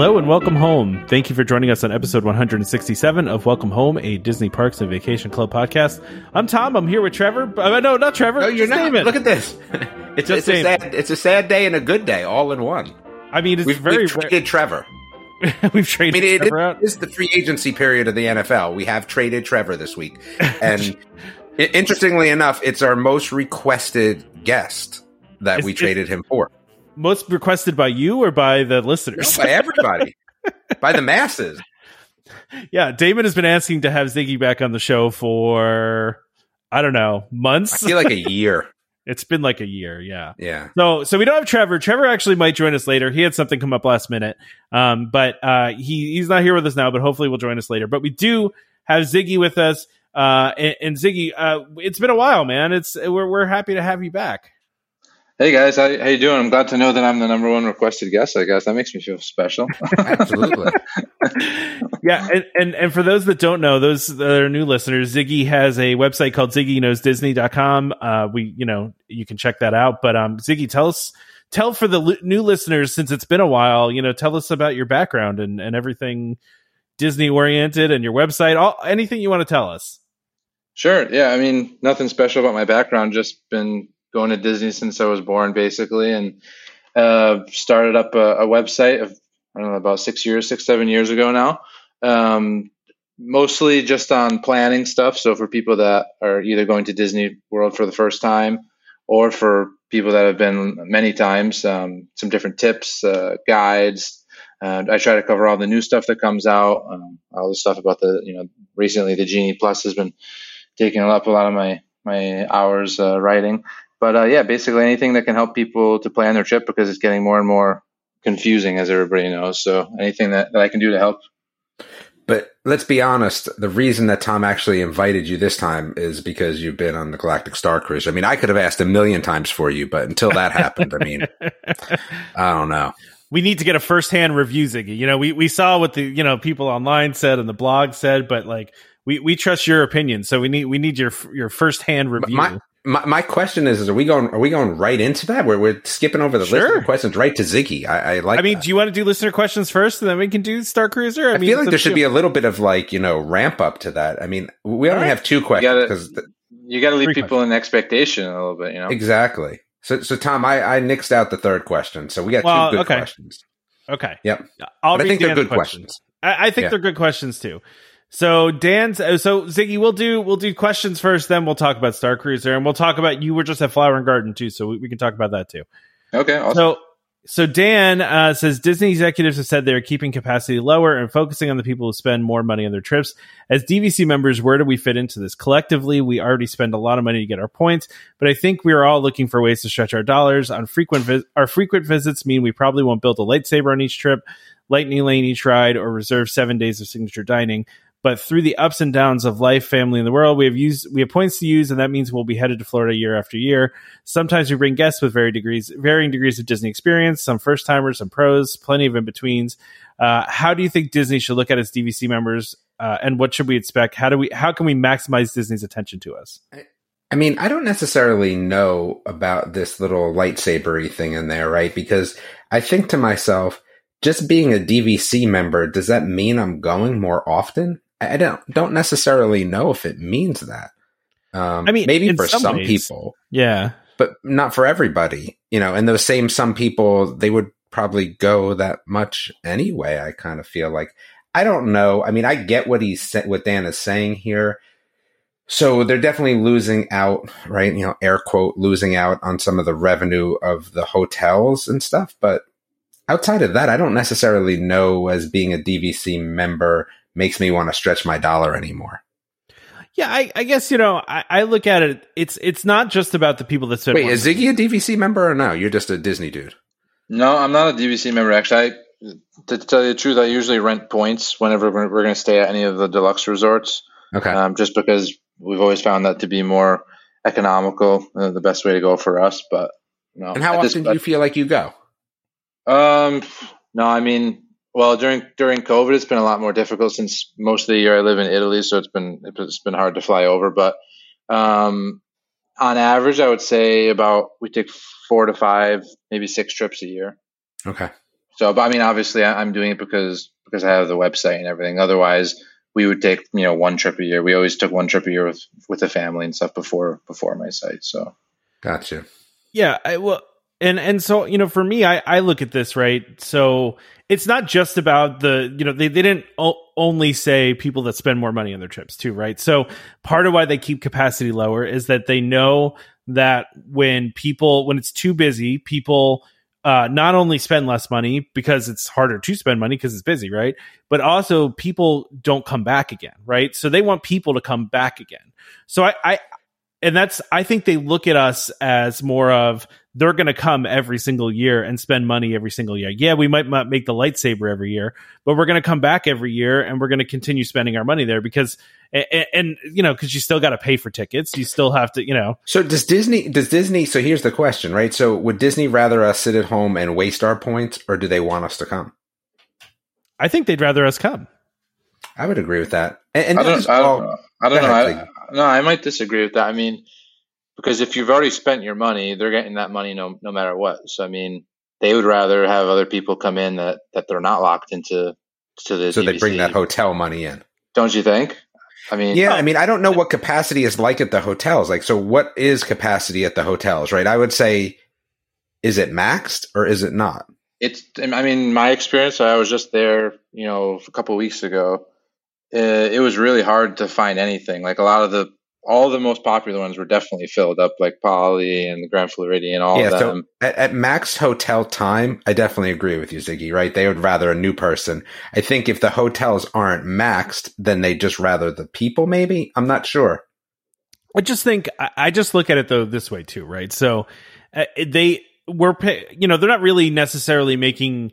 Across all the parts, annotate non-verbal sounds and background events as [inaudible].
Hello and welcome home. Thank you for joining us on episode 167 of Welcome Home, a Disney Parks and Vacation Club podcast. I'm Tom. I'm here with Trevor. Uh, no, not Trevor. No, you're Just not. Look at this. [laughs] It's, Just it's a sad. It's a sad day and a good day, all in one. I mean, it's We've, very. [laughs] we've traded Trevor. we've I traded mean, it, Trevor out. it is the free agency period of the NFL. We have traded Trevor this week, and [laughs] interestingly enough, it's our most requested guest that It's- we traded him for Most requested by you or by the listeners? by everybody, [laughs] by the masses. yeah, Damon has been asking to have Ziggy back on the show for I don't know I months. feel like a [laughs] year. it's been like a year. Yeah. Yeah. So, so we don't have Trevor. Trevor actually might join us later. He had something come up last minute, um, but uh, he he's not here with us now. But hopefully, will join us later. But we do have Ziggy with us, uh, and, and Ziggy, uh, it's been a while, man. It's we're we're happy to have you back. Hey guys, how, how you doing? I'm glad to know that I'm the number one requested guest. I guess that makes me feel special. [laughs] Absolutely. Yeah, and, and and for those that don't know, those that are new listeners, Ziggy has a website called ZiggyKnowsDisney.com. Uh, we you know you can check that out. But um, Ziggy, tell us. Tell for the li- new listeners, since it's been a while, you know, tell us about your background and, and everything Disney oriented and your website, all anything you want to tell us. sure. Yeah. I mean, nothing special about my background. Just been going to Disney since I was born, basically, and uh, started up a, a website of I don't know about six years, six seven years ago now. Um, mostly just on planning stuff. So for people that are either going to Disney World for the first time or for people that have been many times, um, some different tips, uh, guides. Uh, I try to cover all the new stuff that comes out, um, all the stuff about the, you know, recently the Genie Plus has been taking up a lot of my my hours uh, writing. But uh, yeah, basically anything that can help people to plan their trip because it's getting more and more confusing, as everybody knows. So anything that, that I can do to help. But let's be honest, the reason that Tom actually invited you this time is because you've been on the Galactic Star Cruise. I mean, I could have asked a million times for you, but until that happened, I mean, [laughs] I don't know. we need to get a firsthand review, Ziggy. You know, we, we saw what the you know people online said and the blog said, but like we, we trust your opinion, so we need we need your your firsthand review. My, my my question is: Is are we going? Are we going right into that? Where we're skipping over the Sure. list of questions right to Ziggy? I, I like. I mean, that. do you want to do listener questions first, and then we can do Star Cruiser? I, mean, feel like there should be a little bit of like you know ramp up to that. I mean, we only All right. have two questions because You got to leave Three people in expectation a little bit, you know? exactly. So so Tom, I I nixed out the third question, so we got Well, two good okay. questions. okay. Yep. I'll But I read think they're Dan's good questions. I, I think Yeah. they're good questions too. So Dan's uh, so Ziggy, we'll do we'll do questions first, then we'll talk about Star Cruiser, and we'll talk about you were just at Flower and Garden too, so we, we can talk about that too. Okay, awesome. So, so Dan uh, says Disney executives have said they're keeping capacity lower and focusing on the people who spend more money on their trips. As DVC members, where do we fit into this? Collectively, we already spend a lot of money to get our points, but I think we are all looking for ways to stretch our dollars. On frequent vis- our frequent visits mean we probably won't build a lightsaber on each trip, lightning lane each ride, or reserve seven days of signature dining. But through the ups and downs of life, family, and the world, we have used we have points to use, and that means we'll be headed to Florida year after year. Sometimes we bring guests with varying degrees, varying degrees of Disney experience. Some first timers, some pros, plenty of in betweens. Uh, how do you think Disney should look at its DVC members, uh, and what should we expect? How do we how can we maximize Disney's attention to us? I mean, I don't necessarily know about this little lightsabery thing in there, right? Because I think to myself, just being a DVC member, does that mean I'm going more often? I don't don't necessarily know if it means that. Um, I mean, maybe for some some, ways. people, Yeah, but not for everybody. You know, and those same some people, they would probably go that much anyway. I kind of feel like I don't know. I mean, I get what he's what Dan is saying here. So they're definitely losing out, right? You know, air quote, losing out on some of the revenue of the hotels and stuff. But outside of that, I don't necessarily know as being a DVC member makes me want to stretch my dollar anymore. yeah. I, I guess you know I, I look at it. It's it's not just about the people that spend. Wait, more is Ziggy a DVC member or no? You're just a Disney dude. No, I'm not a DVC member. Actually, I, to tell you the truth, I usually rent points whenever we're, we're going to stay at any of the deluxe resorts, Okay. um, just because we've always found that to be more economical, uh, the best way to go for us. But no. And how At this- often do you feel like you go? Um, no, I mean, well, during during COVID, it's been a lot more difficult since most of the year I live in Italy, so it's been it's been hard to fly over. But um, on average, I would say about we take four to five, maybe six trips a year. Okay. So, but I mean, obviously, I- I'm doing it because because I have the website and everything. Otherwise, we would take you know one trip a year. We always took one trip a year with with the family and stuff before before my site. So, Gotcha. Yeah, I, well, and and so you know, for me, I I look at this right. So it's not just about the you know they they didn't o- only say people that spend more money on their trips too, right? So part of why they keep capacity lower is that they know that when people when it's too busy, people uh, not only spend less money because it's harder to spend money because it's busy, right? But also people don't come back again, right? So they want people to come back again. So I, I and that's I think they look at us as more of they're going to come every single year and spend money every single year. Yeah, we might not make the lightsaber every year, but we're going to come back every year and we're going to continue spending our money there because and, and you know because you still got to pay for tickets, you still have to you know So does Disney does Disney so here's the question, right? So would Disney rather us sit at home and waste our points or do they want us to come? I think they'd rather us come. I would agree with that. And, and I don't, I don't know. I don't know. I, no, I might disagree with that. I mean, because if you've already spent your money, they're getting that money no no matter what. So I mean, they would rather have other people come in that that they're not locked into to the. so they bring that hotel money in. Don't you think? I mean, Yeah, I mean, I don't know what capacity is like at the hotels. Like, so what is capacity at the hotels, right? I would say, is it maxed or is it not? it's i mean my experience i was just there you know a couple of weeks ago uh, it was really hard to find anything like a lot of the all the most popular ones were definitely filled up like Poly and the grand floridian all yeah, of so them at, at maxed hotel time, I definitely agree with you, Ziggy, right? They would rather a new person. I think if the hotels aren't maxed, then they just rather the people, maybe? I'm not sure. I just think I I just look at it though this way too, right? So uh, they were, pay, you know, they're not really necessarily making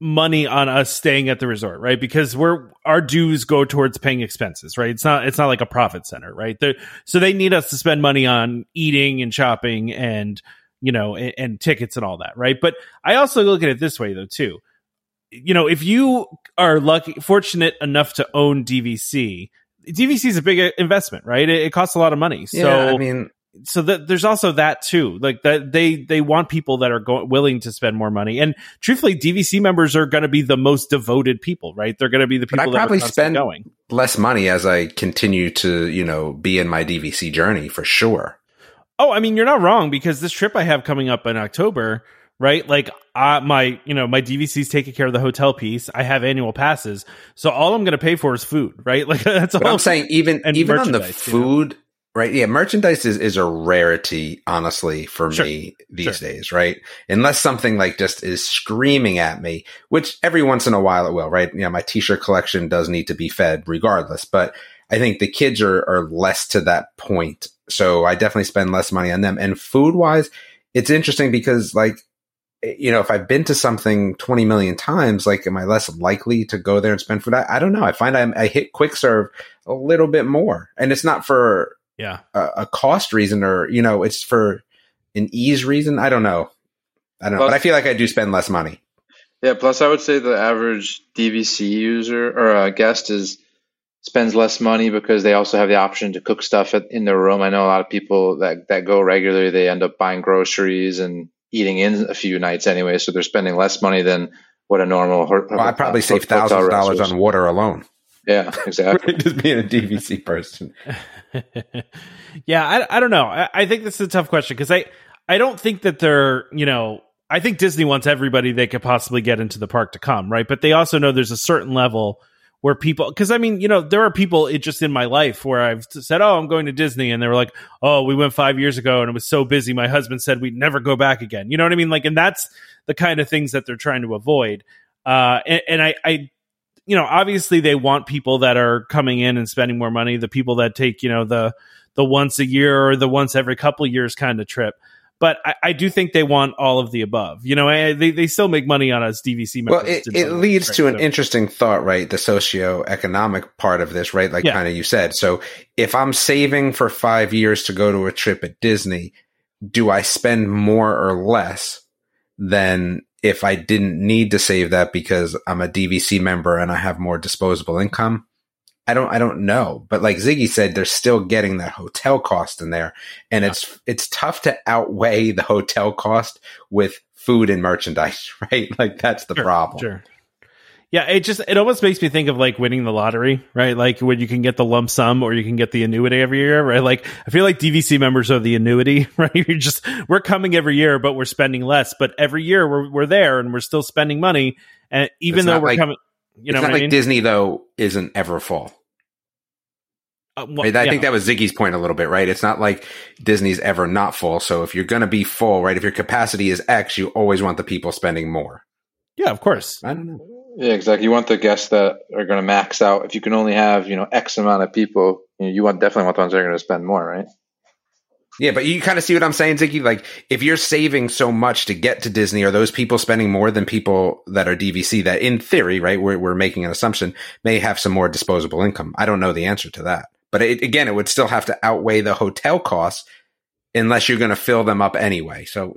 money on us staying at the resort, right? Because we're our dues go towards paying expenses, right? It's not it's not like a profit center, right? They're, so they need us to spend money on eating and shopping and you know and, and tickets and all that, right? But I also look at it this way though too. You know, if you are lucky, fortunate enough to own DVC, DVC is a big uh, investment, right? It, it costs a lot of money. So yeah, I mean, so that there's also that too. Like that they they want people that are go- willing to spend more money. And truthfully dvc members are going to be the most devoted people right? They're going to be the people But I that probably spend- going. less money as I continue to, you know, be in my DVC journey for sure. oh i mean you're not wrong because this trip i have coming up in october right? Like uh, my you know my dvc's taking care of the hotel piece. I have annual passes. So all i'm going to pay for is food right? [laughs] Like that's But all. I'm saying even even on the food you know? Right? Yeah, merchandise is, is a rarity, honestly, for Sure. me these Sure. days, right? Unless something like just is screaming at me, which every once in a while it will, right? You know, my t-shirt collection does need to be fed regardless, but I think the kids are, are less to that point. So I definitely spend less money on them. And food wise, it's interesting because like, eh, you know, if I've been to something 20 million times, like, am I less likely to go there and spend food? I, I don't know. I find I, I hit quick serve a little bit more. And it's not for yeah a, a cost reason or, you know, it's for an ease reason. I don't know. I don't know. But I feel like I do spend less money. yeah plus i would say the average dvc user or uh, guest is spends less money because they also have the option to cook stuff at, in their room i know a lot of people that that go regularly they end up buying groceries and eating in a few nights anyway so they're spending less money than what a normal ho- Well, I probably uh, save thousands of dollars on water alone. Yeah [laughs] exactly just being a DVC [laughs] person. [laughs] yeah, I, I don't know. I, I think this is a tough question because I I don't think that they're you know I think Disney wants everybody they could possibly get into the park to come, right? But they also know there's a certain level where people because I mean you know there are people it just in my life where I've said oh I'm going to Disney and they were like oh we went five years ago and it was so busy my husband said we'd never go back again you know what I mean like and that's the kind of things that they're trying to avoid uh and, and I I you know obviously they want people that are coming in and spending more money the people that take you know the the once a year or the once every couple years kind of trip but I, I do think they want all of the above you know I, they, they still make money on us dvc members Well, it, it leads extent, to an so- interesting thought, right? The socioeconomic part of this, right? Like Yeah. kind of you said. So if I'm saving for five years to go to a trip at Disney, do I spend more or less than if I didn't need to save that because I'm a DVC member and I have more disposable income? I don't I don't know. But like Ziggy said, they're still getting that hotel cost in there. And yeah. it's it's tough to outweigh the hotel cost with food and merchandise, [laughs] right? Like that's the sure, problem. Sure. Yeah, it just it almost makes me think of like winning the lottery, right? Like when you can get the lump sum or you can get the annuity every year, right? Like I feel like DVC members are the annuity, [laughs] right? You're just we're coming every year, but we're spending less. But every year we're we're there and we're still spending money, and even it's though we're like, coming, you know, it's not like I mean? Disney though isn't ever full. Uh, well? I yeah. think that was Ziggy's point a little bit, right? It's not like Disney's ever not full. So if you're going to be full, right? If your capacity is X, you always want the people spending more. Yeah, of course. I don't know. Yeah, exactly. You want the guests that are going to max out. If you can only have, you know, X amount of people, you, know, you want definitely want the ones that are going to spend more, right? Yeah, but you kind of see what I'm saying, Ziggy. Like, if you're saving so much to get to Disney, are those people spending more than people that are DVC? That, in theory, right, we're, we're making an assumption, may have some more disposable income. I don't know the answer to that. But it, again, it would still have to outweigh the hotel costs unless you're going to fill them up anyway. So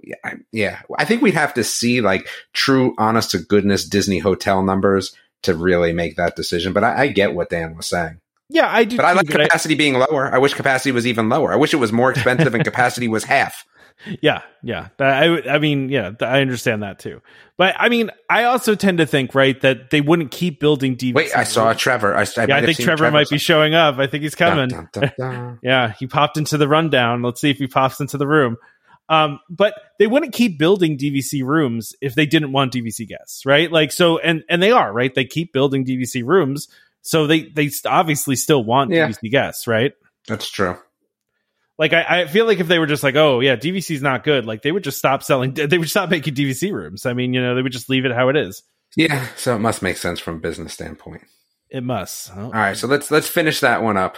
yeah, I, think we'd have to see like true, honest to goodness Disney hotel numbers to really make that decision. But I, I get what Dan was saying. Yeah, I do. But I like capacity I, being lower. I wish capacity was even lower. I wish it was more [laughs] expensive and capacity was half. Yeah, yeah. I, I mean, yeah, I understand that too. But I mean, I also tend to think, right, that they wouldn't keep building DVC. Wait, I saw Trevor. I, I, yeah, I think Trevor might be showing up. I think he's coming. Dun, dun, dun, [laughs] yeah, he popped into the rundown. Let's see if he pops into the room. Um, but they wouldn't keep building DVC rooms if they didn't want DVC guests, right? Like so, and and they are right. They keep building DVC rooms, so they they obviously still want yeah. DVC guests, right? That's true. Like I, I feel like if they were just like, oh yeah, DVC is not good, like they would just stop selling. [laughs] They would stop making DVC rooms. I mean, you know, they would just leave it how it is. Yeah, so it must make sense from a business standpoint. It must. Oh. All right, so let's let's finish that one up.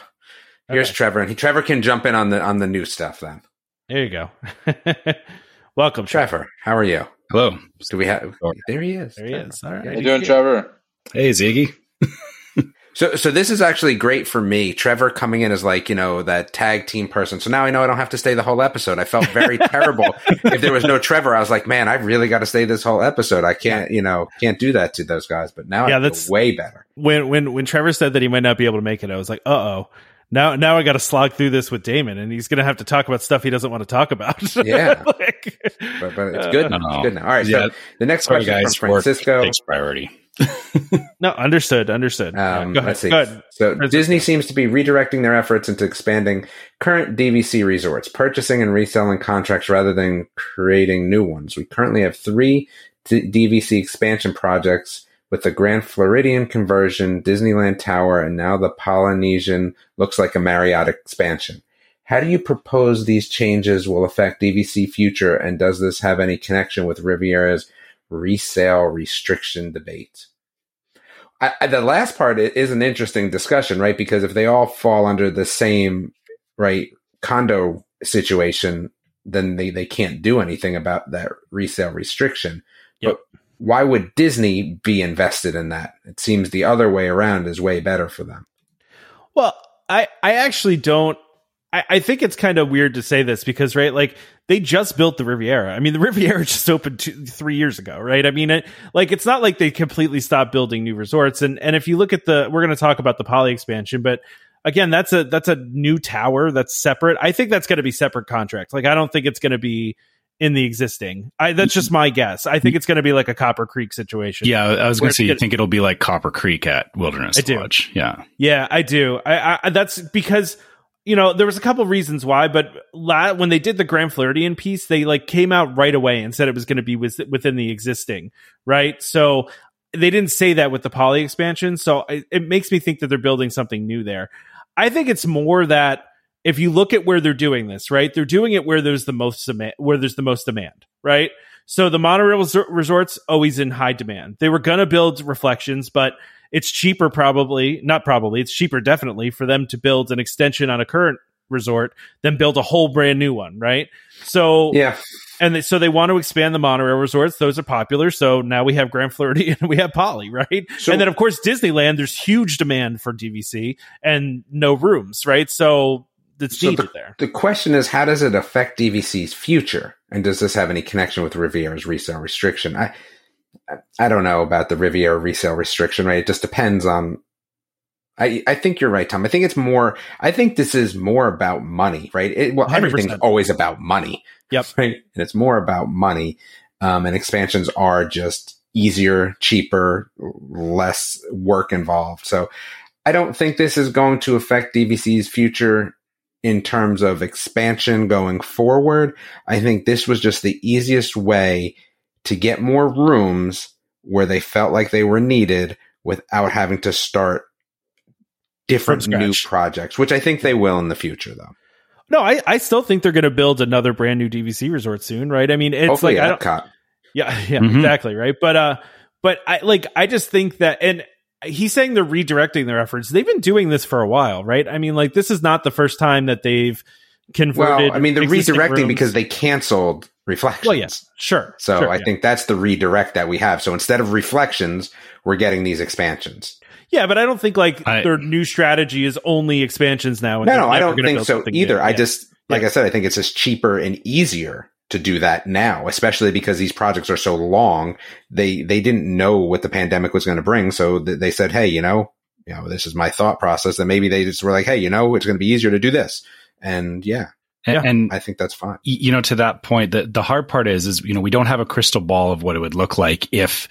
Here's okay. Trevor, and he, Trevor can jump in on the on the new stuff then. There you go. [laughs] Welcome, Trevor. Trevor. How are you? Hello. Do we have? There he is. There he is. All right. How you doing, Trevor? Hey, Ziggy. [laughs] So, so this is actually great for me. Trevor coming in as like, you know, that tag team person. So now I know I don't have to stay the whole episode. I felt very [laughs] terrible if there was no Trevor. I was like, man, I really got to stay this whole episode. I can't, you know, can't do that to those guys. But now yeah, that's way better. When, when, when Trevor said that he might not be able to make it, I was like, uh oh. Now, now I got to slog through this with Damon, and he's going to have to talk about stuff he doesn't want to talk about. [laughs] yeah, like, but, but, it's good. Uh, it's good now. All right. Yeah. So the next question guys, from Francisco takes priority. [laughs] no, understood, understood. Um, yeah, go let's see. So Disney seems to be redirecting their efforts into expanding current DVC resorts, purchasing and reselling contracts rather than creating new ones. We currently have three D- DVC expansion projects with the Grand Floridian conversion, Disneyland Tower, and now the Polynesian looks like a Marriott expansion. How do you propose these changes will affect DVC future, and does this have any connection with Riviera's resale restriction debate. I, I, the last part is an interesting discussion, right? Because if they all fall under the same right condo situation, then they, they can't do anything about that resale restriction. Yep. But why would Disney be invested in that? It seems the other way around is way better for them. Well, I, I actually don't I, I think it's kind of weird to say this because, right, like they just built the Riviera. I mean, the [laughs] Riviera just opened two, three years ago, right? I mean, it, like it's not like they completely stopped building new resorts. And and if you look at the, we're going to talk about the Poly expansion, but again, that's a that's a new tower that's separate. I think that's going to be separate contracts. Like, I don't think it's going to be in the existing. I, that's just my guess. I think it's going to be like a Copper Creek situation. Yeah, I was going to say, you think it'll be like Copper Creek at Wilderness I Lodge? Do. Yeah, yeah, I do. I, I that's because you know, there was a couple reasons why, but la- when they did the Grand Floridian piece, they like came out right away and said it was going to be with- within the existing, right? So they didn't say that with the poly expansion. So it, it makes me think that they're building something new there. I think it's more that if you look at where they're doing this, right? They're doing it where there's the most demand, where there's the most demand, right? So the monorail resorts always in high demand. They were going to build reflections, but it's cheaper probably not probably it's cheaper definitely for them to build an extension on a current resort than build a whole brand new one right so yeah and they, so they want to expand the monorail resorts those are popular so now we have grand floridian [laughs] and we have poly right so, and then of course disneyland there's huge demand for dvc and no rooms right so that's So needed there. The question is, how does it affect DVC's future? And does this have any connection with Riviera's resale restriction? I, I- don't know about the Riviera resale restriction, right? It just depends on. I, I think you're right, Tom. I think it's more. I think this is more about money, right? It, well, 100%. everything's always about money. Yep. Right. And it's more about money. Um, and expansions are just easier, cheaper, less work involved. So I don't think this is going to affect DVC's future in terms of expansion going forward. I think this was just the easiest way to get more rooms where they felt like they were needed without having to start different new projects, which I think they will in the future though. No, I, I still think they're going to build another brand new DVC resort soon, right? I mean, it's Hopefully like I don't, Epcot. Yeah, [laughs] yeah, Mhm. exactly, right. But uh but I like I just think that and he's saying they're redirecting their efforts. They've been doing this for a while, right? I mean, like this is not the first time that they've converted Well, I mean, they're redirecting rooms. because they canceled reflections. Well, yes, sure. So sure, I yeah. think that's the redirect that we have. So instead of reflections, we're getting these expansions. Yeah, but I don't think like I- their new strategy is only expansions now. and No, no, I don't think so either. new. I Yeah. just, like Yeah. I said, I think it's just cheaper and easier to do that now, especially because these projects are so long. They they didn't know what the pandemic was going to bring, so th- they said, "Hey, you know, you know, this is my thought process." And maybe they just were like, "Hey, you know, it's going to be easier to do this." And yeah, Yeah. And, and I think that's fine. you know, to that point, the the hard part is, is you know, we don't have a crystal ball of what it would look like if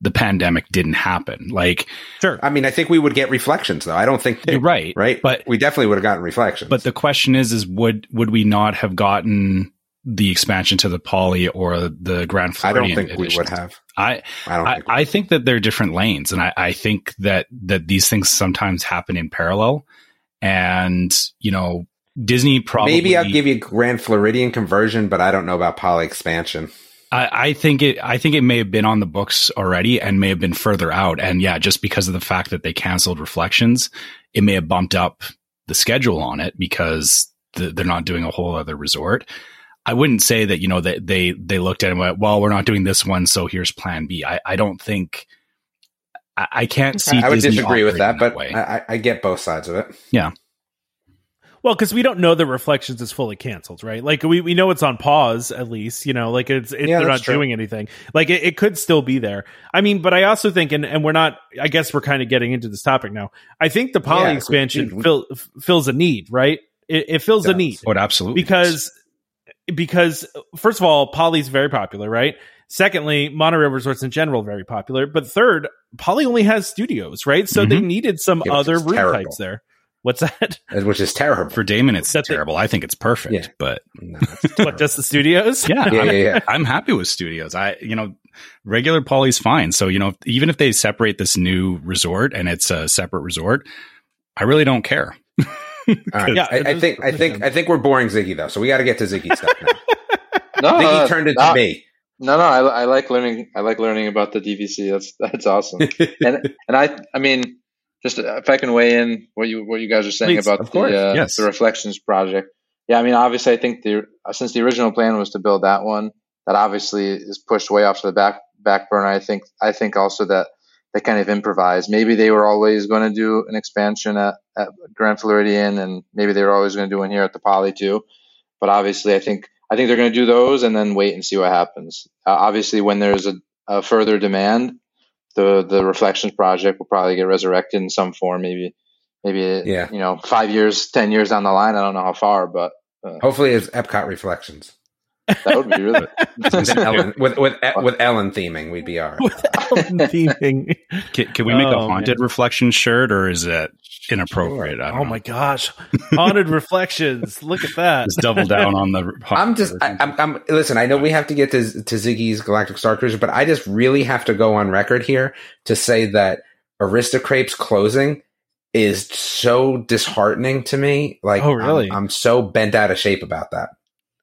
the pandemic didn't happen. Like, sure. I mean, I think we would get reflections, though. I don't think you're right, right, But we definitely would have gotten reflections. but the question is, is would would we not have gotten the expansion to the Poly or the Grand I don't think we would have. I I don't I, think. I think that they're different lanes, and I, I think that that these things sometimes happen in parallel. And you know, Disney probably Maybe I'll give you Grand Floridian conversion, but I don't know about poly expansion. I, I think it. I think it may have been on the books already, and may have been further out. And yeah, just because of the fact that they canceled Reflections, it may have bumped up the schedule on it because the, they're not doing a whole other resort. I wouldn't say that you know that they they looked at it and went, "Well, we're not doing this one, so here's Plan B." I, I don't think. I, I can't see. I would Disney disagree with that, operating but. I, I- get both sides of it. Well, because we don't know the reflections is fully canceled, right? Like we, we know it's on pause at least, you know, like it's it, Yeah, they're not true. doing anything. Like it, it could still be there. I mean, but I also think, and, and we're not. I guess we're kind of getting into this topic now. I think the poly Yeah, expansion we- fill, f- fills a need, right? It, it fills a need Oh, absolutely because because first of all, Poly's very popular, right? Secondly, monorail resorts in general very popular. But third, Poly only has studios, right? So they mm-hmm. needed some other room terrible. types there. What's that? which is terrible. for Damon, it's That's it. terrible. I think it's perfect, Yeah. but No, it's what [laughs] terrible. just the studios? yeah, yeah, I'm, yeah, yeah. [laughs] I'm happy with studios. I, you know, regular poly's fine. So, you know, even if they separate this new resort and it's a separate resort, I really don't care. All right. [laughs] Yeah, I, I think I think I think we're boring Ziggy though, so we got to get to Ziggy stuff now. No, Ziggy no, turned it no, to me. No, no, I, I like learning. I like learning about the DVC. That's that's awesome. and and I I mean, just uh, if I can weigh in what you what you guys are saying Please, about the uh, yes. the reflections project. Yeah, I mean, obviously, I think the uh, since the original plan was to build that one, that obviously is pushed way off to the back back burner. I think I think also that they kind of improvised. Maybe they were always going to do an expansion at, at Grand Floridian, and maybe they were always going to do one here at the Poly too. But obviously, I think I think they're going to do those and then wait and see what happens. Uh, obviously, when there's a, a further demand, the the Reflections project will probably get resurrected in some form. Maybe maybe Yeah. you know five years, ten years down the line. I don't know how far, but uh, Hopefully, it's Epcot Reflections that would be really. [laughs] with [laughs] Ellen, with with, with Ellen theming. We'd be all right. With Ellen theming. Can, can we make a Oh, haunted reflection shirt or is that inappropriate? I don't Oh know. my gosh, haunted reflections! Look at that. Just double down on the. [laughs] I'm just, I, I'm, I'm, listen, I know we have to get to, to Ziggy's Galactic Star Cruiser, but I just really have to go on record here to say that AristoCrêpes closing is so disheartening to me. Like, Oh, really? I'm, I'm so bent out of shape about that.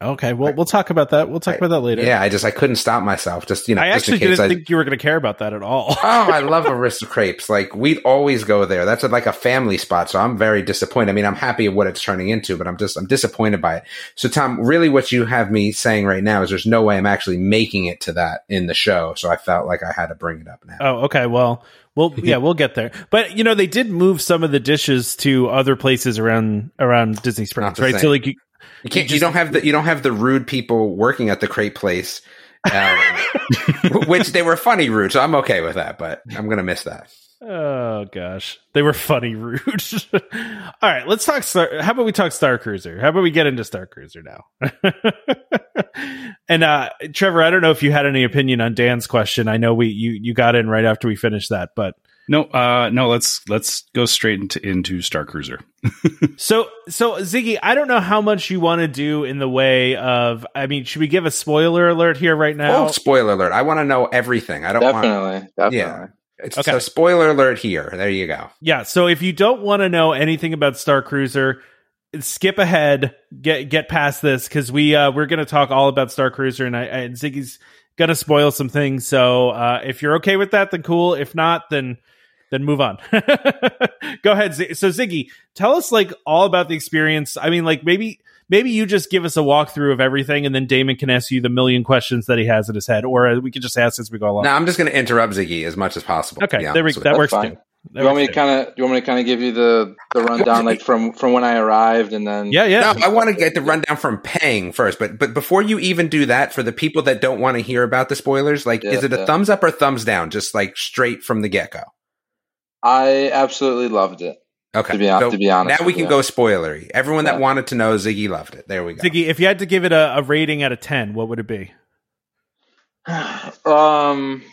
Okay, well, we'll talk about that. We'll talk I- about that later. Yeah, I just I couldn't stop myself. Just you know, I just in actually case didn't I- think you were going to care about that at all. [laughs] oh, I love AristoCrêpes. Like we'd always go there. That's like a family spot. So I'm very disappointed. I mean, I'm happy at what it's turning into, but I'm just I'm disappointed by it. So Tom, really, what you have me saying right now is there's no way I'm actually making it to that in the show. So I felt like I had to bring it up now. Oh, okay. Well, well, [laughs] yeah, we'll get there. But you know, they did move some of the dishes to other places around around Disney Springs, right? same. So like, you, You can't. You, just- don't have the. You don't have the rude people working at the crepe place, um, [laughs] which they were funny rude. So I'm okay with that. But I'm gonna miss that. oh gosh, they were funny [laughs] rude. All right, let's talk. Star, how about we talk Star Cruiser? How about we get into Star Cruiser now? [laughs] and uh Trevor, I don't know if you had any opinion on Dan's question. I know we you you got in right after we finished that, but No, uh, no. Let's let's go straight into into Star Cruiser. [laughs] So, so Ziggy, I don't know how much you want to do in the way of. I mean, should we give a spoiler alert here right now? Oh, spoiler alert! I want to know everything. I don't want. Definitely, definitely. Yeah. It's Okay. so spoiler alert here. There you go. Yeah. So, if you don't want to know anything about Star Cruiser, skip ahead. Get get past this because we uh, we're going to talk all about Star Cruiser, and I, I and Ziggy's going to spoil some things. So, uh, if you're okay with that, then cool. If not, then then move on. [laughs] Go ahead. So, Ziggy, tell us like all about the experience. I mean, like maybe maybe you just give us a walkthrough of everything, and then Damon can ask you the million questions that he has in his head, or uh, we can just ask as we go along. Now I'm just going to interrupt Ziggy as much as possible. okay, there we honest that you. works fine. too. That You want me too. to kind of? Do you want me to kind of give you the the rundown, like from from when I arrived, and then Yeah, yeah. No, I want to get the rundown from paying first, but but before you even do that, for the people that don't want to hear about the spoilers, like, Yeah, is it a yeah. thumbs up or thumbs down? Just like straight from the get go. I absolutely loved it. Okay, To be hon- to be honest now we can go spoilery. Everyone that Yeah. wanted to know, Ziggy loved it. There we go. Ziggy, if you had to give it a, a rating out of ten, what would it be? [sighs] um,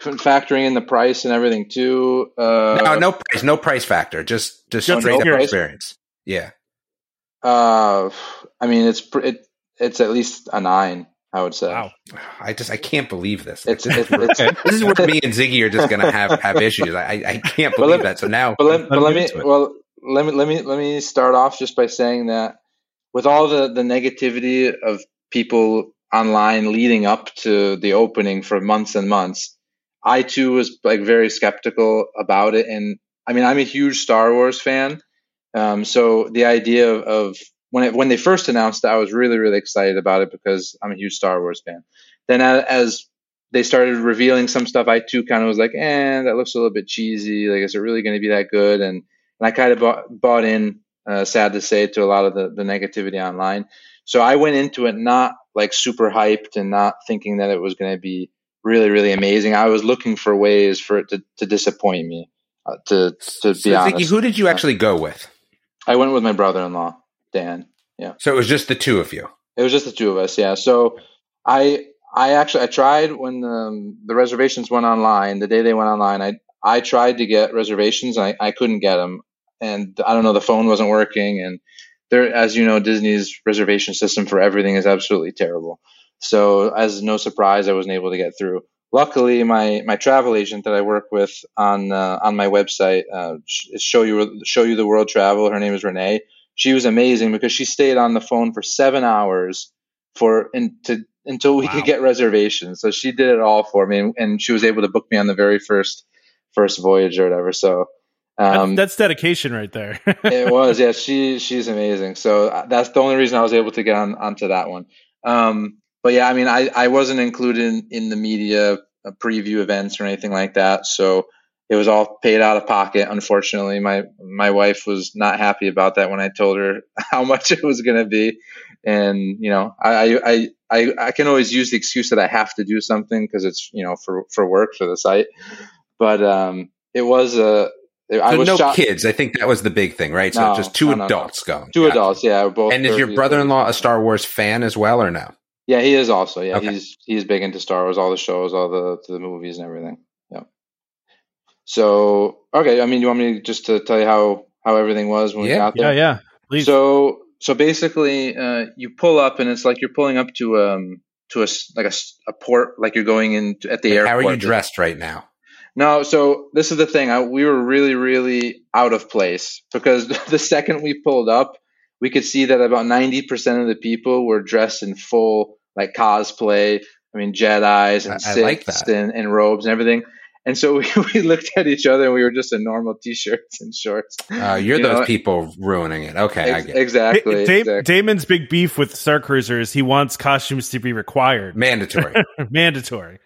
factoring in the price and everything too. Uh, no, no price, no price factor. Just just Just straight up experience. experience. Yeah. Uh, I mean, it's it, it's at least a nine. I would say. Wow. I just I can't believe this. It's, it's, it's this is where me and Ziggy are just gonna have have issues. I I, I can't believe let- that. So now but let, but Let let me me get into it. well let me let me let me start off just by saying that with all the the negativity of people online leading up to the opening for months and months i too was like very skeptical about it and i mean i'm a huge star wars fan um, so the idea of, of when it, when they first announced it i was really really excited about it because i'm a huge star wars fan then as they started revealing some stuff i too kind of was like eh that looks a little bit cheesy like is it really going to be that good and and I kind of bought, bought in, uh, sad to say, to a lot of the, the negativity online. So I went into it not like super hyped and not thinking that it was going to be really, really amazing. I was looking for ways for it to, to disappoint me, uh, to, to be so honest. who did you actually go with? I went with my brother in law, Dan. Yeah. So it was just the two of you. It was just the two of us, yeah. So I I actually I tried when um, the reservations went online. The day they went online, I I tried to get reservations. And I I couldn't get them, and I don't know the phone wasn't working. And there, as you know, Disney's reservation system for everything is absolutely terrible. So as no surprise, I wasn't able to get through. Luckily, my my travel agent that I work with on uh, on my website, uh, show you show you the world travel. Her name is Renee. She was amazing because she stayed on the phone for seven hours for and to until we Wow. could get reservations. So she did it all for me, and, and she was able to book me on the very first first voyage or whatever. So um, that's, that's dedication right there. [laughs] it was yeah. She she's amazing. So uh, that's the only reason I was able to get on onto that one. Um, but yeah, I mean, I I wasn't included in, in the media uh, preview events or anything like that. So it was all paid out of pocket. Unfortunately, my my wife was not happy about that when I told her [laughs] how much it was going to be. And you know, I, I I I can always use the excuse that I have to do something because it's you know for for work for the site. But um, it was a I So was no shocked. kids. I think that was the big thing, right? So No, just two no, no, no. adults going. Two Gotcha. adults, yeah, both. And is your brother-in-law a Star Wars fan as well, or no? Yeah, he is also. Yeah, Okay. he's he's big into Star Wars, all the shows, all the the movies and everything. Yeah. So okay, I mean, you want me just to tell you how how everything was when we Yeah, got there? yeah. Please. So so basically, uh, you pull up and it's like you're pulling up to um to a s- like a, s- a port, like you're going in at the Like, airport. how are you dressed right now? No, so this is the thing. I, we were really, really out of place because [laughs] the second we pulled up, we could see that about 90% of the people were dressed in full like cosplay. I mean, Jedi's and I- I like and, and robes and everything. And so [laughs] we, we looked at each other and we were just in normal t-shirts and shorts. Uh, you're You those know, people ruining it. Okay, I get it. exactly. Da- exactly. Damon's big beef with Star Cruiser is he wants costumes to be required, mandatory. [laughs] mandatory.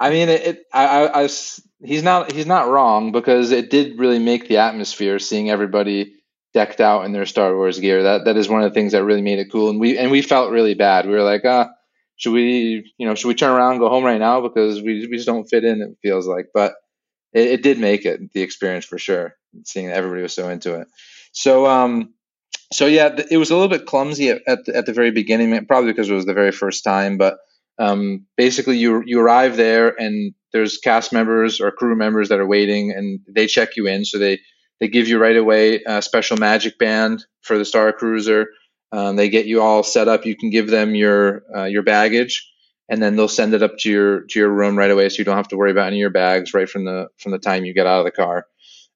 I mean, it. it I, I, I s- he's not. He's not wrong because it did really make the atmosphere seeing everybody decked out in their Star Wars gear. That that is one of the things that really made it cool. And we and we felt really bad. We were like, ah, should we, you know, should we turn around and go home right now because we we just don't fit in. It feels like, but it, it did make it the experience for sure. Seeing everybody was so into it. So um, so yeah, it was a little bit clumsy at at the, at the very beginning, probably because it was the very first time, but um, basically you you arrive there and there's cast members or crew members that are waiting and they check you in so they they give you right away a special magic band for the star cruiser um, they get you all set up you can give them your uh, your baggage and then they'll send it up to your to your room right away so you don't have to worry about any of your bags right from the from the time you get out of the car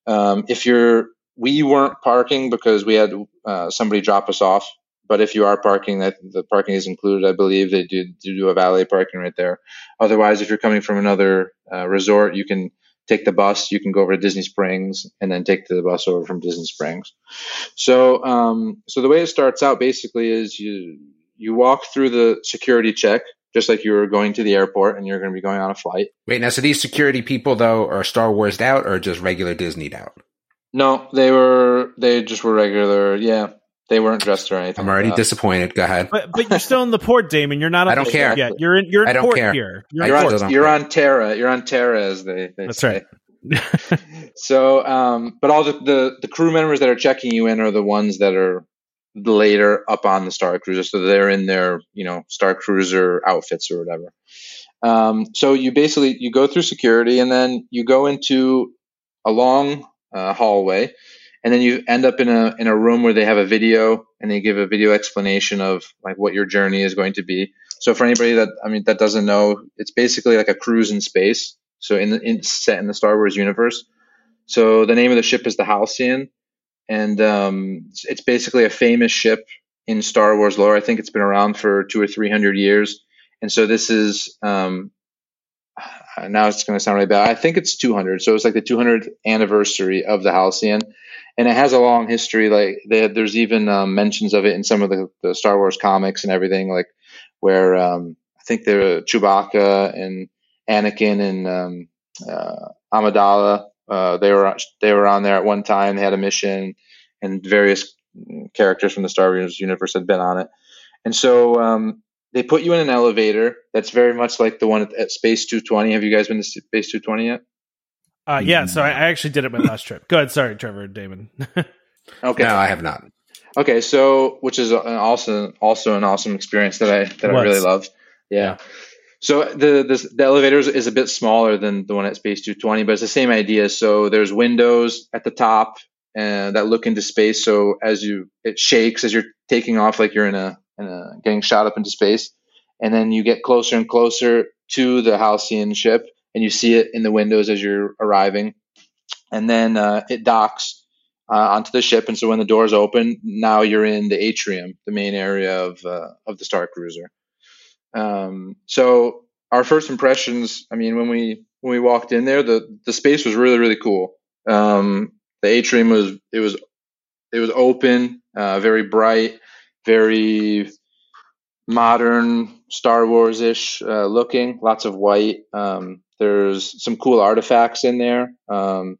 um, if you're we weren't parking because we had uh, somebody drop us off but if you are parking, that the parking is included. I believe they do, do a valet parking right there. Otherwise, if you're coming from another uh, resort, you can take the bus. You can go over to Disney Springs and then take the bus over from Disney Springs. So, um, so the way it starts out basically is you you walk through the security check just like you were going to the airport and you're going to be going on a flight. Wait, now, so these security people though are Star Wars out or just regular Disneyed out? No, they were they just were regular. Yeah, they weren't dressed or anything. I'm already like disappointed. Go ahead. But but you're still in the port, Damon. You're not. I don't care. yet. You're in. You're in I don't port care. here. You're I You're port. on, you're care. on Terra. You're on Terra, as they, they That's say. right. [laughs] So, um, but all the, the the crew members that are checking you in are the ones that are later up on the Star Cruiser, so they're in their you know Star Cruiser outfits or whatever. Um, so you basically you go through security and then you go into a long uh, hallway, and then you end up in a in a room where they have a video and they give a video explanation of like what your journey is going to be. So for anybody that I mean that doesn't know, it's basically like a cruise in space. So in the in, set in the Star Wars universe. So the name of the ship is the Halcyon, and um, it's, it's basically a famous ship in Star Wars lore. I think it's been around for two or three hundred years, and so this is um, [sighs] now it's going to sound really bad. I think it's two hundred. So it's like the two hundredth anniversary of the Halcyon, and it has a long history. Like there's even um, mentions of it in some of the, the Star Wars comics and everything, like where um, I think there Chewbacca and Anakin and um, uh, Amidala. Uh, they were they were on there at one time. They had a mission, and various characters from the Star Wars universe had been on it. And so um, they put you in an elevator that's very much like the one at, at Space 220. Have you guys been to Space 220 yet? Uh, yeah. So I, I actually did it my last trip. Go ahead. Sorry, Trevor. Damon. [laughs] Okay. No, I have not. Okay, so which is an also also an awesome experience that I that I really loved. Yeah. Yeah. So the, the the elevator is- is a bit smaller than the one at Space 220, but it's the same idea. So there's windows at the top and that look into space. So as you it shakes as you're taking off, like you're in a, in a getting shot up into space, and then you get closer and closer to the Halcyon ship, and you see it in the windows as you're arriving, and then uh, it docks uh, onto the ship. And so when the doors open, now you're in the atrium, the main area of uh, of the Star Cruiser. Um, so our first impressions, I mean, when we when we walked in there, the the space was really really cool. Um, the atrium was it was it was open, uh, very bright, very modern Star Wars ish uh, looking. Lots of white. Um, there's some cool artifacts in there um,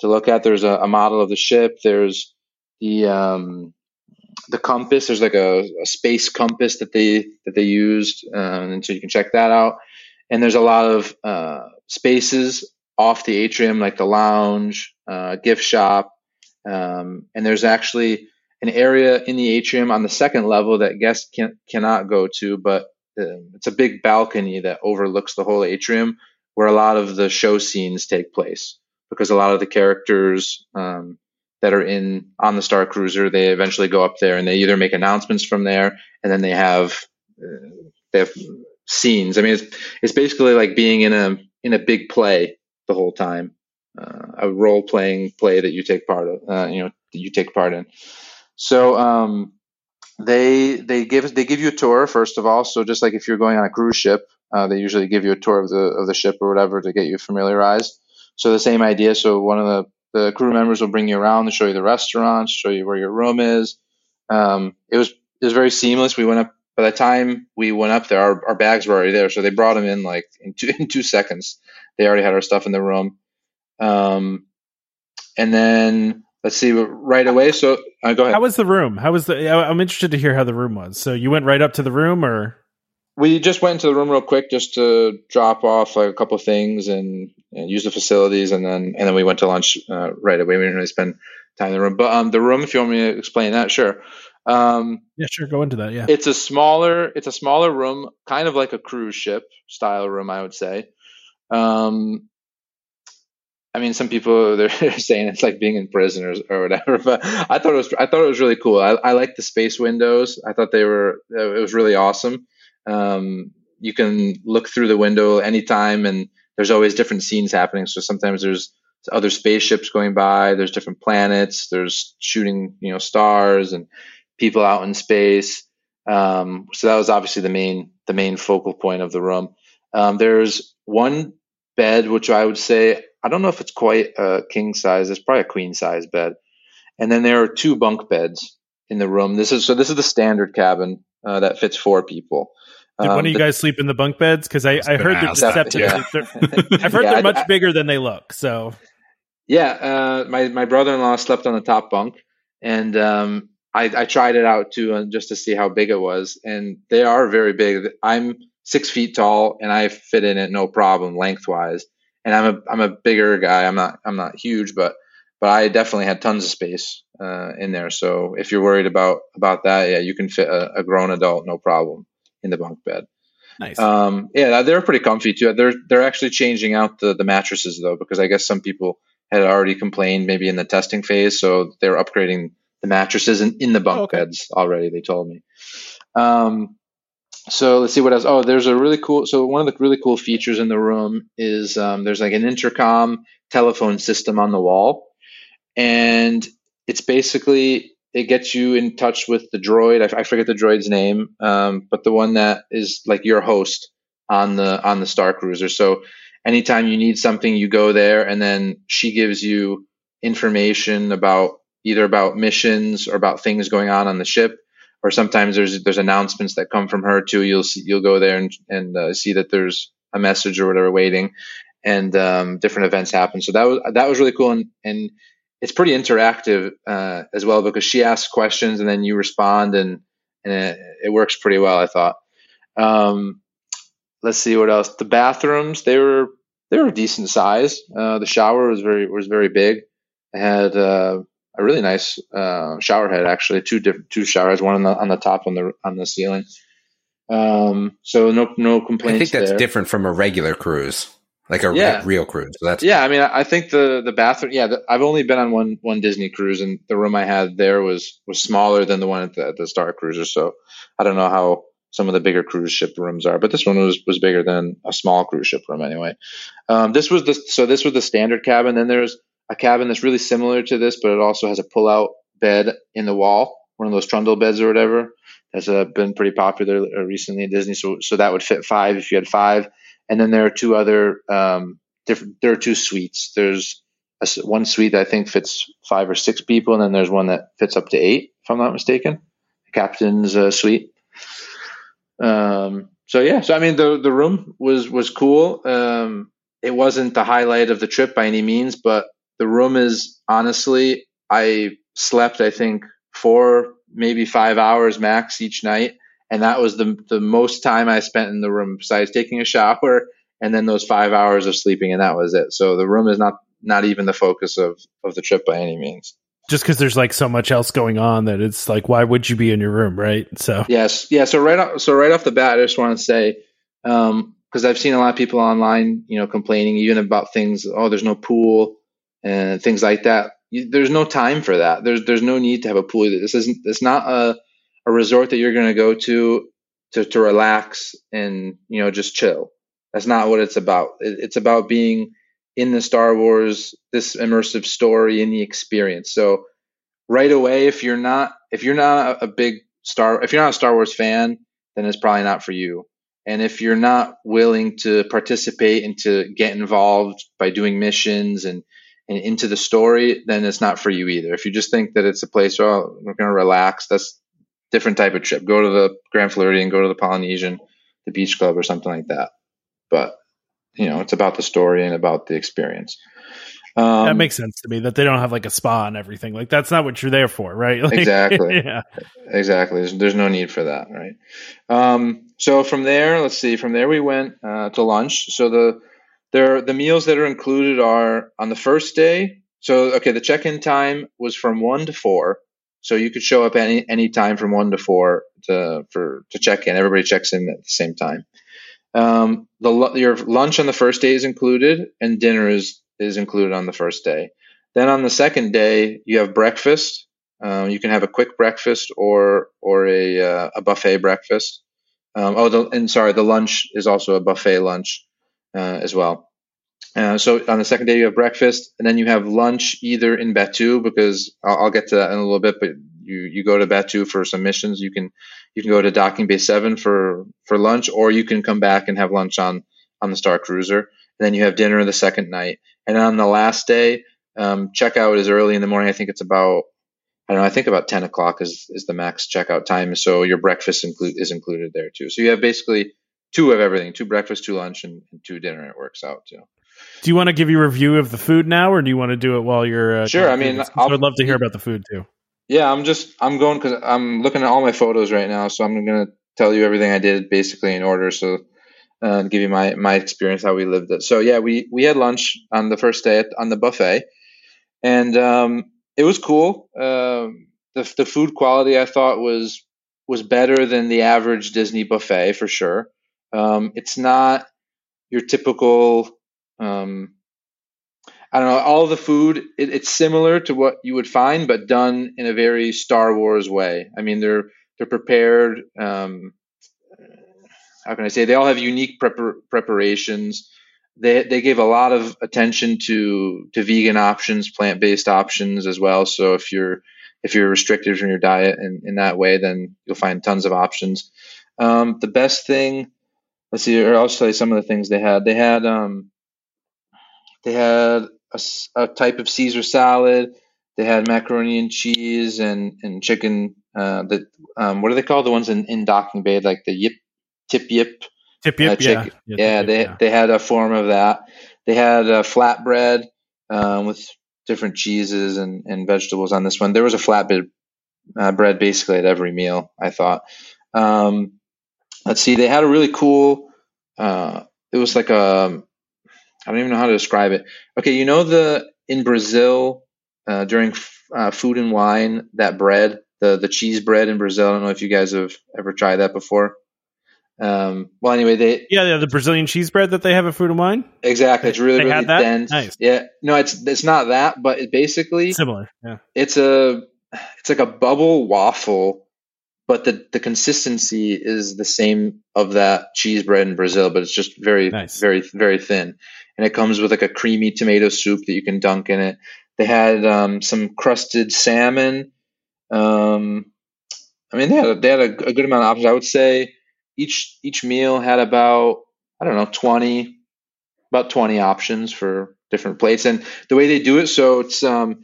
to look at. There's a, a model of the ship. There's the um, the compass. There's like a, a space compass that they that they used, um, and so you can check that out. And there's a lot of uh, spaces off the atrium, like the lounge, uh, gift shop, um, and there's actually an area in the atrium on the second level that guests can, cannot go to, but uh, it's a big balcony that overlooks the whole atrium, where a lot of the show scenes take place. Because a lot of the characters um, that are in on the Star Cruiser, they eventually go up there and they either make announcements from there, and then they have uh, they have scenes. I mean, it's it's basically like being in a in a big play the whole time, uh, a role playing play that you take part of. Uh, you know, that you take part in. So, um, they they give they give you a tour first of all. So just like if you're going on a cruise ship, uh, they usually give you a tour of the of the ship or whatever to get you familiarized. So the same idea. So one of the the crew members will bring you around show you the restaurants, show you where your room is. Um, it was it was very seamless. We went up by the time we went up there, our, our bags were already there, so they brought them in like in two [laughs] in two seconds. They already had our stuff in the room. Um, and then let's see, right away. So uh, go ahead. How was the room? How was the? I'm interested to hear how the room was. So you went right up to the room, or we just went into the room real quick just to drop off like a couple of things and, and use the facilities, and then and then we went to lunch uh, right away. We didn't really spend time in the room, but um, the room, if you want me to explain that, sure. Um, yeah, sure. Go into that. Yeah, it's a smaller, it's a smaller room, kind of like a cruise ship style room, I would say. Um, I mean, some people [laughs] they're saying it's like being in prison or, or whatever, but I thought it was I thought it was really cool. I, I like the space windows. I thought they were it was really awesome. Um, you can look through the window anytime, and there's always different scenes happening. So sometimes there's other spaceships going by. There's different planets. There's shooting you know stars and people out in space. Um, so that was obviously the main the main focal point of the room. Um, there's one bed which I would say I don't know if it's quite a king size. It's probably a queen size bed. And then there are two bunk beds in the room. This is so. This is the standard cabin uh, that fits four people. Did um, one of you the, guys sleep in the bunk beds? Because I, I heard they're deceptive. [laughs] Yeah. [laughs] I've heard yeah, they're much I, bigger than they look. So yeah, uh, my my brother in law slept on the top bunk, and um, I, I tried it out too, uh, just to see how big it was. And they are very big. I'm six feet tall, and I fit in it no problem lengthwise and I'm a I'm a bigger guy. I'm not I'm not huge, but but I definitely had tons of space uh, in there. So if you're worried about about that, yeah, you can fit a, a grown adult no problem in the bunk bed. Nice. Um, yeah, they're pretty comfy too. They're they're actually changing out the the mattresses though because I guess some people had already complained maybe in the testing phase, so they're upgrading the mattresses in, in the bunk oh, okay. beds already. They told me. Um, so let's see what else. Oh, there's a really cool. So one of the really cool features in the room is um, there's like an intercom telephone system on the wall, and it's basically it gets you in touch with the droid. I, I forget the droid's name, um, but the one that is like your host on the on the Starcruiser. So anytime you need something, you go there, and then she gives you information about either about missions or about things going on on the ship or sometimes there's there's announcements that come from her too. You'll see, you'll go there and and uh, see that there's a message or whatever waiting, and um, different events happen. So that was that was really cool, and and it's pretty interactive uh, as well because she asks questions and then you respond, and and it, it works pretty well. I thought. Um, let's see what else. The bathrooms they were they were decent size. Uh, the shower was very was very big. It had uh, a really nice uh, shower head actually two different two shower heads one on the on the top on the on the ceiling um so no no complaints i think that's there. different from a regular cruise like a yeah. real cruise so that's yeah i mean i think the the bathroom yeah the, i've only been on one one disney cruise and the room i had there was was smaller than the one at the, at the starcruiser so i don't know how some of the bigger cruise ship rooms are but this one was was bigger than a small cruise ship room anyway um this was the so this was the standard cabin then there's a cabin that's really similar to this, but it also has a pull-out bed in the wall, one of those trundle beds or whatever. That's uh, been pretty popular recently at Disney. So, so that would fit five if you had five. And then there are two other um, different. There are two suites. There's a, one suite that I think fits five or six people, and then there's one that fits up to eight, if I'm not mistaken. The captain's uh, suite. Um, so yeah, so I mean the the room was was cool. Um, it wasn't the highlight of the trip by any means, but the room is honestly, I slept, I think, four, maybe five hours max each night. And that was the, the most time I spent in the room besides taking a shower and then those five hours of sleeping. And that was it. So the room is not, not even the focus of, of the trip by any means just because there's like so much else going on that it's like why would you be in your room right so yes yeah so right off so right off the bat i just want to say um because i've seen a lot of people online you know complaining even about things oh there's no pool and things like that. There's no time for that. There's there's no need to have a pool. This isn't. It's not a a resort that you're going to go to to to relax and you know just chill. That's not what it's about. It, it's about being in the Star Wars, this immersive story, in the experience. So right away, if you're not if you're not a big Star if you're not a Star Wars fan, then it's probably not for you. And if you're not willing to participate and to get involved by doing missions and, and into the story, then it's not for you either. If you just think that it's a place where oh, we're going to relax, that's different type of trip. Go to the Grand Floridian, go to the Polynesian, the Beach Club, or something like that. But you know, it's about the story and about the experience. Um, that makes sense to me that they don't have like a spa and everything. Like that's not what you're there for, right? [laughs] Like, exactly. [laughs] yeah. Exactly. There's, there's, no need for that, right? Um, so from there, let's see. From there, we went uh, to lunch. So the there the meals that are included are on the first day. So okay, the check-in time was from one to four. So you could show up any any time from one to four to for to check in. Everybody checks in at the same time. Um, the your lunch on the first day is included, and dinner is is included on the first day. Then on the second day, you have breakfast. Um, you can have a quick breakfast or or a uh, a buffet breakfast. Um, oh, the, and sorry, the lunch is also a buffet lunch uh, as well. Uh, so on the second day you have breakfast, and then you have lunch either in Batuu because I'll, I'll, get to that in a little bit. But you you go to Batuu for some missions. You can you can go to Docking Bay Seven for for lunch, or you can come back and have lunch on on the Starcruiser. And then you have dinner the second night, and on the last day, um, checkout is early in the morning. I think it's about I don't know. I think about ten o'clock is is the max checkout time. So your breakfast include is included there too. So you have basically two of everything: two breakfast, two lunch, and, and two dinner. It works out too. Do you want to give your review of the food now, or do you want to do it while you're? Uh, sure. I mean, I'd love to hear about the food too. Yeah, I'm just I'm going because I'm looking at all my photos right now, so I'm going to tell you everything I did basically in order. So uh, give you my my experience how we lived it. So yeah, we we had lunch on the first day at, on the buffet, and um, it was cool. Uh, the the food quality I thought was was better than the average Disney buffet for sure. Um, it's not your typical. Um, I don't know. All the food it, it's similar to what you would find, but done in a very Star Wars way. I mean, they're they're prepared. Um, how can I say? They all have unique prepar- preparations. They they gave a lot of attention to to vegan options, plant based options as well. So if you're if you're restricted from your diet in, in that way, then you'll find tons of options. Um, the best thing, let's see, or I'll tell you some of the things they had. They had um, they had a, a type of Caesar salad. They had macaroni and cheese and and chicken. Uh, that um, what are they called? The ones in, in Docking Bay, like the yip tip yip. Tip yip, uh, yeah. Yeah, yeah they, yeah. they had a form of that. They had a flatbread um, with different cheeses and, and vegetables on this one. There was a flatbread uh, bread basically at every meal, I thought. Um, let's see, they had a really cool, uh, it was like a, I don't even know how to describe it. Okay, you know the, in Brazil, uh, during uh, food and wine, that bread, the, the cheese bread in Brazil, I don't know if you guys have ever tried that before. Um, well, anyway, they yeah, yeah, the Brazilian cheese bread that they have at Food and Wine. Exactly, it's really they really dense. Nice. Yeah, no, it's it's not that, but it basically similar. Yeah, it's a it's like a bubble waffle, but the the consistency is the same of that cheese bread in Brazil, but it's just very nice. very very thin, and it comes with like a creamy tomato soup that you can dunk in it. They had um, some crusted salmon. Um, I mean, they had a, they had a, a good amount of options. I would say each each meal had about I don't know twenty about twenty options for different plates, and the way they do it, so it's um,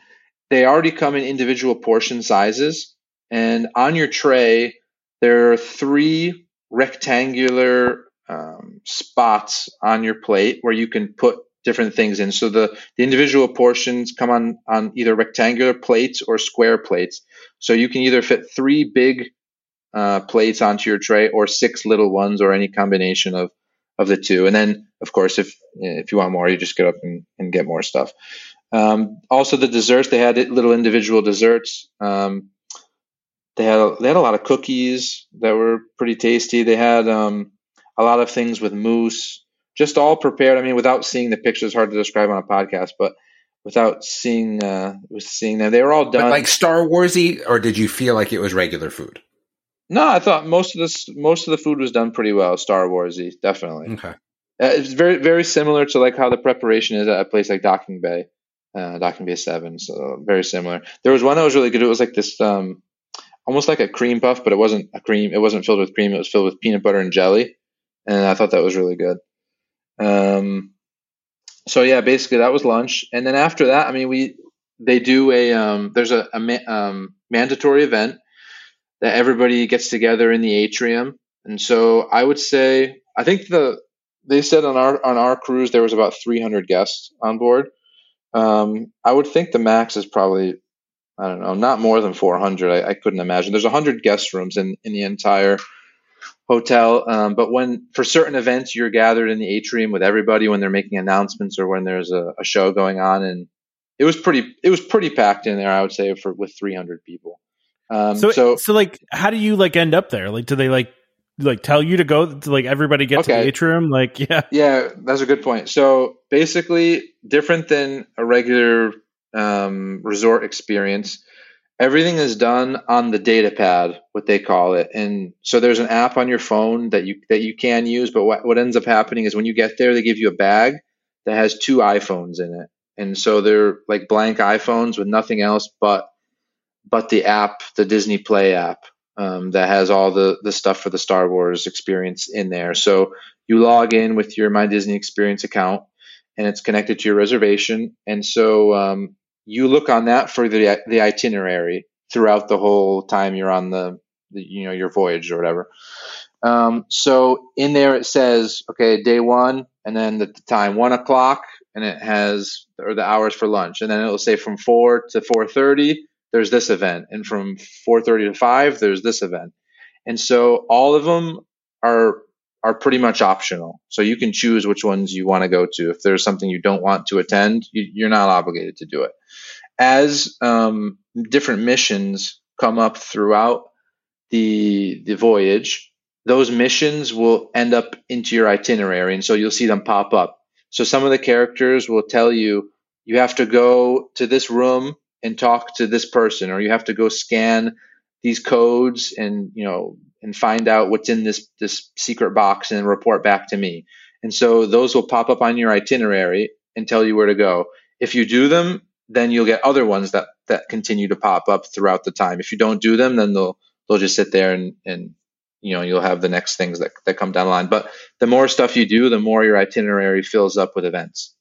they already come in individual portion sizes, and on your tray there are three rectangular um, spots on your plate where you can put different things in. So the, the individual portions come on on either rectangular plates or square plates. So you can either fit three big uh, plates onto your tray or six little ones or any combination of of the two. And then, of course, if if you want more, you just get up and, and get more stuff. Um, also, the desserts they had little individual desserts. Um, they had a, they had a lot of cookies that were pretty tasty. They had um, a lot of things with mousse, just all prepared. I mean, without seeing the pictures, hard to describe on a podcast, but without seeing uh, seeing them, they were all done but like Star Warsy, or did you feel like it was regular food? No, I thought most of this most of the food was done pretty well. Star Warsy, definitely. Okay. Uh, it's very very similar to like how the preparation is at a place like Docking Bay, uh, Docking Bay Seven. So very similar. There was one that was really good. It was like this um, almost like a cream puff, but it wasn't a cream. It wasn't filled with cream. It was filled with peanut butter and jelly, and I thought that was really good. Um, so yeah, basically that was lunch, and then after that, I mean, we they do a um, there's a, a ma- um, mandatory event that everybody gets together in the atrium, and so I would say I think the they said on our on our cruise there was about 300 guests on board. Um, I would think the max is probably I don't know, not more than 400. I, I couldn't imagine. There's 100 guest rooms in in the entire hotel. Um, but when for certain events you're gathered in the atrium with everybody when they're making announcements or when there's a, a show going on, and it was pretty it was pretty packed in there. I would say for with 300 people. Um, so, so so like, how do you like end up there? Like, do they like like tell you to go to like everybody get to the atrium? Like, [laughs] yeah, Yeah, that's a good point. So basically, different than a regular um, resort experience, everything is done on the data pad, what they call it. And so there's an app on your phone that you that you can use. But what what ends up happening is when you get there, they give you a bag that has two iPhones in it, and so they're like blank iPhones with nothing else but but the app, the Disney Play app. Um, that has all the, the stuff for the Star Wars experience in there. So you log in with your My Disney Experience account, and it's connected to your reservation. And so um, you look on that for the the itinerary throughout the whole time you're on the, the you know your voyage or whatever. Um, so in there it says okay day one, and then the, the time one o'clock, and it has or the hours for lunch, and then it'll say from four to four thirty. There's this event, and from four thirty to five, there's this event, and so all of them are are pretty much optional. So you can choose which ones you want to go to. If there's something you don't want to attend, you, you're not obligated to do it. As um, different missions come up throughout the the voyage, those missions will end up into your itinerary, and so you'll see them pop up. So some of the characters will tell you you have to go to this room and talk to this person, or you have to go scan these codes and you know and find out what's in this this secret box and report back to me. And so those will pop up on your itinerary and tell you where to go. If you do them, then you'll get other ones that that continue to pop up throughout the time. If you don't do them, then they'll they'll just sit there and and you know you'll have the next things that that come down the line. But the more stuff you do, the more your itinerary fills up with events.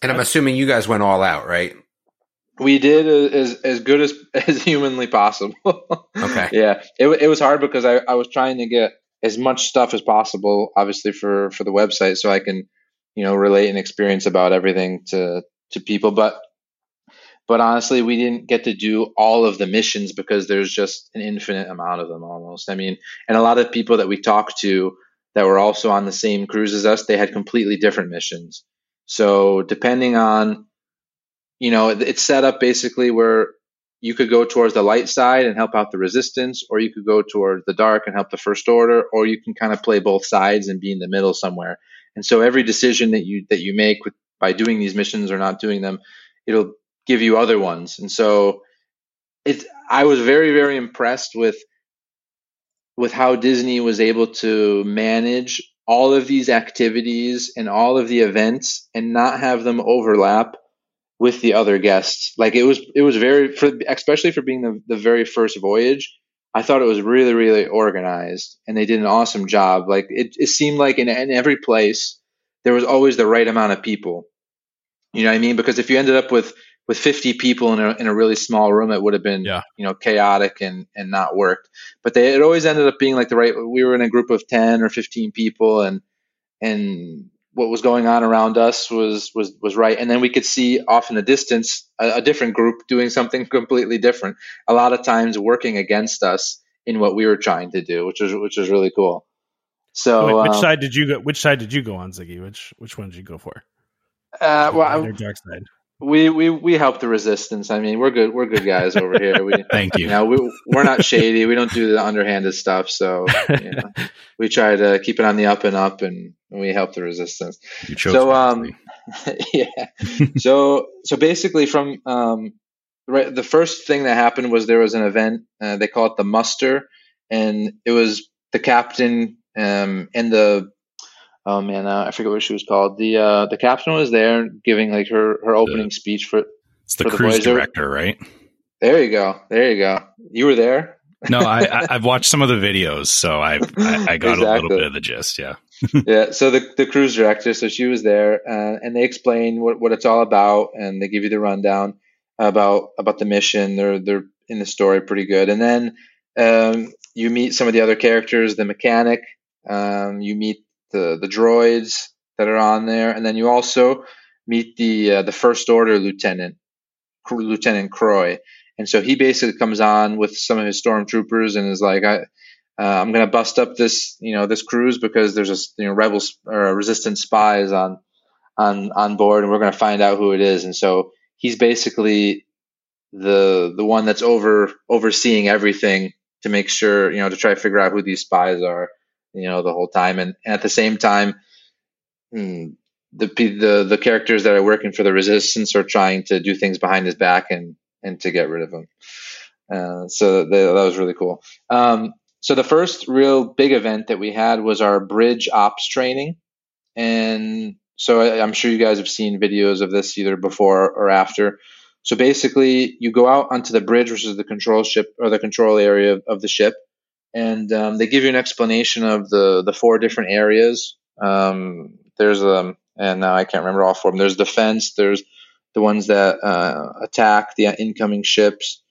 And I'm assuming you guys went all out, right? We did as as good as [laughs] as humanly possible. Okay. yeah, it it was hard because I I was trying to get as much stuff as possible, obviously for for the website, so I can you know relate an experience about everything to to people. But but honestly, we didn't get to do all of the missions because there's just an infinite amount of them almost. I mean, and a lot of people that we talked to that were also on the same cruise as us, they had completely different missions. So depending on you know, it's set up basically where you could go towards the light side and help out the resistance, or you could go towards the dark and help the first order, or you can kind of play both sides and be in the middle somewhere. And so every decision that you that you make with, by doing these missions or not doing them, it'll give you other ones. And so it I was very very impressed with with how Disney was able to manage all of these activities and all of the events and not have them overlap with the other guests. Like it was, it was very, for, especially for being the, the very first voyage. I thought it was really, really organized, and they did an awesome job. Like it, it seemed like in, in every place there was always the right amount of people. You know what I mean? Because if you ended up with with 50 people in a, in a really small room, it would have been Yeah. you know chaotic and and not worked. But they it always ended up being like the right. We were in a group of 10 or 15 people, and and what was going on around us was was was right and then we could see off in the distance a, a different group doing something [laughs] completely different a lot of times working against us in what we were trying to do which was which was really cool so Wait, which um, side did you go? Which side did you go on, Ziggy? Which which one did you go for? uh, well Light I- or dark side. We we we help the resistance i mean we're good we're good guys over here we [laughs] Thank you. you know, we, we're not shady. We don't do the underhanded stuff. So you know, [laughs] we try to keep it on the up and up, and we help the resistance. You chose so um [laughs] yeah so so basically from um right the first thing that happened was there was an event uh, they call it the muster and it was the captain um and the oh man uh, i forget what she was called the uh the captain was there giving like her her opening speech for it's the for the cruise director, right? There you go. There you go. You were there. No, I, I [laughs] have watched some of the videos, so I've, I I got a little bit of the gist. Yeah. [laughs] yeah. So the the cruise director, so she was there, uh, and they explain what, what it's all about, and they give you the rundown about about the mission. They're they're in the story pretty good, and then um, you meet some of the other characters, the mechanic. Um, you meet the the droids that are on there, and then you also meet the uh, the first order lieutenant, Lieutenant Croy, and so he basically comes on with some of his stormtroopers and is like, I. Uh, I'm gonna bust up this, you know, this cruise because there's a you know rebels or a resistance spies on on on board, and we're gonna find out who it is. And so he's basically the the one that's over overseeing everything to make sure, you know, to try to figure out who these spies are, you know, the whole time. And, at the same time, hmm, the the the characters that are working for the resistance are trying to do things behind his back and and to get rid of him. Uh, so they, that was really cool. Um, so the first real big event that we had was our bridge ops training, and so I, I'm sure you guys have seen videos of this either before or after. So basically, you go out onto the bridge, which is the control ship or the control area of, of the ship, and um, they give you an explanation of the the four different areas. Um, there's um, and now I can't remember all four of them. There's defense. There's the ones that uh, attack the incoming ships,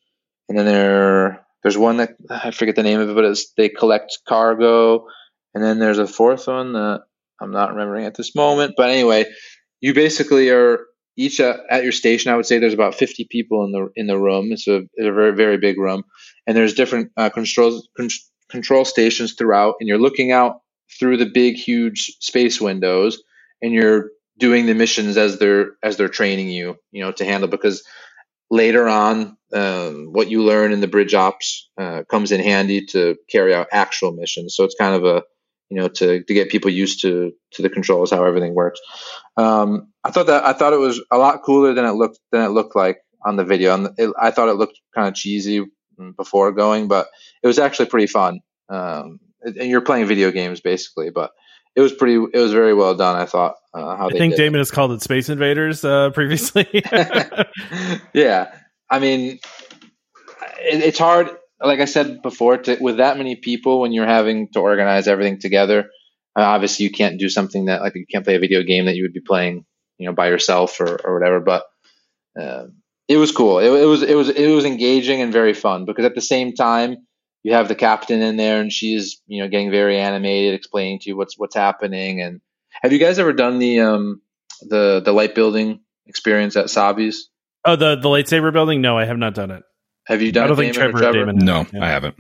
and then there there's one that I forget the name of it, but it's they collect cargo, and then there's a fourth one that I'm not remembering at this moment. But anyway, you basically are each uh, at your station. I would say there's about 50 people in the in the room. It's a, it's a very very big room, and there's different uh, control con- control stations throughout, and you're looking out through the big huge space windows, and you're doing the missions as they're as they're training you, you know, to handle because later on, um, what you learn in the bridge ops uh, comes in handy to carry out actual missions. So it's kind of a you know to, to get people used to to the controls how everything works. Um, I thought that I thought it was a lot cooler than it looked than it looked like on the video. And it, I thought it looked kind of cheesy before going, but it was actually pretty fun. Um, and you're playing video games basically, but it was pretty. It was very well done. I thought. Uh, how I they think it. Damon has called it Space Invaders uh, [laughs] previously. [laughs] yeah, I mean, it, it's hard. Like I said before, to, with that many people, when you're having to organize everything together, uh, obviously you can't do something that like you can't play a video game that you would be playing, you know, by yourself or, or whatever. But uh, it was cool. It, it was it was it was engaging and very fun because at the same time you have the captain in there and she's you know getting very animated, explaining to you what's what's happening. And have you guys ever done the um the the light building experience at Savi's? oh, the the lightsaber building? No, I have not done it. Have you done I don't it, think Damon or Trevor, Damon. has. No, Yeah. I haven't.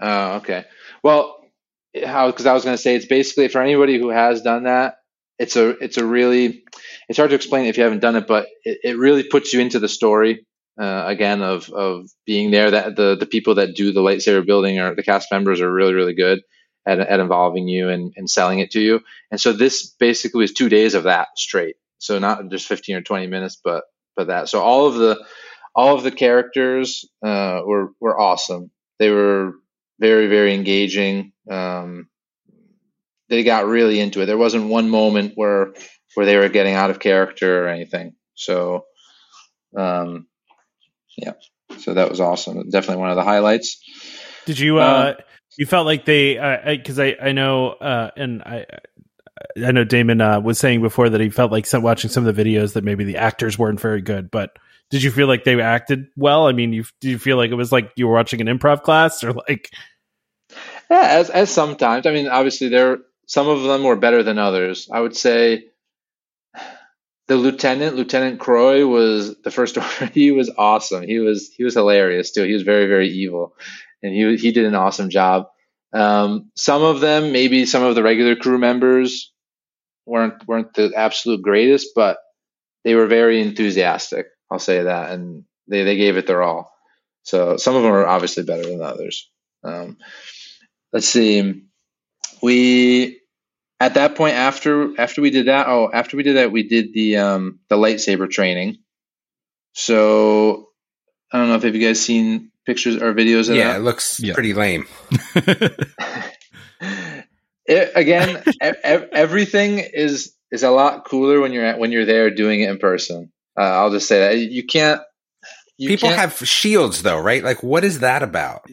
Oh, okay. Well, how? Because I was going to say it's basically for anybody who has done that. It's a it's a really it's hard to explain if you haven't done it, but it, it really puts you into the story uh, again of of being there. That the the people that do the lightsaber building or the cast members are really really good at at involving you and, and selling it to you. And so this basically was two days of that straight. So not just fifteen or twenty minutes, but but that. So all of the all of the characters uh, were were awesome. They were very very engaging. Um, they got really into it. There wasn't one moment where where they were getting out of character or anything. So, um, yeah, so that was awesome. Definitely one of the highlights. Did you uh Um, you felt like they because I, I know uh and I I know Damon uh, was saying before that he felt like some, watching some of the videos that maybe the actors weren't very good, but did you feel like they acted well? I mean, you did you feel like it was like you were watching an improv class or like Yeah, as as sometimes. I mean, obviously there some of them were better than others. I would say the lieutenant, Lieutenant Croy, was the first [laughs] order. He was awesome. He was he was hilarious too. He was very very evil, and he he did an awesome job. Um, some of them, maybe some of the regular crew members, weren't weren't the absolute greatest, but they were very enthusiastic. I'll say that, and they they gave it their all. So some of them are obviously better than others. Um, let's see. We at that point after after we did that. Oh, after we did that, we did the um, the lightsaber training. So I don't know if have you guys seen pictures or videos of Yeah, that. it looks Yeah. pretty lame. [laughs] it, again, e- ev- everything is is a lot cooler when you're at, when you're there doing it in person. Uh, I'll just say that you can't. you People can't- have shields though, right? Like, what is that about?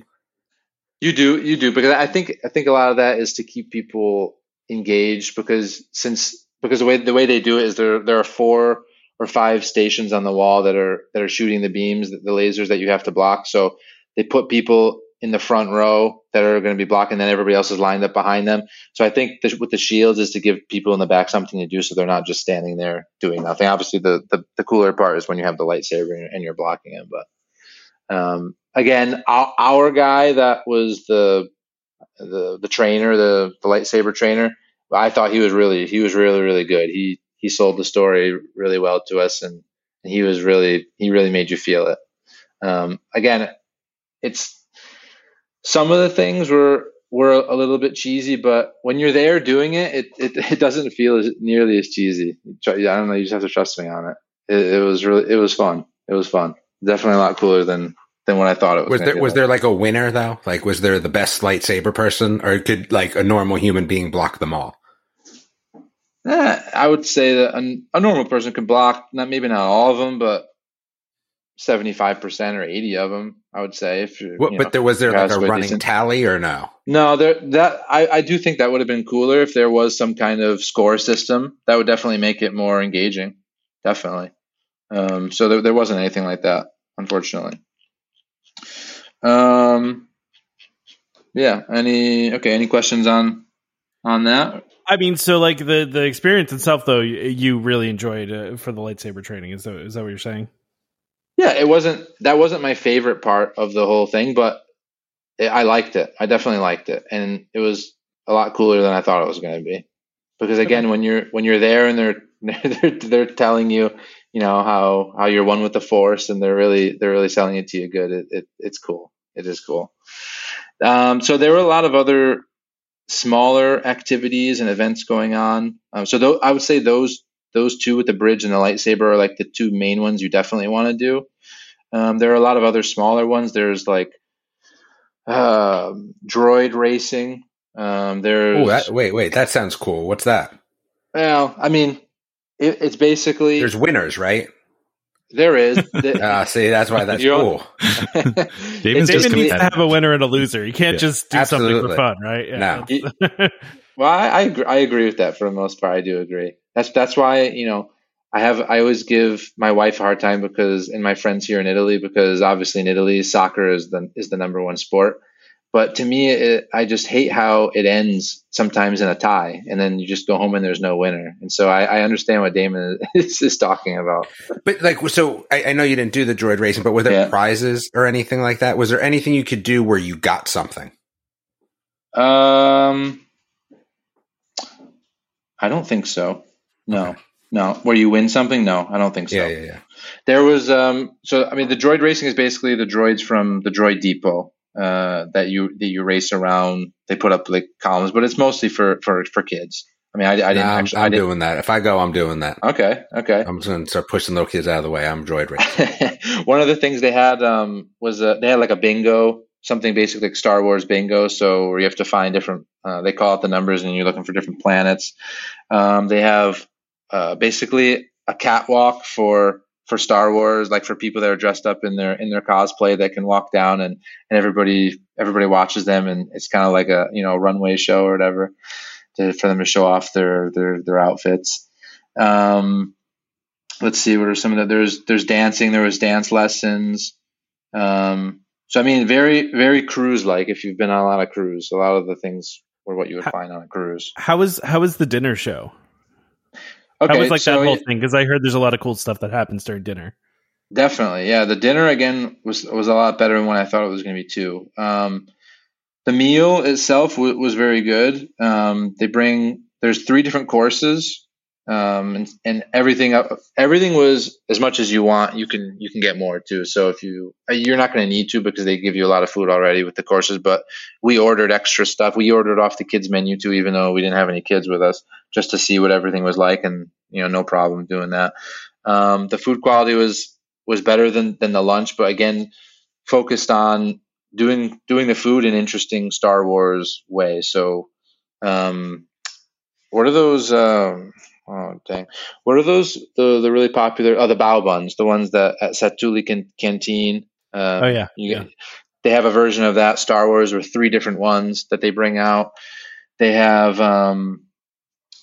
You do, you do, because I think I think a lot of that is to keep people engaged because since because the way the way they do it is there there are four or five stations on the wall that are that are shooting the beams, the lasers that you have to block. So they put people in the front row that are going to be blocking, then everybody else is lined up behind them. So I think with the shields is to give people in the back something to do, so they're not just standing there doing nothing. Obviously, the the, the cooler part is when you have the lightsaber and you're blocking it, but. Um, again, our, our guy that was the the the trainer, the the lightsaber trainer. I thought he was really he was really really good. He he sold the story really well to us, and, and he was really he really made you feel it. Um, again, it's some of the things were were a little bit cheesy, but when you're there doing it, it it, [laughs] it doesn't feel as, nearly as cheesy. I don't know. You just have to trust me on it. It, it was really it was fun. It was fun. Definitely a lot cooler than than what I thought it was. Was there be was like. there like a winner though? Like, was there the best lightsaber person, or could like a normal human being block them all? Eh, I would say that a, a normal person could block, not maybe not all of them, but seventy five percent or eighty of them. I would say if What, you but know, there was there like a running decent. tally or no? No, there that I, I do think that would have been cooler if there was some kind of score system. That would definitely make it more engaging. Definitely. Um, so there, there wasn't anything like that, unfortunately. Um, yeah. Any okay? Any questions on on that? I mean, so like the the experience itself, though, you, you really enjoyed uh, for the lightsaber training. Is that is that what you're saying? Yeah, it wasn't. That wasn't my favorite part of the whole thing, but it, I liked it. I definitely liked it, and it was a lot cooler than I thought it was going to be. Because again, when you're when you're there and [laughs] they're they're they're telling you, you know how how you're one with the force, and they're really they're really selling it to you good. It, it it's cool. It is cool. Um, so there were a lot of other smaller activities and events going on. Um, so tho- I would say those those two with the bridge and the lightsaber are like the two main ones you definitely want to do. Um, there are a lot of other smaller ones. There's like um droid racing. Um, there's Oh, that, wait, wait, that sounds cool. What's that? well, I mean, it, it's basically There's winners, right? There is. [laughs] The, Ah, see, that's why that's [laughs] You cool. [laughs] Damon's just David needs to have a winner and a loser. You can't Yeah. just do something Absolutely. for fun, right? No. Well, I, I agree, I agree with that for the most part. I do agree. That's that's why you know I have I always give my wife a hard time because and my friends here in Italy because obviously in Italy soccer is the is the number one sport. But to me, it, I just hate how it ends sometimes in a tie, and then you just go home and there's no winner. And so I, I understand what Damon [laughs] is, is talking about. But like, so I, I know you didn't do the droid racing, but were there Yeah. prizes or anything like that? Was there anything you could do where you got something? Um, I don't think so. No, no. Where you win something? No, I don't think so. Yeah, yeah, yeah. There was um so I mean the droid racing is basically the droids from the droid depot uh that you that you race around. They put up like columns, but it's mostly for for for kids. I mean I, I didn't I'm, actually I'm I doing that. If I go, I'm doing that. Okay, okay. I'm just going to start pushing little kids out of the way. I'm droid racing. [laughs] One of the things they had um was uh, they had like a bingo, something basically like Star Wars bingo, so where you have to find different uh, they call it the numbers and you're looking for different planets. Um, they have uh, basically a catwalk for for Star Wars, like for people that are dressed up in their in their cosplay that can walk down and and everybody everybody watches them and it's kind of like a you know runway show or whatever to, for them to show off their their their outfits. Um, let's see what are some of the there's there's dancing there was dance lessons. Um, so I mean very very cruise like if you've been on a lot of cruise, a lot of the things were what you would How- find on a cruise. how was how was the dinner show? Okay, how was like so that whole thing? Because I heard there's a lot of cool stuff that happens during dinner. Definitely, yeah. The dinner again was was a lot better than what I thought it was going to be too. Um, the meal itself w- was very good. Um, they bring there's three different courses, um, and and everything everything was as much as you want. You can you can get more too. So if you uh, you're not going to need to because they give you a lot of food already with the courses. But we ordered extra stuff. We ordered off the kids menu too, even though we didn't have any kids with us, just to see what everything was like, and you know no problem doing that. Um, the food quality was was better than than the lunch, but again, focused on doing doing the food in interesting Star Wars way. So, um, what are those? Um, Oh dang! What are those? The the really popular? Oh, the bao buns, the ones that at Satu'li can, Canteen. Um, Oh, yeah, you, yeah. They have a version of that Star Wars with three different ones that they bring out. They have, um,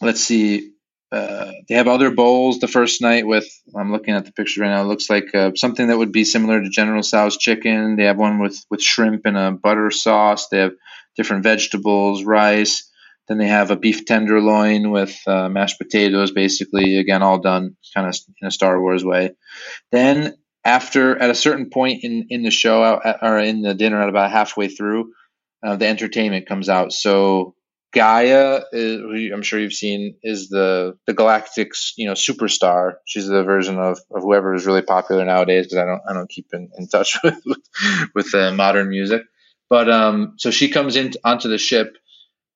let's see, uh, they have other bowls the first night with. I'm looking at the picture right now. It looks like uh, something that would be similar to General Tso's chicken. They have one with with shrimp and a butter sauce. They have different vegetables, rice. Then they have a beef tenderloin with uh, mashed potatoes, basically, again, all done kind of in a Star Wars way. Then, after, at a certain point in, in the show, uh, or in the dinner, at about halfway through, uh, the entertainment comes out. So, Gaya, is, I'm sure you've seen, is the the galactic, you know, superstar. She's the version of, of whoever is really popular nowadays because I don't I don't keep in, in touch [laughs] with with uh, modern music. But um, so she comes in onto the ship,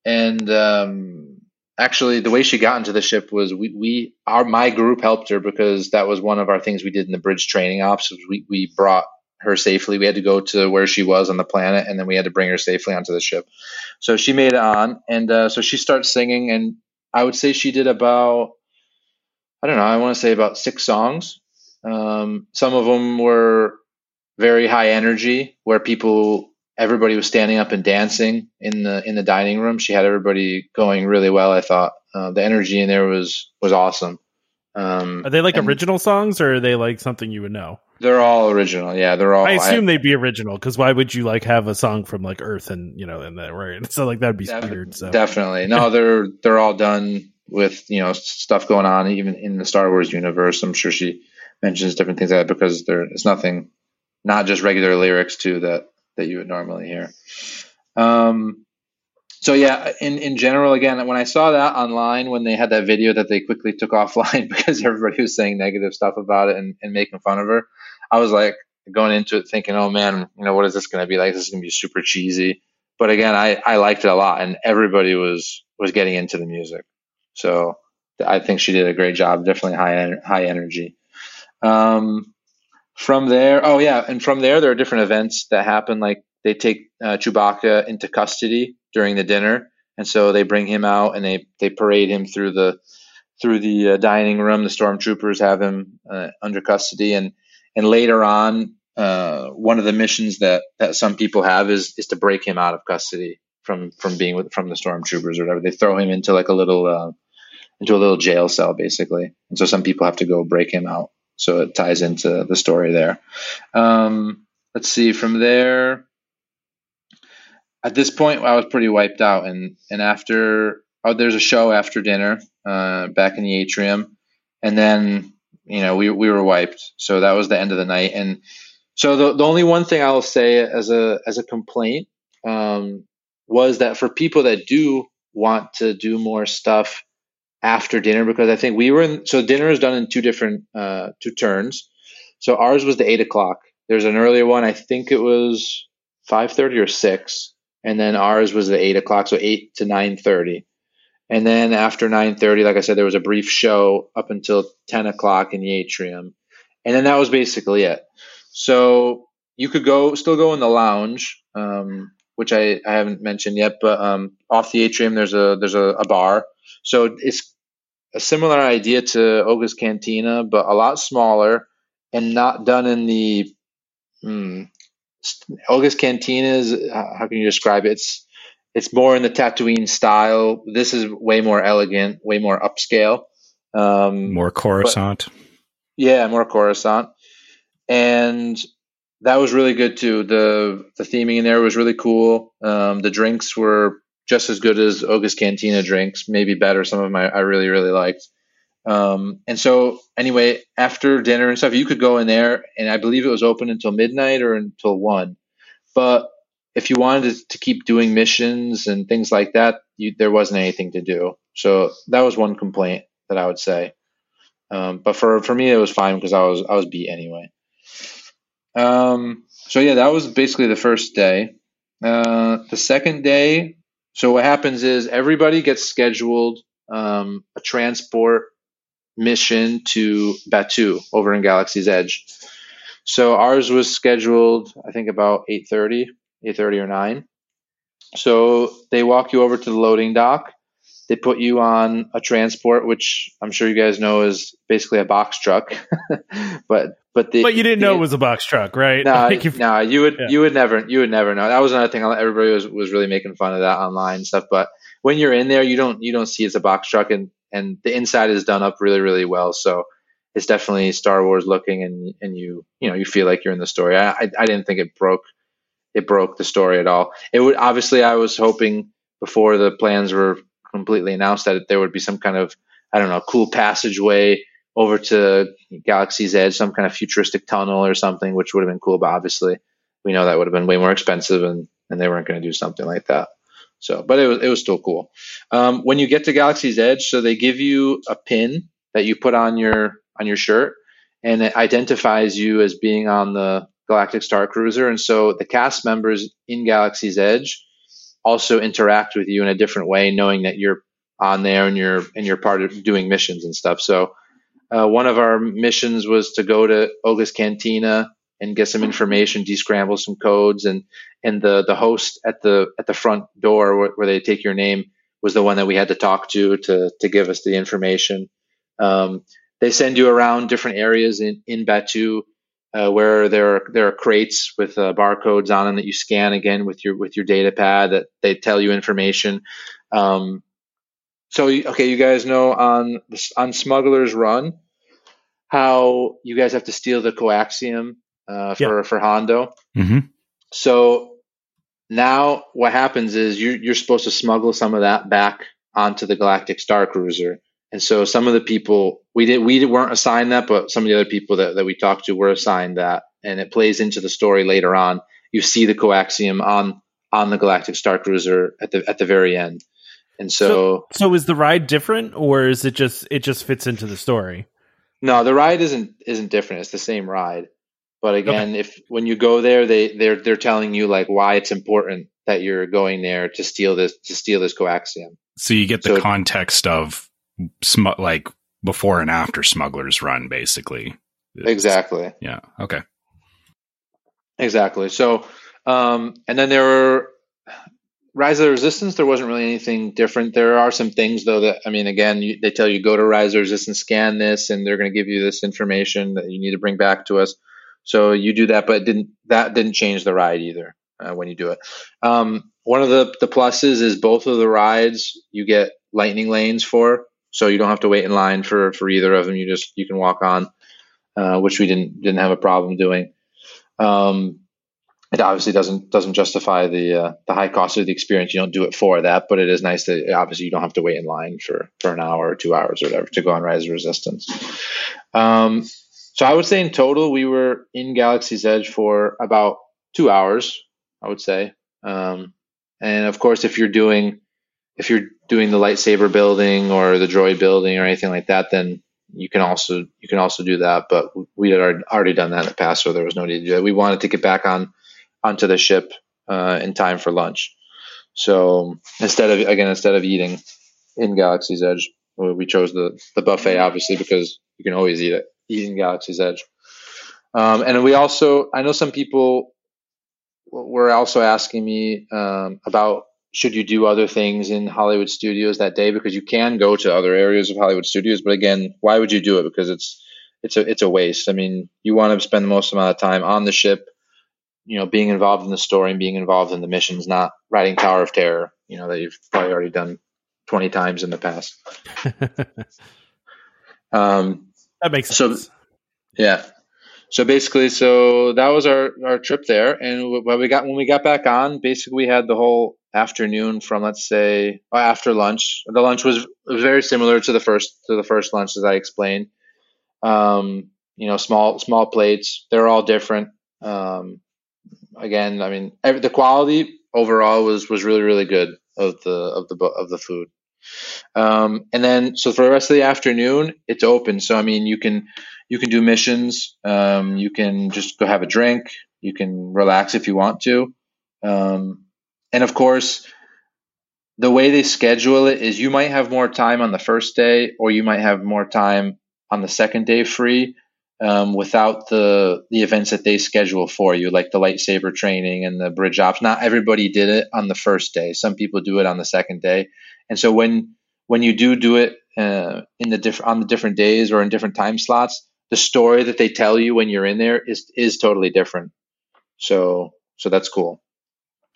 and um, actually, the way she got into the ship was we we our my group helped her because that was one of our things we did in the bridge training ops. We we brought her safely. We had to go to where she was on the planet, and then we had to bring her safely onto the ship. So she made it on, and uh, so she starts singing, and I would say she did about I don't know, I want to say about six songs. Um, some of them were very high energy, where people everybody was standing up and dancing in the in the dining room. She had everybody going really well. I thought uh, the energy in there was was awesome. Um, Are they like original songs or are they like something you would know? They're all original. Yeah, they're all. I assume they'd be original because why would you like have a song from like Earth and you know and that right? [laughs] So like that'd be Def- weird. So Definitely. No, [laughs] they're they're all done with you know stuff going on even in the Star Wars universe. I'm sure she mentions different things like that because there it's nothing, not just regular lyrics too that that you would normally hear. Um, so yeah, in in general, again, when I saw that online when they had that video that they quickly took [laughs] offline because everybody was saying negative stuff about it and, and making fun of her, I was like going into it thinking, oh man, you know, what is this going to be like? This is going to be super cheesy. But again, I, I liked it a lot, and everybody was was getting into the music. So I think she did a great job. Definitely high high energy. Um, from there, oh yeah, and from there, there are different events that happen. Like they take uh, Chewbacca into custody during the dinner, and so they bring him out and they they parade him through the through the uh, dining room. The stormtroopers have him uh, under custody, and and later on, uh, one of the missions that that some people have is is to break him out of custody from from being with from the stormtroopers or whatever. They throw him into like a little uh, into a little jail cell basically, and so some people have to go break him out. So it ties into the story there. Um, let's see from there. At this point, I was pretty wiped out, and and after oh, there's a show after dinner uh, back in the atrium, and then you know we we were wiped. So that was the end of the night, and so the the only one thing I'll say as a as a complaint um, was that for people that do want to do more stuff after dinner, because I think we were in so dinner is done in two different uh, two turns. So ours was the eight o'clock. There's an earlier one. I think it was five thirty or six, and then ours was the eight o'clock. So eight to nine thirty. And then after 9:30, like I said, there was a brief show up until 10 o'clock in the atrium, and then that was basically it. So you could go, still go in the lounge, um, which I, I haven't mentioned yet, but um, off the atrium there's a there's a, a bar. So it's a similar idea to Oga's Cantina, but a lot smaller and not done in the hmm, Oga's Cantina is how can you describe it? It's it's more in the Tatooine style. This is way more elegant, way more upscale. Um, More Coruscant. yeah, more Coruscant, and that was really good too. the The theming in there was really cool. Um, the drinks were just as good as Oga's Cantina drinks, maybe better. Some of them I, I really really liked. Um, and so anyway, after dinner and stuff, you could go in there, and I believe it was open until midnight or until one. But if you wanted to, to keep doing missions and things like that, you, there wasn't anything to do. So that was one complaint that I would say. Um, but for, for me, it was fine because I was I was beat anyway. Um, so yeah, that was basically the first day. Uh, the second day, so what happens is everybody gets scheduled um, a transport mission to Batuu over in Galaxy's Edge. So ours was scheduled, I think, about 8:30, 8:30 or 9. So they walk you over to the loading dock, they put you on a transport, which I'm sure you guys know is basically a box truck. [laughs] but but the, but you didn't know it was a box truck, right? No, [laughs] if- no, you would Yeah. you would never you would never know. That was another thing. Everybody was was really making fun of that online stuff. But when you're in there, you don't you don't see it's a box truck, and and the inside is done up really really well. So it's definitely Star Wars looking, and and you you know you feel like you're in the story. I I, I didn't think it broke it broke the story at all. It would obviously I was hoping before the plans were completely announced that there would be some kind of I don't know cool passageway over to Galaxy's Edge, some kind of futuristic tunnel or something, which would have been cool. But obviously, we know that would have been way more expensive, and and they weren't going to do something like that. So, but it was it was still cool. Um, when you get to Galaxy's Edge, so they give you a pin that you put on your on your shirt, and it identifies you as being on the Galactic Starcruiser. And so the cast members in Galaxy's Edge also interact with you in a different way, knowing that you're on there and you're and you're part of doing missions and stuff. So uh, one of our missions was to go to Oga's Cantina and get some information, descramble some codes, and and the the host at the at the front door where, where they take your name was the one that we had to talk to to to give us the information. Um, they send you around different areas in in Batuu. Uh, where there are, there are crates with uh, barcodes on them that you scan again with your with your data pad that they tell you information. Um, so okay, you guys know on on Smuggler's Run how you guys have to steal the coaxium uh, for for Hondo. hmm So now what happens is you, you're supposed to smuggle some of that back onto the Galactic Starcruiser. And so some of the people we did we weren't assigned that, but some of the other people that, that we talked to were assigned that, and it plays into the story later on. You see the coaxium on on the Galactic Starcruiser at the at the very end, and so so is the ride different, or is it just it just fits into the story? No, the ride isn't isn't different. It's the same ride. But again, if when you go there, they they're they're telling you like why it's important that you're going there to steal this to steal this coaxium. So you get the So- context of smu- like before and after Smuggler's Run, basically. It's- Exactly. Yeah. Okay. Exactly. So, um, and then there were Rise of the Resistance. There wasn't really anything different. There are some things though that I mean, again, you, they tell you go to Rise of the Resistance, scan this, and they're going to give you this information that you need to bring back to us. So you do that, but it didn't that didn't change the ride either uh, when you do it. Um, one of the the pluses is both of the rides you get lightning lanes for, so you don't have to wait in line for for either of them. You just you can walk on, uh, which we didn't didn't have a problem doing. Um, it obviously doesn't doesn't justify the uh, the high cost of the experience. You don't do it for that, but it is nice that obviously you don't have to wait in line for for an hour or two hours or whatever to go on Rise of Resistance. Um, so I would say in total we were in Galaxy's Edge for about two hours. I would say, um, and of course if you're doing if you're doing the lightsaber building or the droid building or anything like that, then you can also you can also do that. But we had already- done that in the past, so there was no need to do that. We wanted to get back on onto the ship uh, in time for lunch. So instead of again instead of eating in Galaxy's Edge, we we chose the the buffet obviously because you can always eat it eat in Galaxy's Edge. Um, and we also I know some people were also asking me um, about should you do other things in Hollywood studios that day because you can go to other areas of Hollywood studios, but again, why would you do it? Because it's it's a it's a waste. I mean, you want to spend the most amount of time on the ship, you know, being involved in the story and being involved in the missions, not riding Tower of Terror, you know, that you've probably already done twenty times in the past. [laughs] Um, That makes So- sense. yeah. So basically, so that was our, our trip there, and when we got when we got back on, basically we had the whole afternoon from let's say uh, after lunch. The lunch was very similar to the first to the first lunch as I explained. Um, you know, small small plates. They're all different. Um, again, I mean, ev- the quality overall was was really really good of the of the of the food. Um, and then so for the rest of the afternoon, it's open. So I mean, you can you can do missions. Um, you can just go have a drink. You can relax if you want to. Um, and of course, the way they schedule it is you might have more time on the first day, or you might have more time on the second day free um, without the the events that they schedule for you, like the lightsaber training and the bridge ops. Not everybody did it on the first day. Some people do it on the second day. And so when when you do do it uh, in the diff- on the different days or in different time slots, the story that they tell you when you're in there is is totally different. So so that's cool.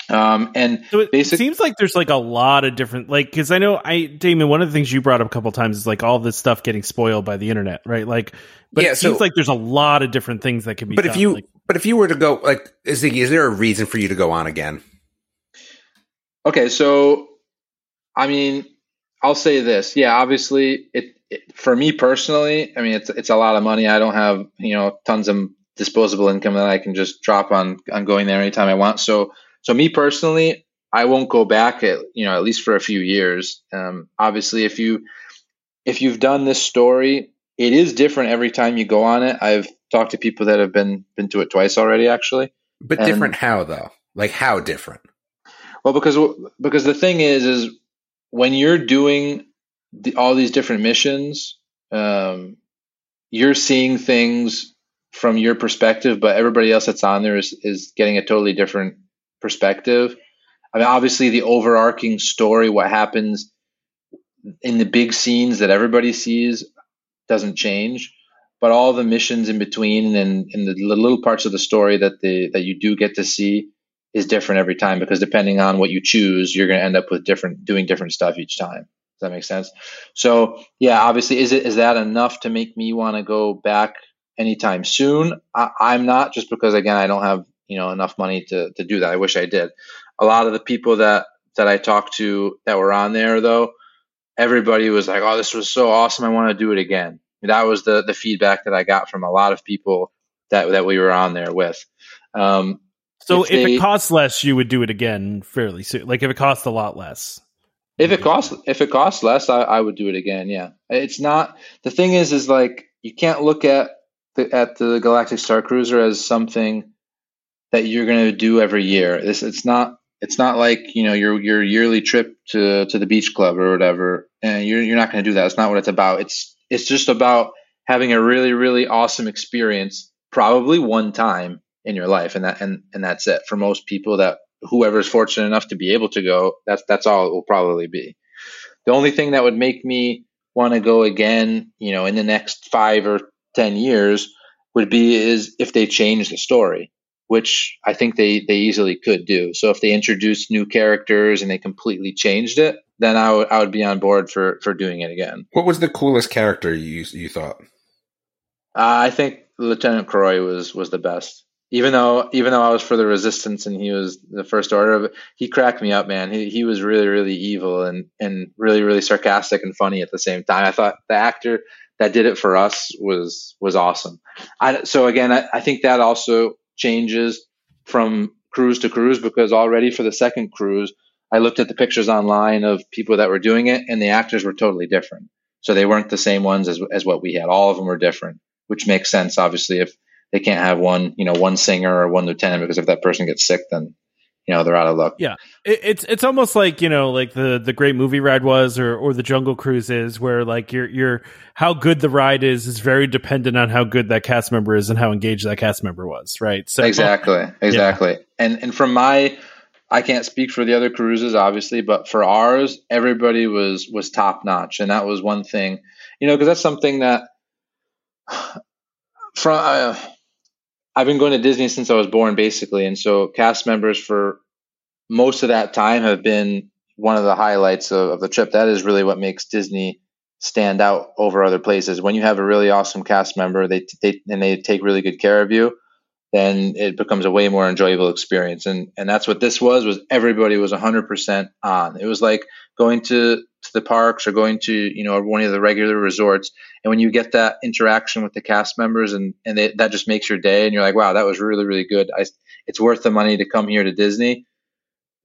Um, and So it basic- seems like there's like a lot of different like because I know I Damon one of the things you brought up a couple times is like all this stuff getting spoiled by the internet right like but Yeah, it seems so- like there's a lot of different things that can be But if you like, but if you were to go like is the, is there a reason for you to go on again? Okay, so I mean, I'll say this. Yeah, obviously, it, it for me personally. I mean, it's it's a lot of money. I don't have you know tons of disposable income that I can just drop on on going there anytime I want. So so me personally, I won't go back at you know at least for a few years. Um, obviously, if you if you've done this story, it is different every time you go on it. I've talked to people that have been been to it twice already, actually. But And- different how though? Like how different? Well, because because the thing is, is when you're doing the, all these different missions, um, you're seeing things from your perspective, but everybody else that's on there is is getting a totally different perspective. I mean, obviously, the overarching story, what happens in the big scenes that everybody sees, doesn't change. But all the missions in between and, and the little parts of the story that the that you do get to see is different every time because depending on what you choose, you're going to end up with different doing different stuff each time. Does that make sense? So yeah, obviously, is it is that enough to make me want to go back anytime soon? I, I'm not just because again I don't have you know enough money to to do that. I wish I did. A lot of the people that that I talked to that were on there though, everybody was like, "Oh, this was so awesome! I want to do it again." That was the the feedback that I got from a lot of people that that we were on there with. Um, so if if, they- it costs less you would do it again fairly soon like if it costs a lot less If it costs if it costs less, I, I would do it again. Yeah, it's not the thing is is like you can't look at the at the Galactic Starcruiser as something that you're going to do every year. This it's not it's not like you know your your yearly trip to to the beach club or whatever, and you're you're not going to do that. It's not what it's about. It's it's just about having a really really awesome experience, probably one time in your life, and that and and that's it for most people that whoever's fortunate enough to be able to go, that's that's all it will probably be. The only thing that would make me want to go again, you know, in the next five or ten years would be is if they change the story, which I think they they easily could do. So if they introduced new characters and they completely changed it, then I would I would be on board for for doing it again. What was the coolest character you you thought? Uh, I think Lieutenant Croy was was the best. Even though even though I was for the Resistance and he was the First Order, he cracked me up, man. He he was really really evil and and really really sarcastic and funny at the same time. I thought the actor that did it for us was was awesome. I, so again, I, I think that also changes from cruise to cruise because already for the second cruise, I looked at the pictures online of people that were doing it, and the actors were totally different. So they weren't the same ones as as what we had. All of them were different, which makes sense, obviously, if they can't have one, you know, one singer or one lieutenant because if that person gets sick, then you know they're out of luck. Yeah, it, it's it's almost like you know, like the the great movie ride was, or or the Jungle Cruise is, where like your your how good the ride is is very dependent on how good that cast member is and how engaged that cast member was, right? So exactly, exactly. And and from my, I can't speak for the other cruises, obviously, but for ours, everybody was was top notch, and that was one thing, you know, because that's something that [sighs] from. Uh, I've been going to Disney since I was born, basically, and so cast members for most of that time have been one of the highlights of, of the trip. That is really what makes Disney stand out over other places. When you have a really awesome cast member, they they and they take really good care of you, then it becomes a way more enjoyable experience. And and that's what this was. Was everybody was 100% on. It was like going to to the parks or going to you know one of the regular resorts and when you get that interaction with the cast members and and they, that just makes your day and you're like wow that was really really good I, it's worth the money to come here to disney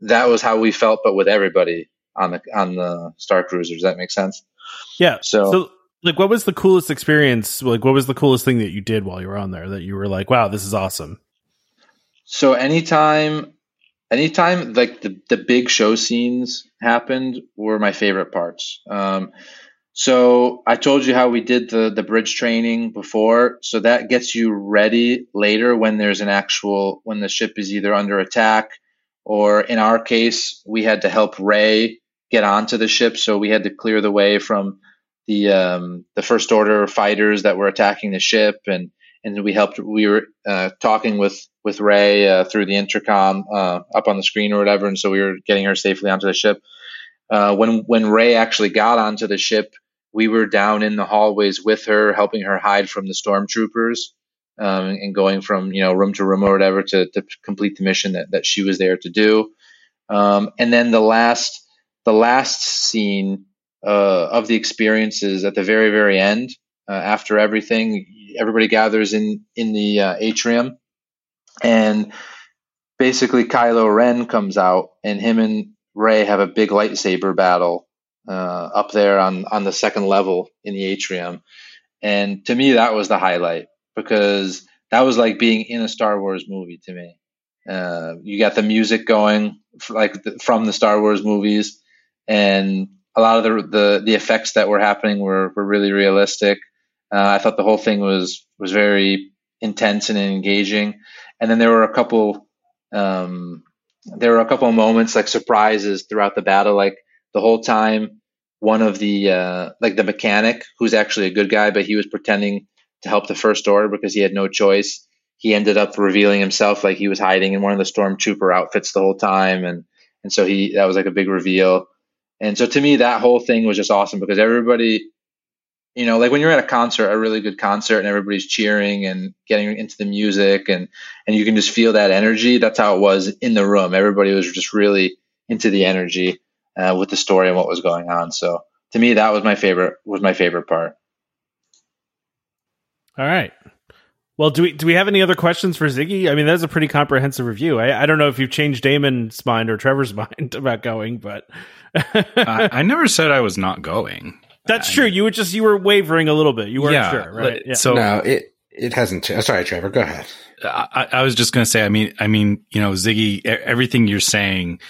that was how we felt but with everybody on the on the starcruisers that makes sense yeah. So- so like, what was the coolest experience? Like, what was the coolest thing that you did while you were on there that you were like, wow, this is awesome? So anytime, anytime like the the big show scenes happened were my favorite parts. Um, so I told you how we did the the bridge training before. So that gets you ready later when there's an actual when the ship is either under attack or in our case we had to help Rey get onto the ship. So we had to clear the way from the um, the first order fighters that were attacking the ship, and and we helped. We were uh, talking with with Rey uh, through the intercom uh, up on the screen or whatever, and so we were getting her safely onto the ship. Uh, when when Rey actually got onto the ship, we were down in the hallways with her, helping her hide from the stormtroopers. Um, and going from you know room to room or whatever to, to complete the mission that, that she was there to do. Um, and then the last the last scene uh, of the experiences at the very very end uh, after everything everybody gathers in in the uh, atrium. And basically Kylo Ren comes out and him and Rey have a big lightsaber battle uh, up there on on the second level in the atrium. And to me that was the highlight because that was like being in a Star Wars movie to me. Uh, you got the music going like from the Star Wars movies. And a lot of the the, the effects that were happening were, were really realistic. Uh, I thought the whole thing was was very intense and engaging. And then there were a couple um, there were a couple moments like surprises throughout the battle. Like the whole time, one of the uh, like the mechanic who's actually a good guy, but he was pretending to help the First Order because he had no choice. He ended up revealing himself like he was hiding in one of the stormtrooper outfits the whole time, and and so he that was like a big reveal. And so to me, that whole thing was just awesome because everybody, you know, like when you're at a concert, a really good concert, and everybody's cheering and getting into the music, and and you can just feel that energy. That's how it was in the room. Everybody was just really into the energy uh, with the story and what was going on. So to me, that was my favorite. Was my favorite part. All right. Well, do we do we have any other questions for Ziggy? I mean, that's a pretty comprehensive review. I, I don't know if you've changed Damon's mind or Trevor's [laughs] mind about going, but I, I, never said I was not going. That's I, true. You were just you were wavering a little bit. You weren't yeah, sure, right? Yeah. So no, it it hasn't. Changed. Sorry, Trevor. Go ahead. I, I was just going to say. I mean, I mean, you know, Ziggy, everything you're saying,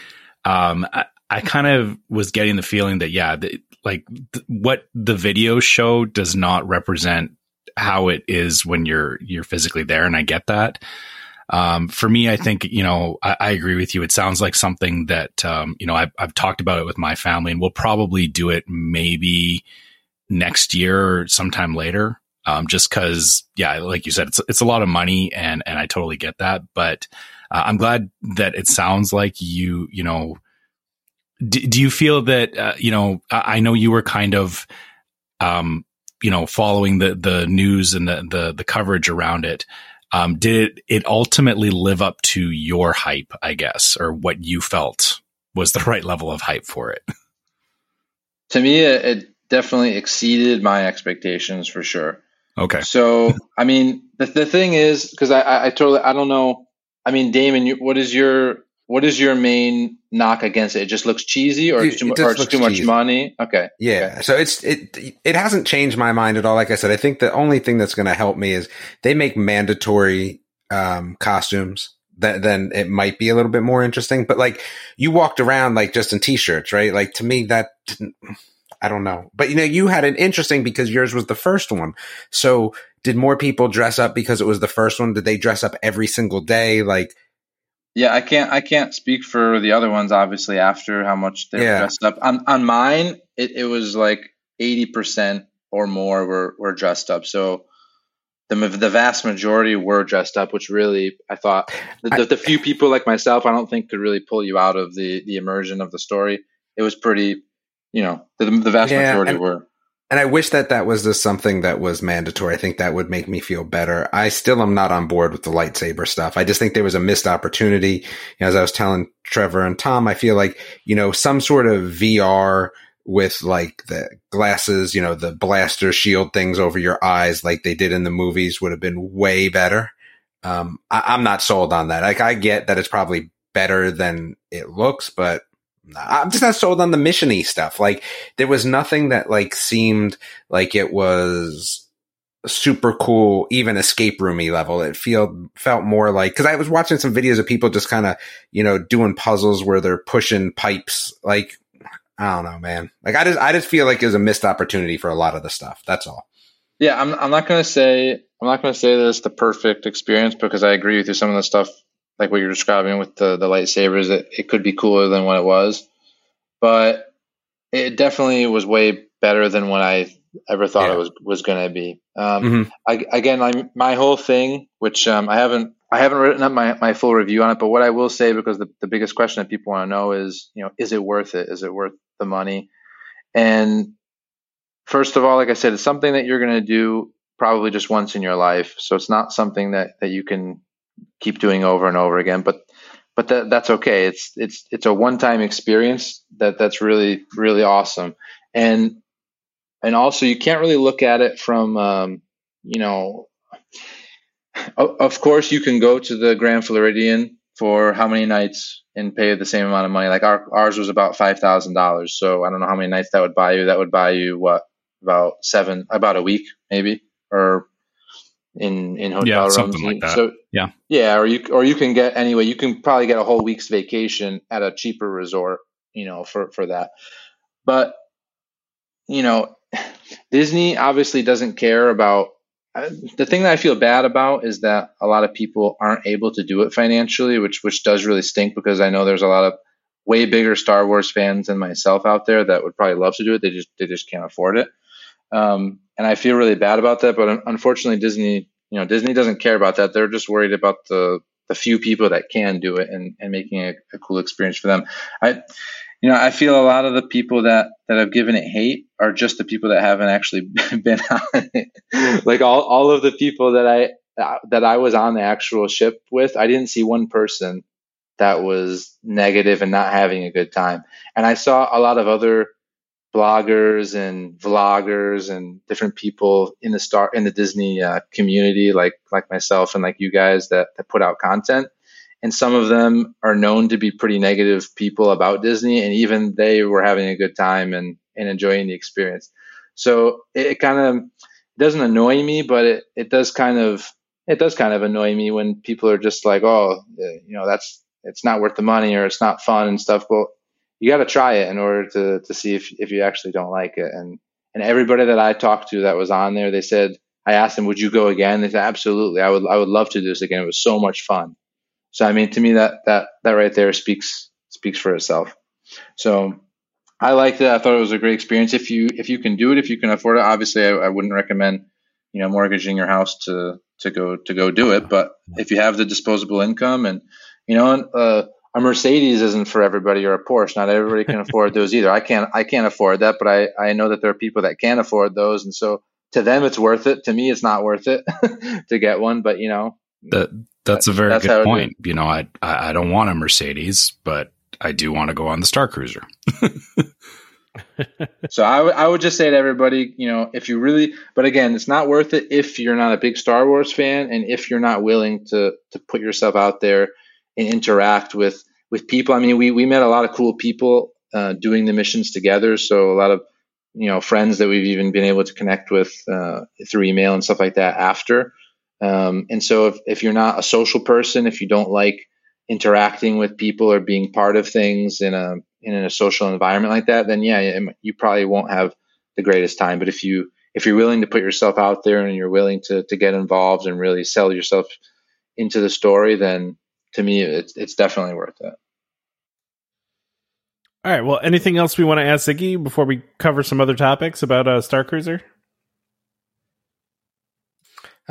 um, I, I kind of was getting the feeling that yeah, the, like th- what the video show does not represent how it is when you're you're physically there, and I get that. Um, for me, I think you know I, I, agree with you. It sounds like something that um, you know I've, I've talked about it with my family, and we'll probably do it maybe next year or sometime later. Um, just because, yeah, like you said, it's it's a lot of money, and and I totally get that. But uh, I'm glad that it sounds like you you know. Do, do you feel that uh, you know? I, I know you were kind of um, you know, following the the news and the the, the coverage around it, um, did it ultimately live up to your hype? I guess, or what you felt was the [laughs] right level of hype for it? To me, it, it definitely exceeded my expectations for sure. Okay. So, I mean, the, the thing is, because I, I, I, totally, I don't know. I mean, Damon, you, what is your what is your main knock against it? It just looks cheesy, or, it, too, it or too cheesy. much money. Okay. Yeah. Okay. So it's it it hasn't changed my mind at all. Like I said, I think the only thing that's going to help me is they make mandatory um, costumes. That then it might be a little bit more interesting. But like you walked around like just in t-shirts, right? Like to me that I don't know. But you know, you had an interesting because yours was the first one. So did more people dress up because it was the first one? Did they dress up every single day? Like yeah, I can't I can't speak for the other ones obviously after how much they're yeah. dressed up. On on mine, it, it was like eighty percent or more were, were dressed up. So the the vast majority were dressed up, which really I thought the, the, the, few people like myself I don't think could really pull you out of the the immersion of the story. It was pretty, you know, the, the vast yeah, majority and, were. And I wish that that was just something that was mandatory. I think that would make me feel better. I still am not on board with the lightsaber stuff. I just think there was a missed opportunity. As I was telling Trevor and Tom, I feel like, you know, some sort of VR with like the glasses, you know, the blaster shield things over your eyes like they did in the movies would have been way better. Um, I, am not sold on that. Like I get that it's probably better than it looks, but I'm just not sold on the missiony stuff. Like there was nothing that like seemed like it was super cool, even escape roomy level. It felt felt more like because I was watching some videos of people just kind of you know doing puzzles where they're pushing pipes. Like I don't know, man. Like I just I just feel like it was a missed opportunity for a lot of the stuff. That's all. Yeah, I'm I'm not gonna say I'm not gonna say that it's the perfect experience because I agree with you. Some of the stuff like what you're describing with the, the lightsabers, it, it could be cooler than what it was. But it definitely was way better than what I ever thought Yeah. it was was going to be. Um, Mhm. I, again, I, my whole thing, which um, I haven't I haven't written up my, my full review on it, but what I will say, because the, the biggest question that people want to know is, you know, is it worth it? Is it worth the money? And first of all, like I said, it's something that you're going to do probably just once in your life. So it's not something that, that you can keep doing over and over again. But but that that's okay. It's it's it's a one time experience that that's really really awesome. And and also you can't really look at it from um, you know of course you can go to the Grand Floridian for how many nights and pay the same amount of money. Like our ours was about five thousand dollars. So I don't know how many nights that would buy you. That would buy you what about seven about a week maybe or in in hotel Yeah, rooms. something like that. So Yeah. yeah, or you or you can get anyway. You can probably get a whole week's vacation at a cheaper resort, you know, for for that. But you know, [sighs] Disney obviously doesn't care about. uh, The thing that I feel bad about is that a lot of people aren't able to do it financially, which which does really stink because I know there's a lot of way bigger Star Wars fans than myself out there that would probably love to do it. They just they just can't afford it. Um, and I feel really bad about that. But unfortunately, Disney, you know, Disney doesn't care about that. They're just worried about the the few people that can do it and, and making it a cool experience for them. I, you know, I feel a lot of the people that that have given it hate are just the people that haven't actually [laughs] been on it. like all all of the people that I that I was on the actual ship with, I didn't see one person that was negative and not having a good time. And I saw a lot of other bloggers and vloggers and different people in the star in the Disney uh, community, like like myself and like you guys that, that put out content. And some of them are known to be pretty negative people about Disney, and even they were having a good time and, and enjoying the experience. So it, it kind of doesn't annoy me, but it, it does kind of it does kind of annoy me when people are just like, oh, you know, that's it's not worth the money or it's not fun and stuff. Well, you got to try it in order to to see if if you actually don't like it. And and everybody that I talked to that was on there, they said I asked them, would you go again? They said absolutely. I would I would love to do this again. It was so much fun. So I mean, to me that that that right there speaks speaks for itself. So I liked it. I thought it was a great experience. If you if you can do it, if you can afford it, obviously I, I wouldn't recommend you know mortgaging your house to to go to go do it. But if you have the disposable income and you know uh, a Mercedes isn't for everybody or a Porsche. Not everybody can [laughs] afford those either. I can't I can't afford that, but I I know that there are people that can afford those, and so to them it's worth it. To me, it's not worth it [laughs] to get one. But you know, That that's a very That's good point. You know, I, I don't want a Mercedes, but I do want to go on the Starcruiser. [laughs] So I would I would just say to everybody, you know, if you really, but again, it's not worth it if you're not a big Star Wars fan and if you're not willing to to put yourself out there and interact with with people. I mean, we we met a lot of cool people uh, doing the missions together. So a lot of you know friends that we've even been able to connect with uh, through email and stuff like that after. Um, and so if if you're not a social person, if you don't like interacting with people or being part of things in a in a social environment like that, then yeah, you probably won't have the greatest time. But if you if you're willing to put yourself out there and you're willing to to get involved and really sell yourself into the story, then to me, it's it's definitely worth it. All right. Well, anything else we want to ask Ziggy before we cover some other topics about uh, Starcruiser?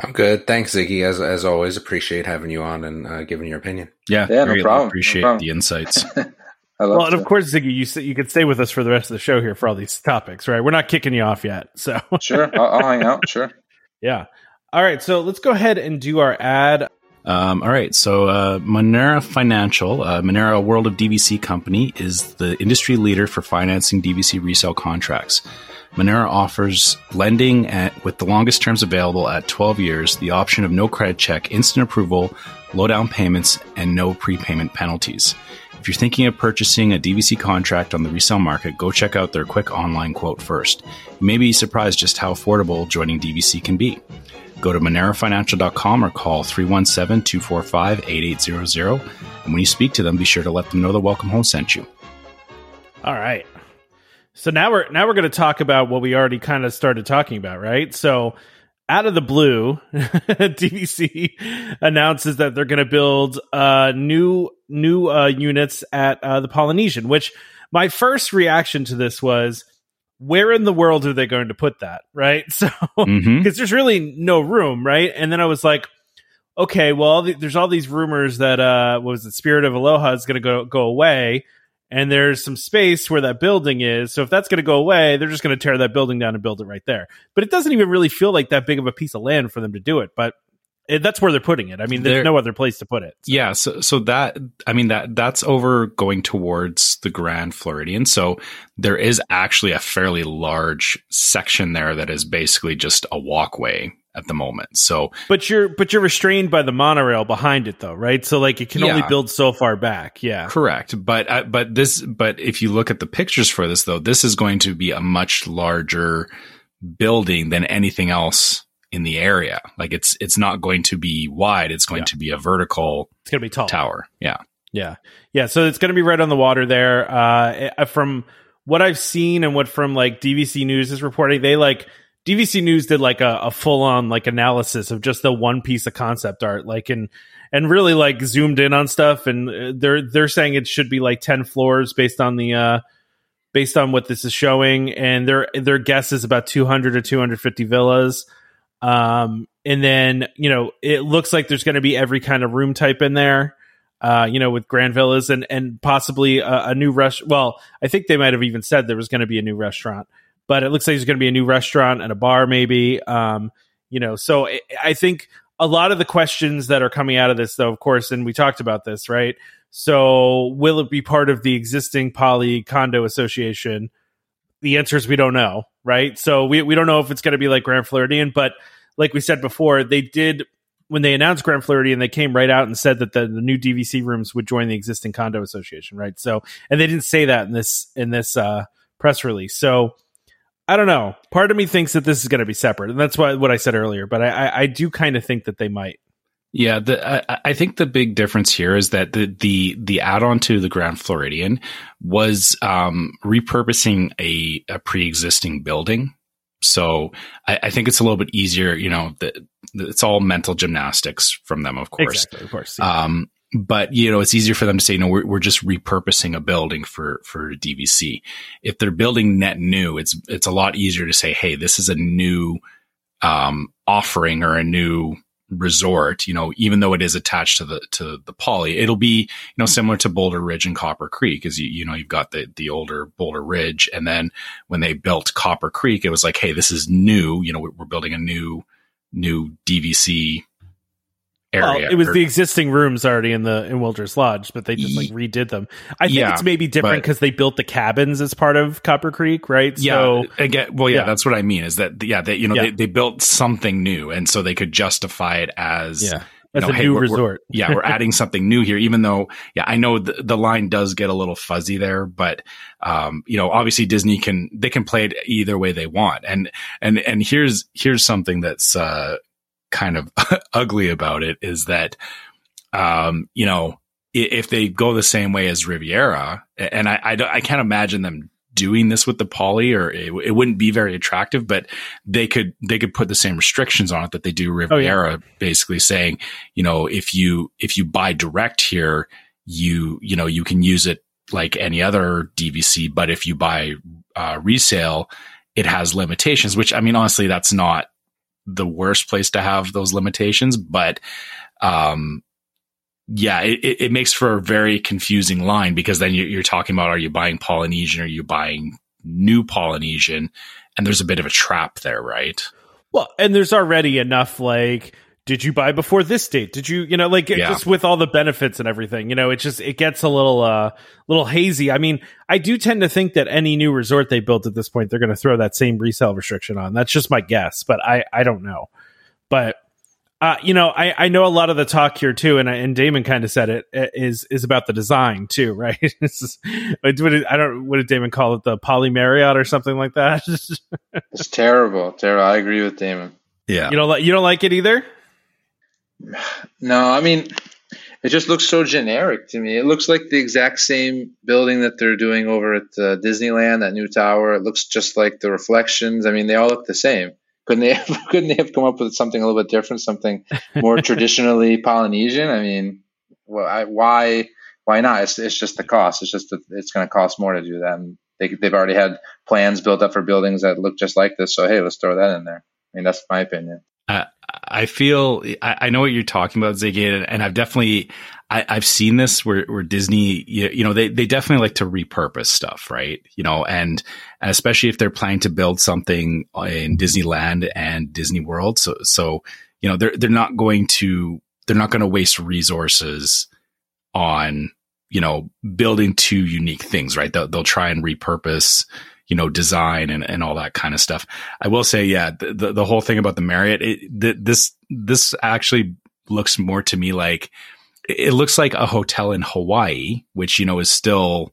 I'm good. Thanks, Ziggy. As as always, appreciate having you on and uh, giving your opinion. Yeah, Yeah, no greatly problem, no Appreciate problem. the insights. [laughs] I love Well, and of course, Ziggy, you you could stay with us for the rest of the show here for all these topics, right? We're not kicking you off yet, so Sure, I'll, I'll hang out. Sure. [laughs] yeah. All right, so let's go ahead and do our ad. Um, all right. So, uh, Monera Financial, uh, Monera World of DVC Company, is the industry leader for financing DVC resale contracts. Monera offers lending at, with the longest terms available at 12 years, the option of no credit check, instant approval, low down payments, and no prepayment penalties. If you're thinking of purchasing a DVC contract on the resale market, go check out their quick online quote first. You may be surprised just how affordable joining DVC can be. Go to monerafinancial.com or call 317 245 8800. And when you speak to them, be sure to let them know the Welcome Home sent you. All right. So now we're now we're going to talk about what we already kind of started talking about, right? So out of the blue, [laughs] DVC announces that they're going to build uh, new new uh, units at uh, the Polynesian, which my first reaction to this was, where in the world are they going to put that? Right. [laughs] So, because Mhm. there's really no room. Right. And then I was like, okay, well, the, there's all these rumors that, uh, what was the Spirit of Aloha is going to go, go away. And there's some space where that building is. So if that's going to go away, they're just going to tear that building down and build it right there. But it doesn't even really feel like that big of a piece of land for them to do it. But it, that's where they're putting it. I mean, there's They're- no other place to put it. So- Yeah, so so that I mean that that's over going towards the Grand Floridian. So there is actually a fairly large section there that is basically just a walkway at the moment. So But you're but you're restrained by the monorail behind it though, right? So like it can only build so far back. Yeah. correct, but uh, but this but if you look at the pictures for this though, this is going to be a much larger building than anything else in the area. Like it's it's not going to be wide; it's going Yeah. to be a vertical It's gonna be tall. tower. Yeah. Yeah. Yeah. So it's going to be right on the water there. Uh, eh, from what I've seen and what from like DVC News is reporting, they like DVC News did like a, a full on like analysis of just the one piece of concept art, like and and really like zoomed in on stuff. And uh, they're they're saying it should be like ten floors based on the uh based on what this is showing, and their their guess is about two hundred to two hundred fifty villas. Um, and then you know it looks like there's going to be every kind of room type in there uh, you know, with Grand Villas and and possibly a, a new rest. Well, I think they might have even said there was going to be a new restaurant, but it looks like there's going to be a new restaurant and a bar, maybe. Um, you know, so I think a lot of the questions that are coming out of this, though, of course, and we talked about this, right? So, will it be part of the existing Poly Condo Association? The answer is we don't know, right? So we we don't know if it's going to be like Grand Floridian, but like we said before, they did when they announced Grand Floridian, they came right out and said that the, the new DVC rooms would join the existing condo association, right? So, and they didn't say that in this in this uh, press release. So, I don't know. Part of me thinks that this is going to be separate, and that's what what I said earlier. But I I, I do kind of think that they might. Yeah, the, I, I think the big difference here is that the the the add-on to the Grand Floridian was um, repurposing a, a pre-existing building. So I, I think it's a little bit easier. You know, the, the- it's all mental gymnastics from them, of course. Exactly, of course. yeah. Um, but you know, it's easier for them to say, no, we're, we're just repurposing a building for, for DVC. If they're building net new, it's, it's a lot easier to say, Hey, this is a new, um, offering or a new resort, you know, even though it is attached to the, to the poly, it'll be, you know, similar to Boulder Ridge and Copper Creek as you, you know, you've got the, the older Boulder Ridge. And then when they built Copper Creek, it was like, Hey, this is new, you know, we're building a new, new DVC well, it was or- the existing rooms already in the in Wilderness Lodge, but they just like redid them. I think Yeah, it's maybe different because they built the cabins as part of Copper Creek, right? Yeah, So again, well, yeah, yeah. that's what I mean. Is that yeah, they you know Yeah. they, they built something new, and so they could justify it as yeah, you know, a hey, new we're- we're- resort. [laughs] yeah, we're adding something new here. Even though yeah, I know the, the line does get a little fuzzy there, but um, you know, obviously Disney can they can play it either way they want, and and and here's here's something that's uh, kind of [laughs] ugly about it is that um, you know if they go the same way as Riviera, and I, I, I can't imagine them doing this with the poly, or it, it wouldn't be very attractive. But they could they could put the same restrictions on it that they do Riviera, basically saying, you know, if you if you buy direct here, you you know you can use it like any other DVC, but if you buy uh, resale, it has limitations. Which I mean, honestly, that's not the worst place to have those limitations, but um, yeah, it, it makes for a very confusing line because then you're talking about are you buying Polynesian or are you buying new Polynesian? And there's a bit of a trap there, right? Well, and there's already enough like did you buy before this date? Did you, you know, like Yeah. just with all the benefits and everything, you know, it just it gets a little uh little hazy. I mean, I do tend to think that any new resort they built at this point they're going to throw that same resale restriction on. That's just my guess, but I I don't know. But uh, you know, I, I know a lot of the talk here too, and I, and Damon kind of said it uh, is is about the design too, [laughs] right? This is- what did, I don't what did Damon call it, the Poly Marriott or something like that? [laughs] It's terrible, terrible. I agree with Damon. Yeah. you don't like you don't like it either? No, I mean, it just looks so generic to me. It looks like the exact same building that they're doing over at uh, Disneyland, that new tower. It looks just like the reflections. I mean, they all look the same. Couldn't they? Have, [laughs] couldn't they have come up with something a little bit different, something more [laughs] traditionally Polynesian? I mean, well, I, why why not? It's it's just the cost. It's just that it's going to cost more to do that. And they they've already had plans built up for buildings that look just like this. So hey, let's throw that in there. I mean, that's my opinion. Uh, I feel I, I, know what you're talking about, Ziggy, and, and I've definitely I, have seen this where, where Disney, you, you, know, they they definitely like to repurpose stuff, right? You know, and, and especially if they're planning to build something in Disneyland and Disney World, so so you know they're they're not going to they're not going to waste resources on you know building two unique things, right? They'll, they'll try and repurpose you know, design and, and all that kind of stuff. I will say, yeah, the, the, the whole thing about the Marriott, it, the, this, this actually looks more to me like, it looks like a hotel in Hawaii, which, you know, is still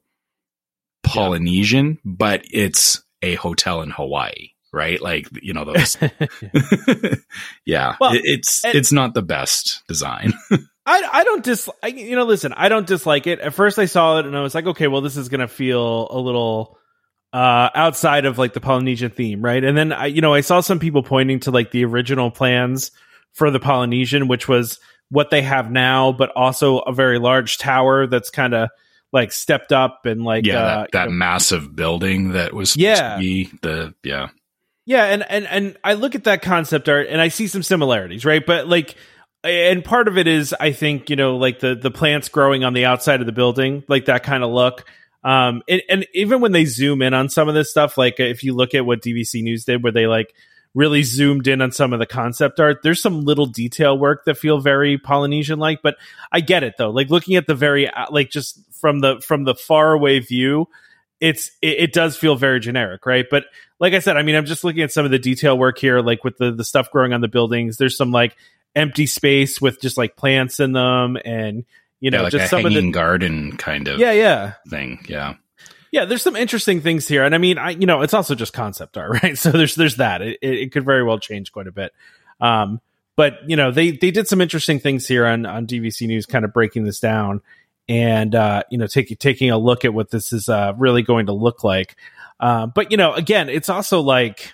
Polynesian, yeah. but it's a hotel in Hawaii, right? Like, you know, those, [laughs] [laughs] yeah, well, it's, it's not the best design. [laughs] I, I don't dis you know listen I don't dislike it. At first I saw it and I was like okay well this is gonna feel a little uh, outside of like the Polynesian theme, right? And then I, you know, I saw some people pointing to like the original plans for the Polynesian, which was what they have now, but also a very large tower that's kind of like stepped up and like yeah, uh, that, that know, massive building that was yeah the yeah yeah, and and and I look at that concept art and I see some similarities, right? But like and part of it is I think you know like the the plants growing on the outside of the building, like that kind of look. Um, and, and even when they zoom in on some of this stuff, like if you look at what DVC News did, where they like really zoomed in on some of the concept art, there's some little detail work that feel very Polynesian like. But I get it though. Like looking at the very uh, like just from the from the far away view, it's it, it, does feel very generic, right? But like I said, I mean, I'm just looking at some of the detail work here, like with the the stuff growing on the buildings. There's some like empty space with just like plants in them and you know, yeah, like just some of the garden kind of yeah, yeah thing. Yeah, yeah. There's some interesting things here, and I mean, I you know, it's also just concept art, [laughs] right? So there's there's that. It, it could very well change quite a bit. Um, but you know, they they did some interesting things here on on DVC News, kind of breaking this down, and uh, you know, taking taking a look at what this is uh, really going to look like. Uh, but you know, again, it's also like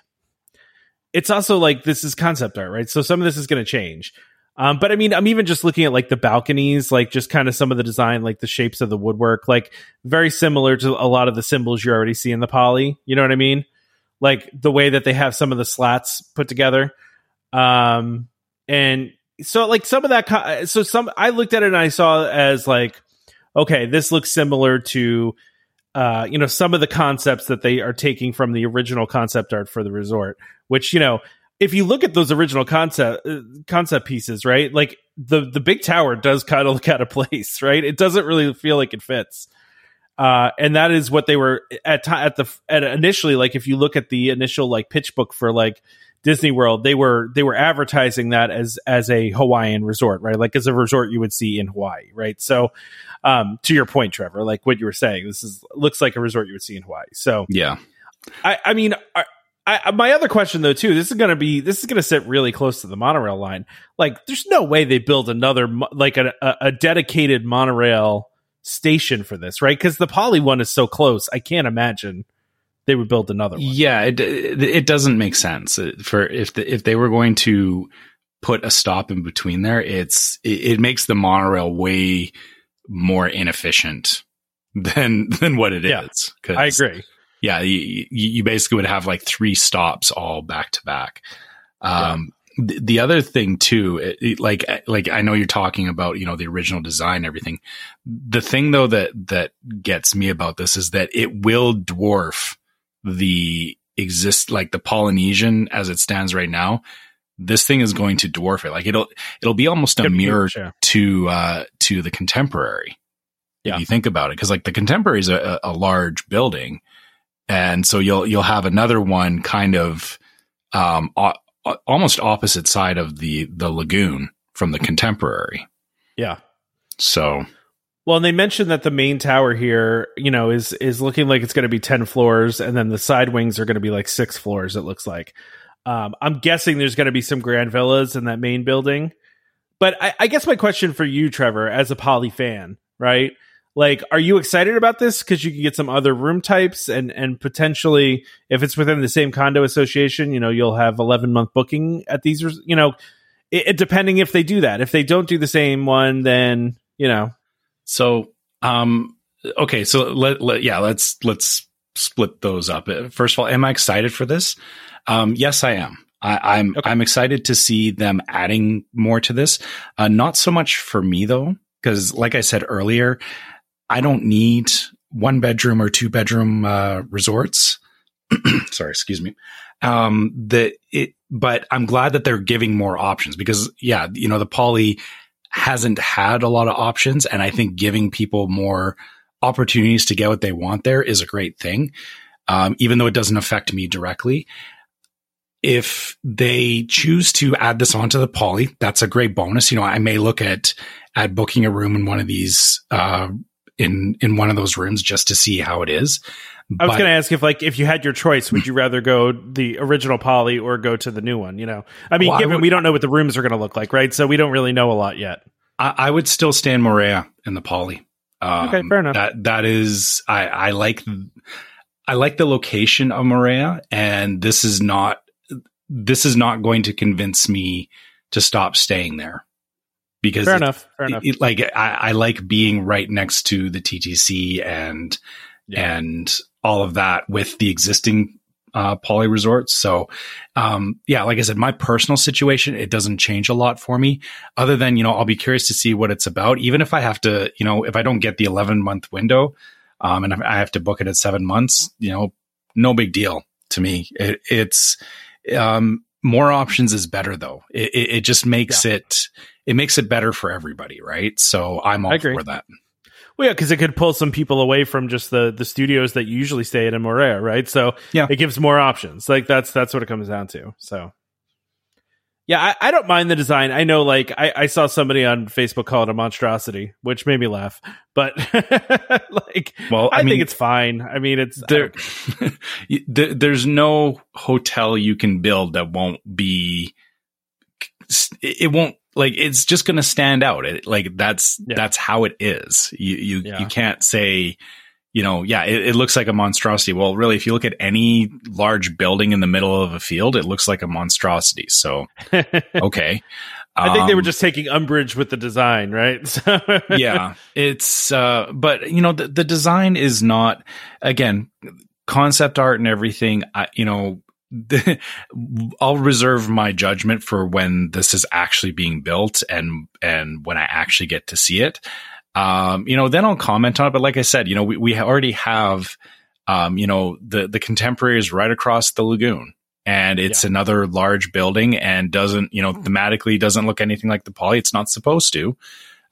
it's also like this is concept art, right? So some of this is going to change. Um, but I mean, I'm even just looking at like the balconies, like just kind of some of the design, like the shapes of the woodwork, like very similar to a lot of the symbols you already see in the poly. You know what I mean? Like the way that they have some of the slats put together. Um, and so like some of that, so some, I looked at it and I saw as like, okay, this looks similar to, uh, you know, some of the concepts that they are taking from the original concept art for the resort, which, you know, if you look at those original concept uh, concept pieces, right? Like the the big tower does kind of [laughs] look out of place, right? It doesn't really feel like it fits. Uh, and that is what they were at t- at the at initially like if you look at the initial like pitch book for like Disney World, they were they were advertising that as as a Hawaiian resort, right? Like as a resort you would see in Hawaii, right? So, um, to your point, Trevor, like what you were saying, this is looks like a resort you would see in Hawaii. So, yeah, I, I mean, are, I, my other question though too, this is going to be this is going to sit really close to the monorail line. Like, there's no way they build another like a, a dedicated monorail station for this, right? Because the Poly one is so close. I can't imagine they would build another one. Yeah, it it doesn't make sense for if the, if they were going to put a stop in between there. It's it, it makes the monorail way more inefficient than than what it yeah, is. I agree yeah, you, you basically would have like three stops all back to back. Um, yeah. the, other thing too, it, it, like, like I know you're talking about, you know, the original design, everything. The thing though that, that gets me about this is that it will dwarf the exist, like the Polynesian as it stands right now. This thing is going to dwarf it. Like it'll, it'll be almost a mirror huge, yeah. to, uh, to the contemporary. Yeah. If you think about it, because like the contemporary is a, a large building and so you'll you'll have another one kind of um, o- almost opposite side of the the lagoon from the contemporary. Yeah. So well, and they mentioned that the main tower here, you know, is is looking like it's going to be ten floors, and then the side wings are going to be like six floors. It looks like. Um, I'm guessing there's going to be some grand villas in that main building. But I, I guess my question for you, Trevor, as a poly fan, right? Like are you excited about this because you can get some other room types and and potentially if it's within the same condo association you know you'll have 11 month booking at these you know it, it, depending if they do that if they don't do the same one then you know so Um. Okay. So let, let yeah. Let's let's split those up. Uh, First of all, am I excited for this? Um. Yes, I am. I, I'm Okay. I'm excited to see them adding more to this. Uh, not so much for me though, because like I said earlier, I don't need one bedroom or two bedroom uh, resorts. [clears throat] Sorry, excuse me. Um, the it, but I'm glad that they're giving more options because yeah, you know the poly hasn't had a lot of options, and I think giving people more opportunities to get what they want there is a great thing. Um, even though it doesn't affect me directly. If they choose to add this onto the poly, that's a great bonus. You know, I may look at at booking a room in one of these uh, in in one of those rooms just to see how it is. I was going to ask if, like, if you had your choice, would you rather go the original poly or go to the new one? You know, I mean, Well, I given would- we don't know what the rooms are going to look like, right? So we don't really know a lot yet. I, I would still stand Moorea in the poly. Um, Okay, fair enough. That that is, I, I like, I like the location of Moorea, and this is not, this is not going to convince me to stop staying there because Fair enough. Fair enough. it- like I, I like being right next to the TTC and Yeah. and all of that with the existing uh, poly resorts. So, um, yeah, like I said, my personal situation it doesn't change a lot for me. Other than you know, I'll be curious to see what it's about. Even if I have to, you know, if I don't get the eleven month window, um, and I have to book it at seven months, you know, no big deal to me. It, it's um, more options is better though. It, it, it just makes it it makes it better for everybody, right? So I'm all for that. Well, yeah, because it could pull some people away from just the the studios that you usually stay at in Moorea, right? So Yeah. it gives more options. Like that's that's what it comes down to. So yeah, I, I don't mind the design. I know, like I, I saw somebody on Facebook call it a monstrosity, which made me laugh. But [laughs] like, Well, I, I, mean, think it's fine. I mean, it's there, [laughs] there, there's no hotel you can build that won't be, it won't like it's just going to stand out. It, like that's Yeah. that's how it is. You you Yeah. you can't say, you know, yeah, it, it looks like a monstrosity. Well, really, if you look at any large building in the middle of a field, it looks like a monstrosity. So [laughs] okay, I think they were Um, just taking umbrage with the design, right? [laughs] Yeah, it's uh but you know the, the design is not again concept art and everything. I, you know, [laughs] I'll reserve my judgment for when this is actually being built and and when I actually get to see it. Um, you know, then I'll comment on it. But like I said, you know, we we already have, um, you know, the the contemporary is right across the lagoon. And it's another large building and doesn't, you know, thematically doesn't look anything like the poly. It's not supposed to.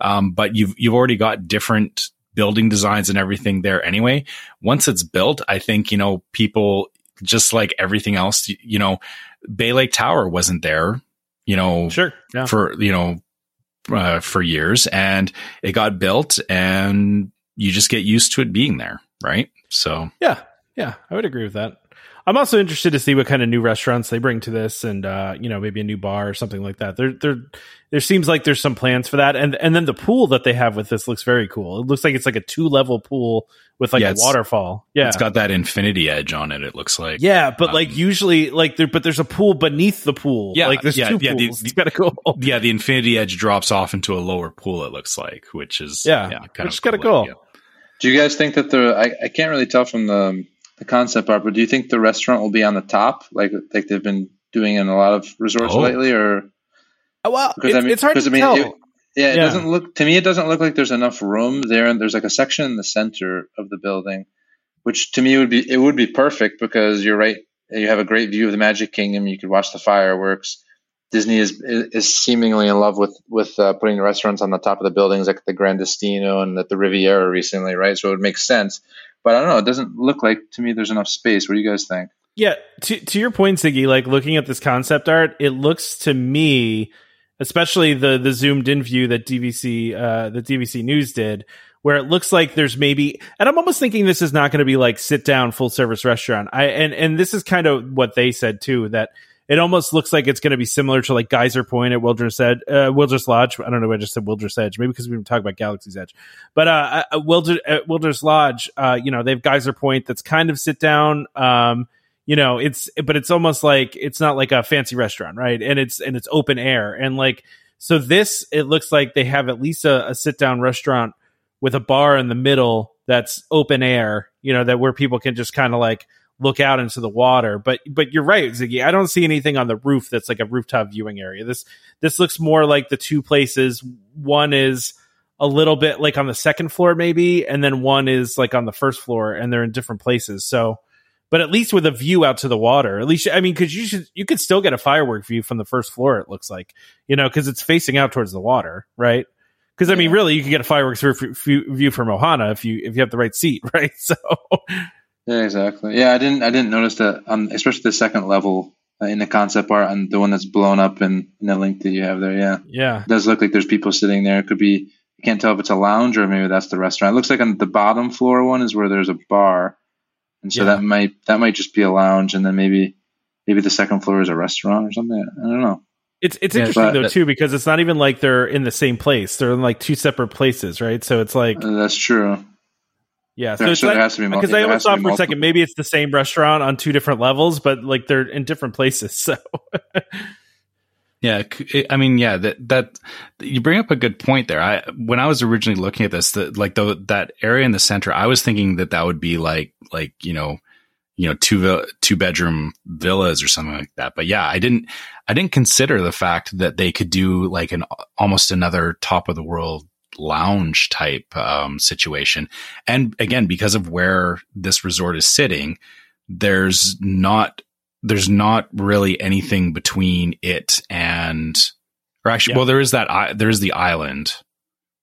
Um, but you've you've already got different building designs and everything there anyway. Once it's built, I think you know people just like everything else. You, know, Bay Lake Tower wasn't there, you know, sure, yeah. for you know uh, for years, and it got built, and you just get used to it being there, right? So Yeah, yeah, I would agree with that. I'm also interested to see what kind of new restaurants they bring to this, and uh, you know, maybe a new bar or something like that. There, there, there seems like there's some plans for that, and and then the pool that they have with this looks very cool. It looks like it's like a two level pool with like Yeah, a waterfall. Yeah, it's got that infinity edge on it. It looks like yeah, but like um, usually, like there, but there's a pool beneath the pool. Yeah, like there's yeah, two yeah, the- pools. [laughs] the- it's kind of cool. yeah, the infinity edge drops off into a lower pool. It looks like, which is Yeah, yeah which is kinda cool. idea. Do you guys think that the I, I can't really tell from the the concept art, but do you think the restaurant will be on the top, like like they've been doing in a lot of resorts Oh. lately, or well, because it's, I mean, it's hard to I mean, tell. it- yeah, it Yeah. doesn't look to me. It doesn't look like there's enough room there, and there's like a section in the center of the building, which to me would be it would be perfect because you're right. You have a great view of the Magic Kingdom. You could watch the fireworks. Disney is is seemingly in love with with uh, putting the restaurants on the top of the buildings, like the Gran Destino and at the Riviera recently, right? So it would make sense. But I don't know. It doesn't look like to me there's enough space. What do you guys think? Yeah, to to your point, Ziggy, like looking at this concept art, it looks to me, especially the the zoomed in view that DVC uh the DVC News did, where it looks like there's maybe and I'm almost thinking this is not going to be like sit down full service restaurant. I and and this is kind of what they said too that it almost looks like it's going to be similar to like Geyser Point at Wilderness Edge, uh, Wilderness Lodge. I don't know. I just said Wilderness Edge, maybe because we've been talking about Galaxy's Edge, but uh, uh, Wilder, uh, Wilderness Lodge, uh, you know, they have Geyser Point that's kind of sit down. Um, you know, it's but it's almost like it's not like a fancy restaurant, right? And it's and it's open air and like so this it looks like they have at least a, a sit down restaurant with a bar in the middle that's open air, you know, that where people can just kind of like look out into the water. But but you're right, Ziggy. I don't see anything on the roof that's like a rooftop viewing area. This this looks more like the two places. One is a little bit like on the second floor, maybe, and then one is like on the first floor, and they're in different places. So, but at least with a view out to the water, at least I mean, because you should you could still get a firework view from the first floor. It looks like you know because it's facing out towards the water, right? Because I mean, really, you can get a fireworks view from Ohana if you if you have the right seat, [laughs] right? So, yeah, exactly. Yeah, I didn't I didn't notice that on especially the second level uh, in the concept art and the one that's blown up in, in the link that you have there. Yeah, yeah, it does look like there's people sitting there. It could be you can't tell if it's a lounge or maybe that's the restaurant. It looks like on the bottom floor one is where there's a bar, and so yeah. that might that might just be a lounge, and then maybe maybe the second floor is a restaurant or something. I don't know. It's it's yeah, interesting but, though too because it's not even like they're in the same place. They're in like two separate places, right? So it's like that's true. Yeah, so it's like, because I almost thought for a second maybe it's the same restaurant on two different levels, but like they're in different places. [laughs] So Yeah, I mean, yeah, that that you bring up a good point there. I when I was originally looking at this, the, like the that area in the center, I was thinking that that would be like like you know, you know, two two bedroom villas or something like that. But yeah, I didn't I didn't consider the fact that they could do like an almost another top of the world lounge type um, situation. And again, because of where this resort is sitting, there's not there's not really anything between it and, or actually, yeah. well, there is that, there is the island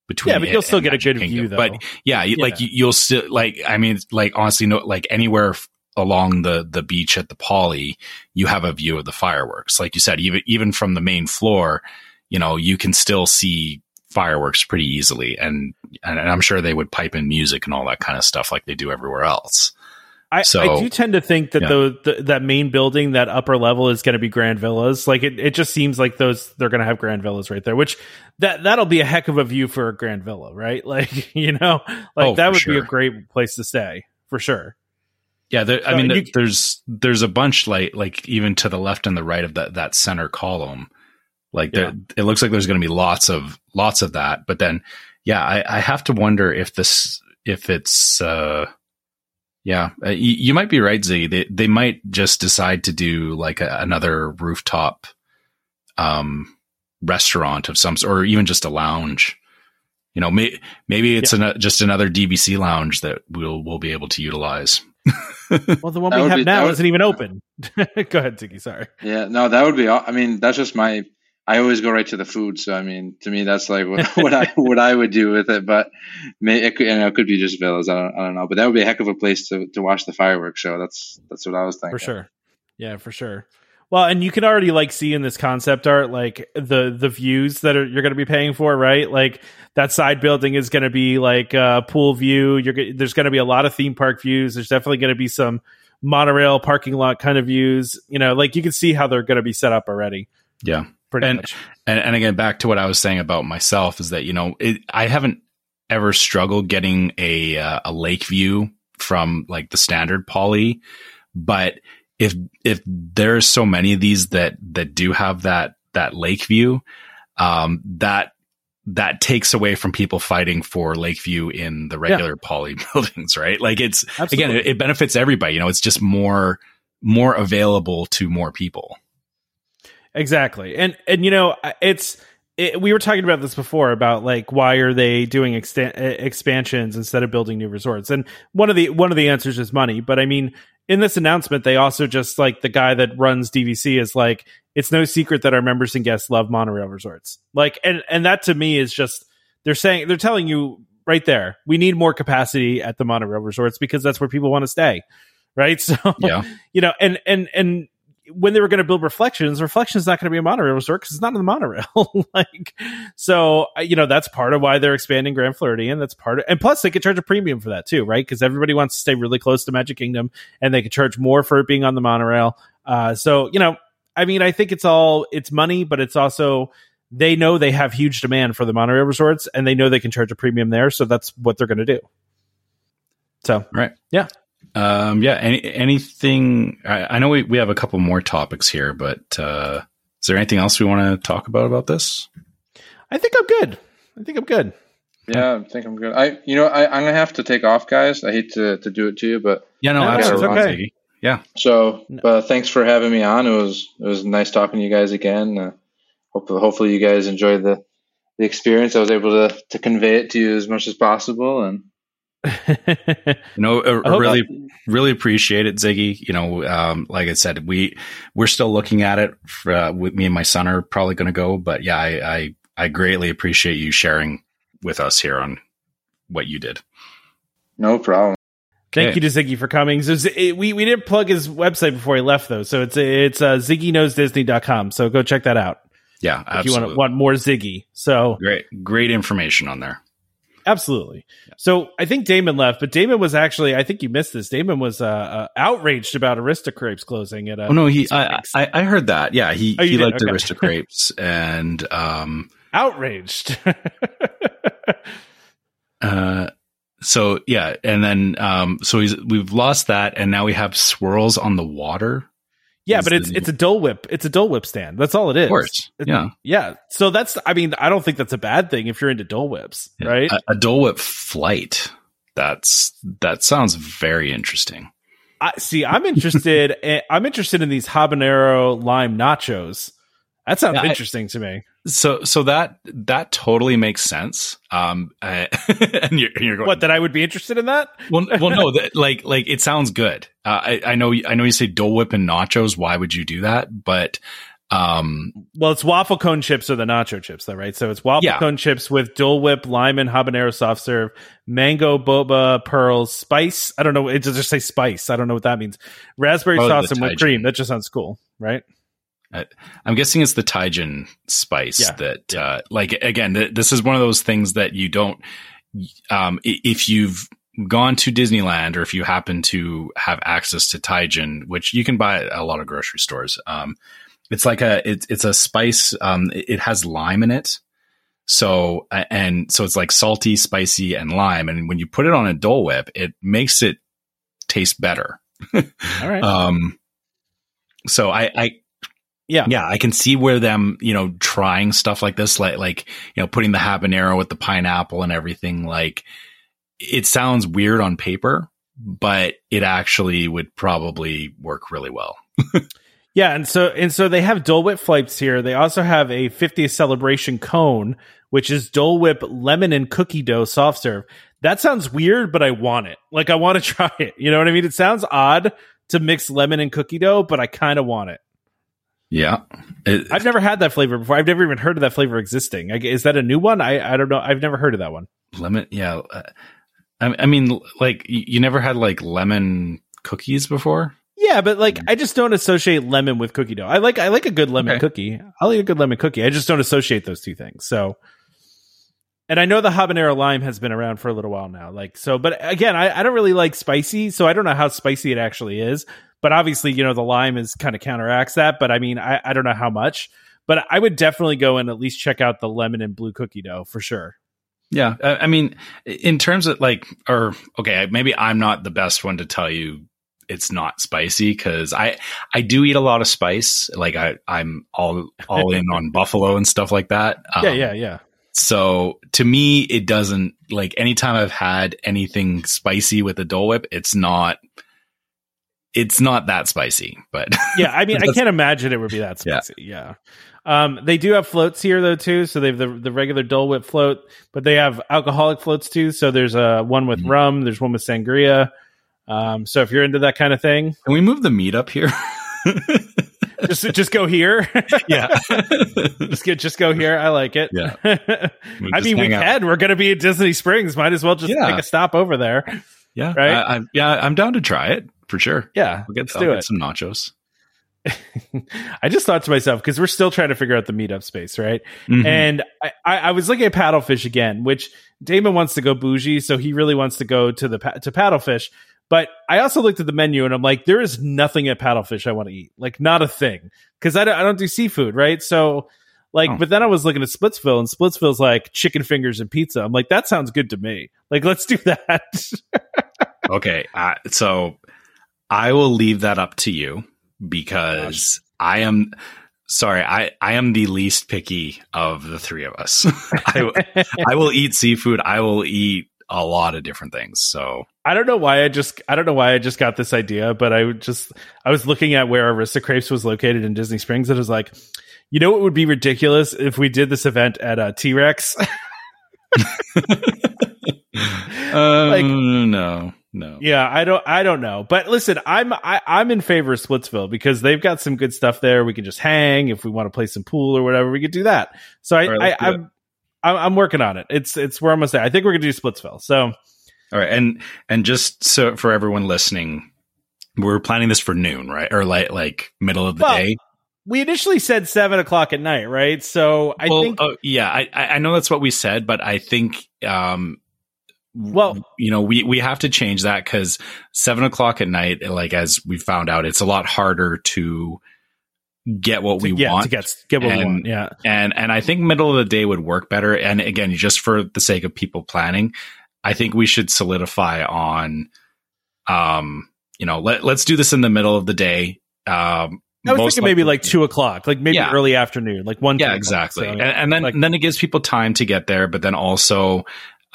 between. Yeah, but you'll still get a good Kingdom. view though. But yeah, yeah. like you'll still, like, I mean, like honestly, no, like anywhere f- along the, the beach at the Poly, you have a view of the fireworks. Like you said, even, even from the main floor, you know, you can still see fireworks pretty easily. And, and I'm sure they would pipe in music and all that kind of stuff like they do everywhere else. I, so, I do tend to think that yeah. the, the, that main building, that upper level, is going to be Grand Villas. Like it, it just seems like those they're going to have Grand Villas right there. Which that that'll be a heck of a view for a Grand Villa, right? [laughs] Like you know, like oh, that would sure. be a great place to stay for sure. Yeah, there, so I mean, you, there's there's a bunch like like even to the left and the right of that that center column. Like yeah. there, it looks like there's going to be lots of lots of that. But then, yeah, I, I have to wonder if this if it's. uh yeah, uh, you, you, might be right, Z. They they might just decide to do like a, another rooftop um, restaurant of some sort, or even just a lounge. You know, may, maybe it's yeah. an, just another DVC lounge that we'll we'll be able to utilize. [laughs] well, the one we have be, now would, isn't even open. [laughs] Go ahead, Tiki. Sorry. Yeah, no, that would be. I mean, that's just my I always go right to the food. So I mean, to me, that's like what, [laughs] what I what I would do with it. But may, it could, you know, it could be just villas. I don't, I don't know. But that would be a heck of a place to to watch the fireworks show. That's that's what I was thinking. For sure. Yeah, for sure. Well, and you can already like see in this concept art like the the views that are, you're going to be paying for, right? Like that side building is going to be like a pool view. You're there's going to be a lot of theme park views. There's definitely going to be some monorail parking lot kind of views. You know, like you can see how they're going to be set up already. Yeah pretty and, much. And, and again, back to what I was saying about myself is that you know it, I haven't ever struggled getting a uh, a lake view from like the standard poly, but if if there's so many of these that that do have that that lake view, um, that that takes away from people fighting for Lakeview in the regular yeah. poly [laughs] buildings, right? Like it's Absolutely. again, it, it benefits everybody. You know, it's just more more available to more people. Exactly. And and you know, it's it, we were talking about this before about like why are they doing exta- expansions instead of building new resorts? And one of the one of the answers is money, but I mean, in this announcement they also just like the guy that runs DVC is like it's no secret that our members and guests love monorail resorts. Like and and that to me is just they're saying they're telling you right there, we need more capacity at the monorail resorts because that's where people want to stay. Right? [laughs] So, yeah. you know, and and and when they were going to build reflections reflections not going to be a monorail resort because it's not in the monorail. [laughs] Like so you know that's part of why they're expanding grand floridian. That's part of and plus they could charge a premium for that too right? Because everybody wants to stay really close to magic kingdom and they could charge more for it being on the monorail. Uh, so you know i mean i think it's all it's money but it's also they know they have huge demand for the monorail resorts and they know they can charge a premium there so that's what they're going to do. So right. yeah um, yeah. Any, anything? I, I, know we, we have a couple more topics here, but uh, is there anything else we want to talk about about this? I think I'm good. I think I'm good. Yeah, I think I'm good. I, you know, I, I'm gonna have to take off, guys. I hate to, to do it to you, but Yeah, no, No, no, it's absolutely. okay. Yeah. so, No. but thanks for having me on. It was it was nice talking to you guys again. Uh, hopefully, hopefully you guys enjoyed the the experience. I was able to to convey it to you as much as possible, and [laughs] You know, I, I really, really appreciate it, Ziggy. You know, um, like I said, we we're still looking at it. For, uh, with me and my son are probably going to go, but yeah, I, I I greatly appreciate you sharing with us here on what you did. no problem. Thank Okay. you to Ziggy for coming. So Z- we we didn't plug his website before he left though, so it's it's uh, ZiggyKnowsDisney.com. So go check that out Yeah, if you want want more Ziggy. So great, great information on there. Absolutely. So I think Damon left, but Damon was actually I think you missed this. Damon was uh, uh, outraged about AristoCrêpes closing at. Uh, Oh no, he I, I I heard that. Yeah, he oh, he did? liked Okay. AristoCrêpes [laughs] and um outraged. [laughs] uh so yeah, and then um so he's we've lost that and now we have swirls on the water. Yeah, but it's the- it's a Dole Whip. It's a Dole Whip stand. That's all it is. Of course. It- Yeah. yeah. So that's I mean I don't think that's a bad thing if you're into Dole Whips, Yeah. right? A, a Dole Whip flight. That's that sounds very interesting. I see. I'm interested. [laughs] in, I'm interested in these habanero lime nachos. That sounds Yeah, I- interesting to me. So so that that totally makes sense. Um uh, [laughs] and you're, you're going What? That I would be interested in that? well, well, no, [laughs] that, like, like it sounds good. Uh, I, I know, I know you say Dole Whip and nachos. Why would you do that? But, um, Well, it's waffle cone chips or the nacho chips, though, right? So it's waffle Yeah. cone chips with Dole Whip, lime, and habanero soft serve, mango, boba, pearls, spice. I don't know. It does just say spice. I don't know what that means. Raspberry Oh, sauce and whipped cream. That just sounds cool, right? I'm guessing it's the Tajín spice Yeah. that, uh, like, again, th- this is one of those things that you don't, um, if you've gone to Disneyland or if you happen to have access to Tajín, which you can buy at a lot of grocery stores, um, it's like a, it's, it's a spice, um, it, it has lime in it. So, and so it's like salty, spicy, and lime. And when you put it on a Dole Whip, it makes it taste better. [laughs] All right. Um, so I, I, yeah. yeah, I can see where them, you know, trying stuff like this, like, like, you know, putting the habanero with the pineapple and everything. Like, it sounds weird on paper, but it actually would probably work really well. [laughs] Yeah, and so and so they have Dole Whip flights here. They also have a 50th celebration cone, which is Dole Whip lemon and cookie dough soft serve. That sounds weird, but I want it. Like I want to [laughs] try it. You know what I mean? It sounds odd to mix lemon and cookie dough, but I kind of want it. Yeah. It- I've never had that flavor before. I've never even heard of that flavor existing. I, is that a new one? I I don't know. I've never heard of that one. lemon. Yeah. I, I mean, like, you, you never had like lemon cookies before? Yeah, but like mm. I just don't associate lemon with cookie dough. I like I like a good lemon Okay. cookie. I like a good lemon cookie. I just don't associate those two things. So and I know the habanero lime has been around for a little while now. Like so, but again, I, I don't really like spicy, so I don't know how spicy it actually is. But obviously, you know, the lime is kind of counteracts that. But I mean, I, I don't know how much. But I would definitely go and at least check out the lemon and blue cookie dough for sure. Yeah. I, mean, in terms of like, or okay, maybe I'm not the best one to tell you it's not spicy because I I do eat a lot of spice. Like I I'm all all in on [laughs] buffalo and stuff like that. yeah, Um, yeah, yeah. So to me, it doesn't like anytime I've had anything spicy with a Dole Whip, it's not. It's not that spicy, but [laughs] yeah, I mean, I can't imagine it would be that spicy. Yeah. Um, they do have floats here though too. So they have the the regular Dole Whip float, but they have alcoholic floats too. So there's a one with Mhm. rum. There's one with sangria. Um, so if you're into that kind of thing, can we move the meat up here? [laughs] just just go here. [laughs] yeah, just get just go here. I like it. Yeah. I mean, we out. can. We're gonna be at Disney Springs. Might as well just Yeah. make a stop over there. yeah, Right? I, I, yeah, I'm down to try it for sure. Yeah, We'll get, let's I'll do it. some nachos. [laughs] I just thought to myself because we're still trying to figure out the meetup space, right? Mhm. And I, I, I was looking at paddlefish again, which Damon wants to go bougie, so he really wants to go to the to paddlefish. But I also looked at the menu and I'm like, there is nothing at paddlefish I want to eat, like not a thing, because I don't, I don't do seafood, right? So, like, Oh. but then I was looking at Splitsville, and Splitsville's like chicken fingers and pizza. I'm like, that sounds good to me. Like, let's do that. [laughs] Okay, uh, so I will leave that up to you because I am sorry, I, I am the least picky of the three of us. [laughs] I, I will eat seafood. I will eat a lot of different things. So I don't know why I just I don't know why I just got this idea, but I would just I was looking at where AristoCrêpes was located in Disney Springs, and I was like, you know, it would be ridiculous if we did this event at a T Rex. um, like, no, no. Yeah, I don't I don't know. But listen, I'm I, I'm in favor of Splitsville because they've got some good stuff there. We can just hang if we want to play some pool or whatever. We could do that. So I, right, I I'm, I'm I'm working on it. It's it's we're almost there. I think we're gonna do Splitsville. So all right, and and just so for everyone listening, we're planning this for noon, right, or like like middle of the well, day. We initially said seven o'clock at night, right? So I well, think, oh, yeah, I I know that's what we said, but I think um well you know we we have to change that because seven o'clock at night like as we found out it's a lot harder to get what we yeah, want to get, get what and, we want yeah and and i think middle of the day would work better and again just for the sake of people planning i think we should solidify on um you know let, let's do this in the middle of the day um I was thinking maybe like two o'clock, like maybe yeah. early afternoon, like one. Yeah, exactly. So, and, and, then like, and then it gives people time to get there, but then also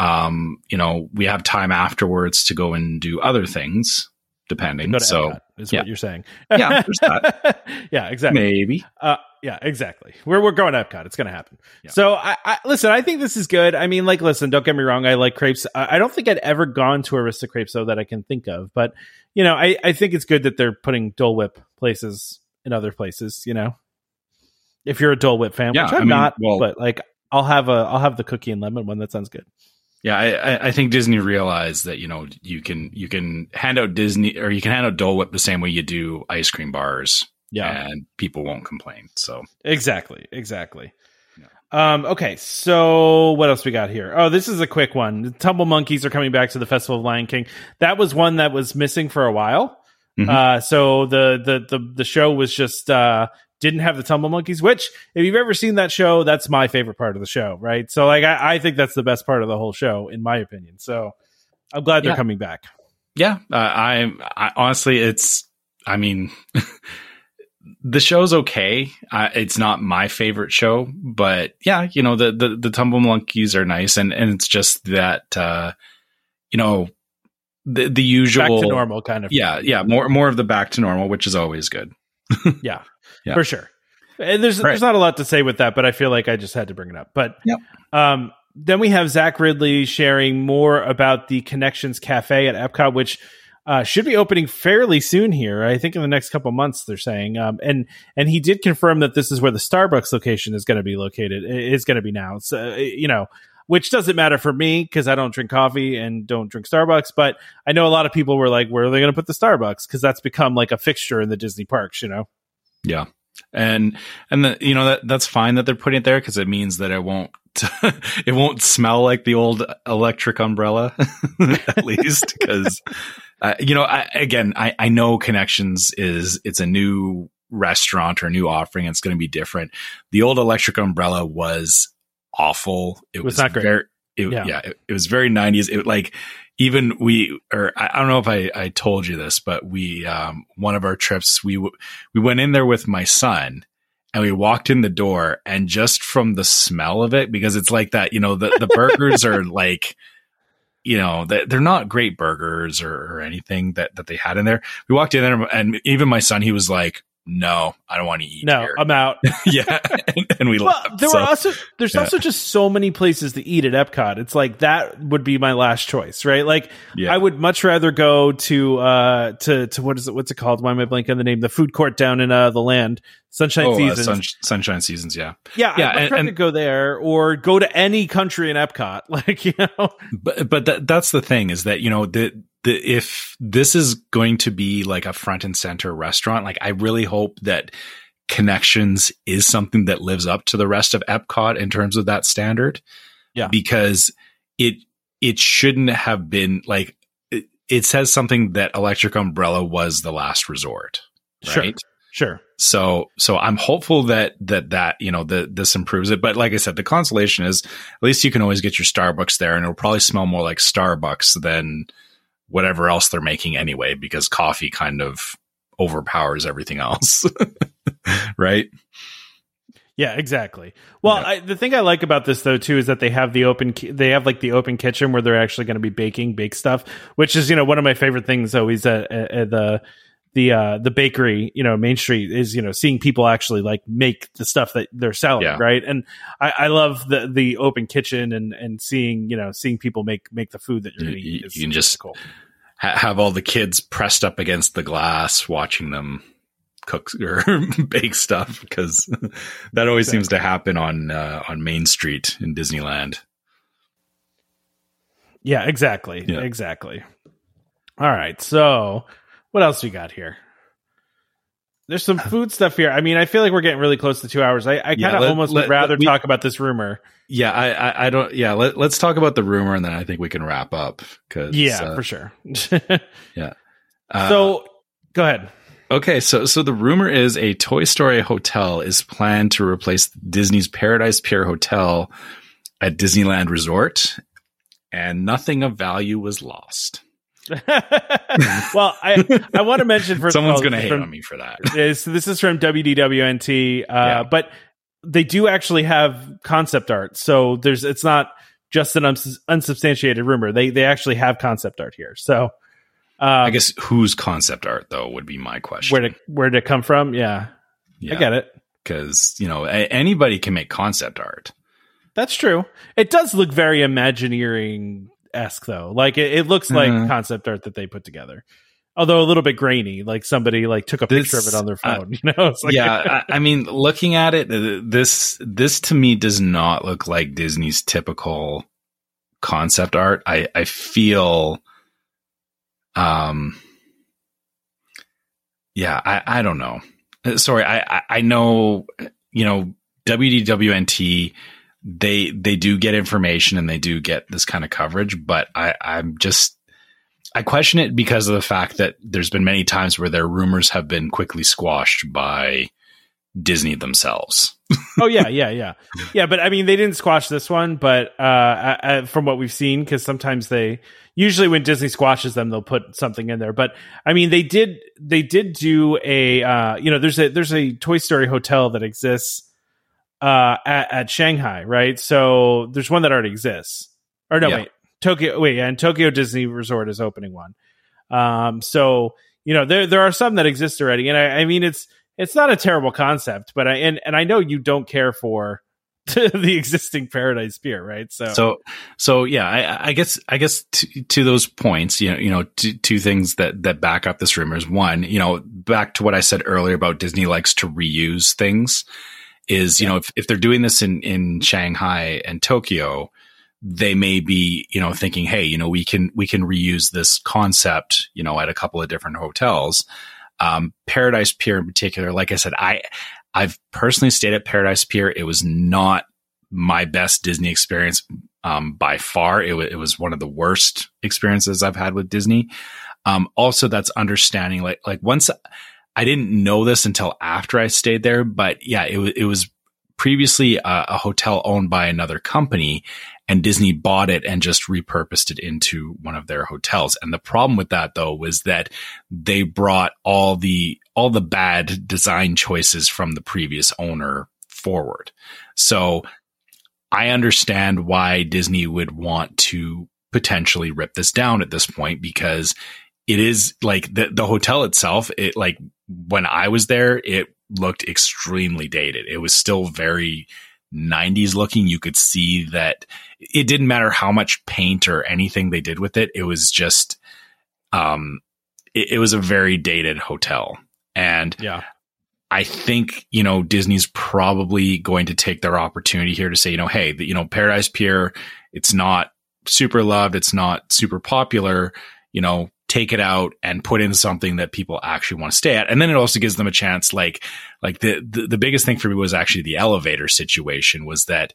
um, you know, we have time afterwards to go and do other things, depending. So, is yeah. what you're saying. yeah, there's [laughs] that. yeah, exactly. Maybe. Uh, yeah, exactly. We're we're going to Epcot. It's going to happen. Yeah. So, I, I, listen. I think this is good. I mean, like, listen. Don't get me wrong. I like crepes. I, I don't think I'd ever gone to AristoCrêpes though that I can think of. But you know, I I think it's good that they're putting Dole Whip places in other places. You know, if you're a Dole Whip fan, yeah, which I'm I mean, not, well, but like I'll have a I'll have the cookie and lemon one. That sounds good. Yeah, I, I think Disney realized that you know you can you can hand out Disney or you can hand out Dole Whip the same way you do ice cream bars. Yeah, and people won't complain. So exactly, exactly. Yeah. Um, okay, so what else we got here? Oh, this is a quick one. The Tumble Monkeys are coming back to the Festival of Lion King. That was one that was missing for a while. Mm-hmm. Uh, so the, the the the show was just uh, didn't have the tumble monkeys which if you've ever seen that show that's my favorite part of the show right? So like i, I think that's the best part of the whole show in my opinion. So i'm glad they're coming back. Yeah uh, I, I honestly it's i mean [laughs] the show's okay. Uh, it's not my favorite show but yeah you know the, the the tumble monkeys are nice and and it's just that uh you know the the usual back to normal kind of yeah yeah more more of the back to normal which is always good. [laughs] Yeah yeah. for sure. And there's right. there's not a lot to say with that, but I feel like I just had to bring it up. But yep. um, then we have Zach Riddley sharing more about the Connections Cafe at Epcot, which uh, should be opening fairly soon here. I think in the next couple months they're saying. Um, and and he did confirm that this is where the Starbucks location is going to be located. Is going to be now. So you know, which doesn't matter for me because I don't drink coffee and don't drink Starbucks. But I know a lot of people were like, "Where are they going to put the Starbucks?" Because that's become like a fixture in the Disney parks. You know. Yeah. And, and the, you know, that, that's fine that they're putting it there because it means that it won't, [laughs] it won't smell like the old electric umbrella, [laughs] at least because, uh, you know, I, again, I, I know connections is, it's a new restaurant or a new offering. It's going to be different. The old electric umbrella was awful. It, it was, was, not great. Very, it, yeah, yeah it, it, was very 90s. It like even we or I, don't know if I, I told you this, but we um, one of our trips we we went in there with my son and we walked in the door and just from the smell of it because it's like that you know the the burgers are [laughs] like you know they're not great burgers or, or anything that that they had in there. We walked in there and even my son he was like no, I don't want to eat. No, here. I'm out. [laughs] yeah, and, and, we well, left. There so, were also there's yeah. also just so many places to eat at Epcot. It's like that would be my last choice, right? Like yeah. I would much rather go to uh to to what is it? What's it called? Why am I blanking on the name? The food court down in uh the land. Sunshine oh, uh, Seasons. Uh, sun, sunshine Seasons, yeah. Yeah, yeah, I'd and, and, go there or go to any country in Epcot. [laughs] Like, you know. But but that, that's the thing is that, you know, the the, if this is going to be like a front and center restaurant, like I really hope that connections is something that lives up to the rest of Epcot in terms of that standard. Yeah. Because it, it shouldn't have been like, it, it says something that Electric Umbrella was the last resort. Right. Sure. Sure. So, so I'm hopeful that, that, that, you know, that this improves it. But like I said, the consolation is at least you can always get your Starbucks there and it'll probably smell more like Starbucks than, whatever else they're making anyway, because coffee kind of overpowers everything else. [laughs] right? Yeah, exactly. Well, Yeah. I, the thing I like about this though too is that they have the open ki- they have like the open kitchen where they're actually going to be baking bake stuff, which is you know one of my favorite things always at, at, at the the uh the bakery you know Main Street is you know seeing people actually like make the stuff that they're selling Yeah. right and I, I love the the open kitchen and and seeing you know seeing people make make the food that you're You- to you- eat. you can just- cool. Ha- have all the kids pressed up against the glass, watching them cook or [laughs] bake stuff because [laughs] that always seems to happen on uh, on Main Street in Disneyland. Yeah, exactly. Yeah. Exactly. All right. So, what else we got here? There's some [sighs] food stuff here. I mean, I feel like we're getting really close to two hours. I, I kind of let- almost let- would rather we- talk about this rumor. Yeah, I, I, I don't. Yeah, let, let's talk about the rumor, and then I think we can wrap up. Because Yeah, for sure. [laughs] uh, so, go ahead. Okay, so so the rumor is a Toy Story hotel is planned to replace Disney's Paradise Pier Hotel at Disneyland Resort, and nothing of value was lost. [laughs] well, I I want to mention first. Someone's going to hate from- on me for that. [laughs] is this is from WDWNT, uh, Yeah. but they do actually have concept art. So there's it's not just an uns- unsubstantiated rumor. They they actually have concept art here. So um, I guess whose concept art though would be my question. where to where to come from? Yeah, I get it. because you know a- anybody can make concept art. That's true. It does look very Imagineering esque though. Like it, it looks like Uh-huh. concept art that they put together. Although a little bit grainy, like somebody like took a picture of it on their uh, phone. [laughs] you know, It's like- yeah, I, I mean, looking at it, uh, this this to me does not look like Disney's typical concept art. I I feel, um, yeah, I I don't know. Uh, Sorry, I I, I know you know WDWNT. They they do get information and they do get this kind of coverage, but I I'm just I question it because of the fact that there's been many times where their rumors have been quickly squashed by Disney themselves. oh yeah, yeah, yeah, yeah. But I mean, they didn't squash this one, but uh, I, I, from what we've seen, because sometimes they usually when Disney squashes them, they'll put something in there. But I mean, they did they did do a uh, you know there's a there's a Toy Story hotel that exists uh, at, at Shanghai, right? So there's one that already exists. Or no, Yeah. wait, Tokyo. Wait, yeah, and Tokyo Disney Resort is opening one. Um, so you know there there are some that exist already, and I, I mean it's it's not a terrible concept, but I and and I know you don't care for [laughs] the existing Paradise Pier, right? So, So, so yeah, I, I guess, I guess to, to those points, you know, you know, two, two things that, that back up this rumor is one, you know, back to what I said earlier about Disney likes to reuse things is, you know, if, if they're doing this in, in Shanghai and Tokyo, they may be, you know, thinking, Hey, you know, we can, we can reuse this concept, you know, at a couple of different hotels. Um, Paradise Pier in particular, like I said, I, I've personally stayed at Paradise Pier. It was not my best Disney experience um, by far. It, wa it was one of the worst experiences I've had with Disney. Um, also, that's understanding like like once I didn't know this until after I stayed there, but yeah, it was it was previously a, a hotel owned by another company, and Disney bought it and just repurposed it into one of their hotels. And the problem with that though was that they brought all the all the bad design choices from the previous owner forward. So I understand why Disney would want to potentially rip this down at this point because it is like the the hotel itself it like when I was there it looked extremely dated. It was still very 90s looking. You could see that it didn't matter how much paint or anything they did with it. It was just um it, it was a very dated hotel. And yeah, I think, you know, Disney's probably going to take their opportunity here to say, you know, hey, the, you know, Paradise Pier, it's not super loved, it's not super popular, you know, take it out and put in something that people actually want to stay at. And then it also gives them a chance like like the, the the biggest thing for me was actually the elevator situation was that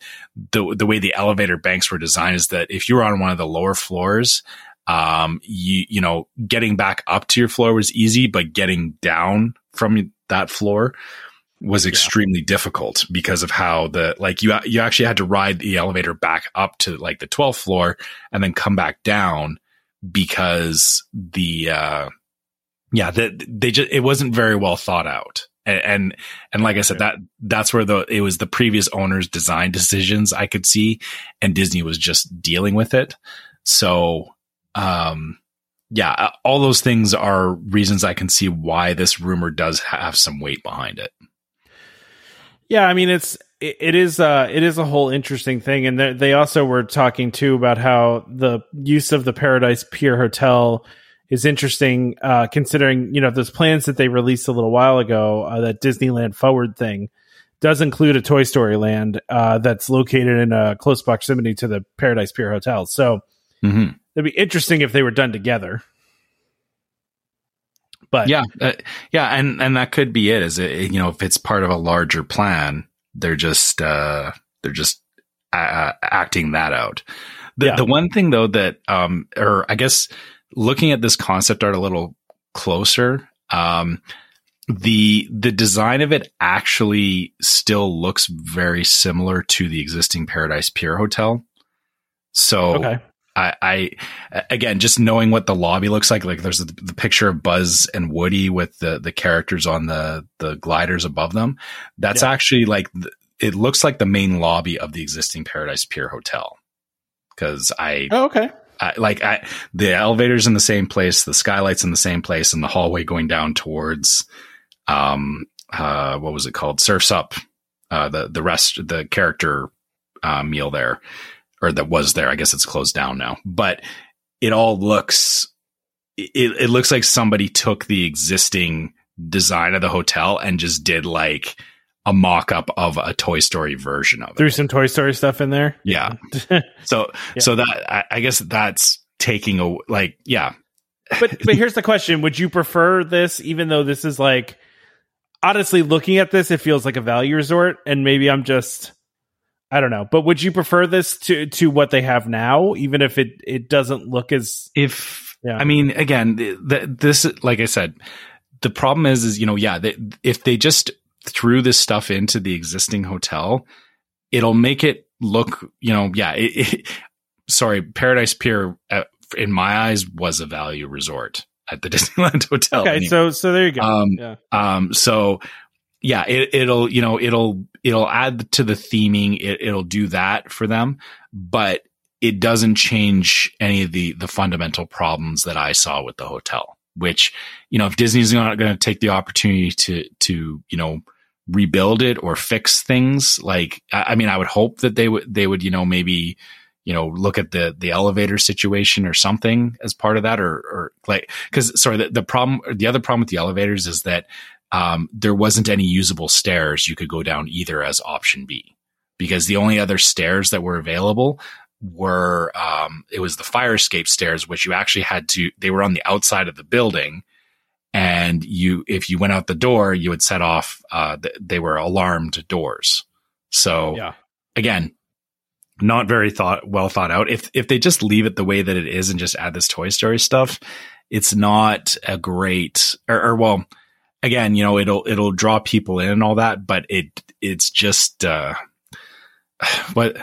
the the way the elevator banks were designed is that if you were on one of the lower floors, um you you know, getting back up to your floor was easy, but getting down from that floor was extremely difficult because of how the like you you actually had to ride the elevator back up to like the 12th floor and then come back down because the uh yeah that they just it wasn't very well thought out and, and and like I said, that that's where the it was the previous owner's design decisions I could see, and Disney was just dealing with it. So, um, yeah, uh, all those things are reasons I can see why this rumor does have some weight behind it. Yeah, I mean it's it, it is uh it is a whole interesting thing, and they also were talking too about how the use of the Paradise Pier Hotel is interesting, uh, considering you know those plans that they released a little while ago, uh, that Disneyland Forward thing does include a Toy Story Land uh, that's located in a close proximity to the Paradise Pier Hotel. So mm-hmm. it'd be interesting if they were done together. But yeah, uh, yeah, and and that could be it. Is it you know if it's part of a larger plan, they're just uh, they're just acting that out. The, yeah. the one thing though that um or I guess looking at this concept art a little closer, um, the the design of it actually still looks very similar to the existing Paradise Pier Hotel. So okay. I, I, again just knowing what the lobby looks like, like there's the, the, picture of Buzz and Woody with the the characters on the the gliders above them. That's yeah. actually like it looks like the main lobby of the existing Paradise Pier Hotel. Because I oh, okay I, like I, the elevators in the same place, the skylights in the same place, and the hallway going down towards, um, uh, what was it called? Surfs Up, uh, the the rest, the character uh, meal there, or that was there. I guess it's closed down now, but it all looks, it, it looks like somebody took the existing design of the hotel and just did like a mock up of a Toy Story version of it. Threw some Toy Story stuff in there. Yeah. [laughs] so yeah. so that I, I, guess that's taking a like yeah. but but here's the question: Would you prefer this, even though this is like honestly looking at this, it feels like a value resort, and maybe I'm just I don't know. But would you prefer this to to what they have now, even if it it doesn't look as if yeah. I mean again this like I said. The problem is, is you know, yeah, they, if they just threw this stuff into the existing hotel, it'll make it look, you know, yeah. It, it, sorry, Paradise Pier, uh, in my eyes, was a value resort at the [laughs] Disneyland Hotel. Okay, anyway. so so there you go. Um, yeah. um, so yeah, it, will you know it'll it'll add to the theming. It, it'll do that for them, but it doesn't change any of the the fundamental problems that I saw with the hotel. Which you know, if Disney's not going to take the opportunity to to you know rebuild it or fix things. Like, I mean, I would hope that they would, they would, you know, maybe, you know, look at the, the elevator situation or something as part of that or, or like, cause sorry, the, the problem, the other problem with the elevators is that, um, there wasn't any usable stairs you could go down either as option B. Because the only other stairs that were available were, um, it was the fire escape stairs, which you actually had to, they were on the outside of the building. And you if you went out the door you would set off uh, th- they were alarmed doors. So yeah. again not very thought well thought out. If if they just leave it the way that it is and just add this toy story stuff it's not a great or, or well again you know it'll it'll draw people in and all that but it it's just uh [sighs] what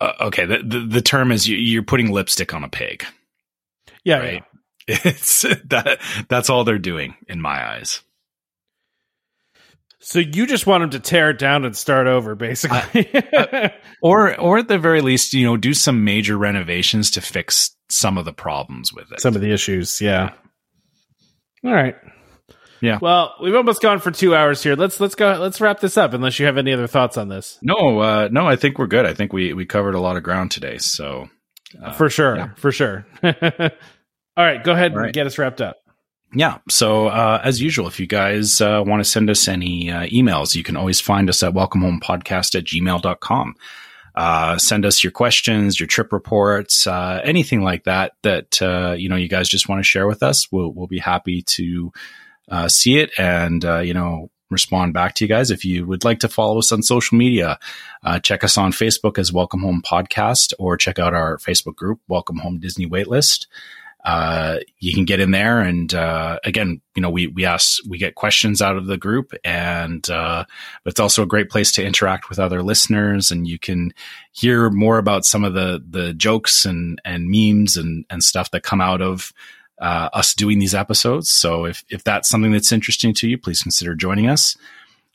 uh, okay the, the, the term is you, you're putting lipstick on a pig yeah right yeah. [laughs] It's that that's all they're doing in my eyes. So you just want them to tear it down and start over, basically, uh, [laughs] or or at the very least, you know, do some major renovations to fix some of the problems with it, some of the issues. Yeah. All right. Yeah. Well, we've almost gone for two hours here. Let's let's go. Let's wrap this up. Unless you have any other thoughts on this. No, uh, no. I think we're good. I think we we covered a lot of ground today. So uh, for sure, yeah. for sure. [laughs] All right, go ahead right. and get us wrapped up. Yeah. So, uh, as usual, if you guys uh, want to send us any uh, emails, you can always find us at welcomehomepodcast at gmail.com. Uh, send us your questions, your trip reports, uh, anything like that, that, uh, you know, you guys just want to share with us. We'll, we'll be happy to uh, see it and, uh, you know, respond back to you guys. If you would like to follow us on social media, uh, check us on Facebook as Welcome Home Podcast or check out our Facebook group, Welcome Home Disney Waitlist uh, you can get in there and uh, again you know we we ask we get questions out of the group and uh, but it's also a great place to interact with other listeners and you can hear more about some of the the jokes and and memes and and stuff that come out of uh, us doing these episodes. So if if that's something that's interesting to you, please consider joining us.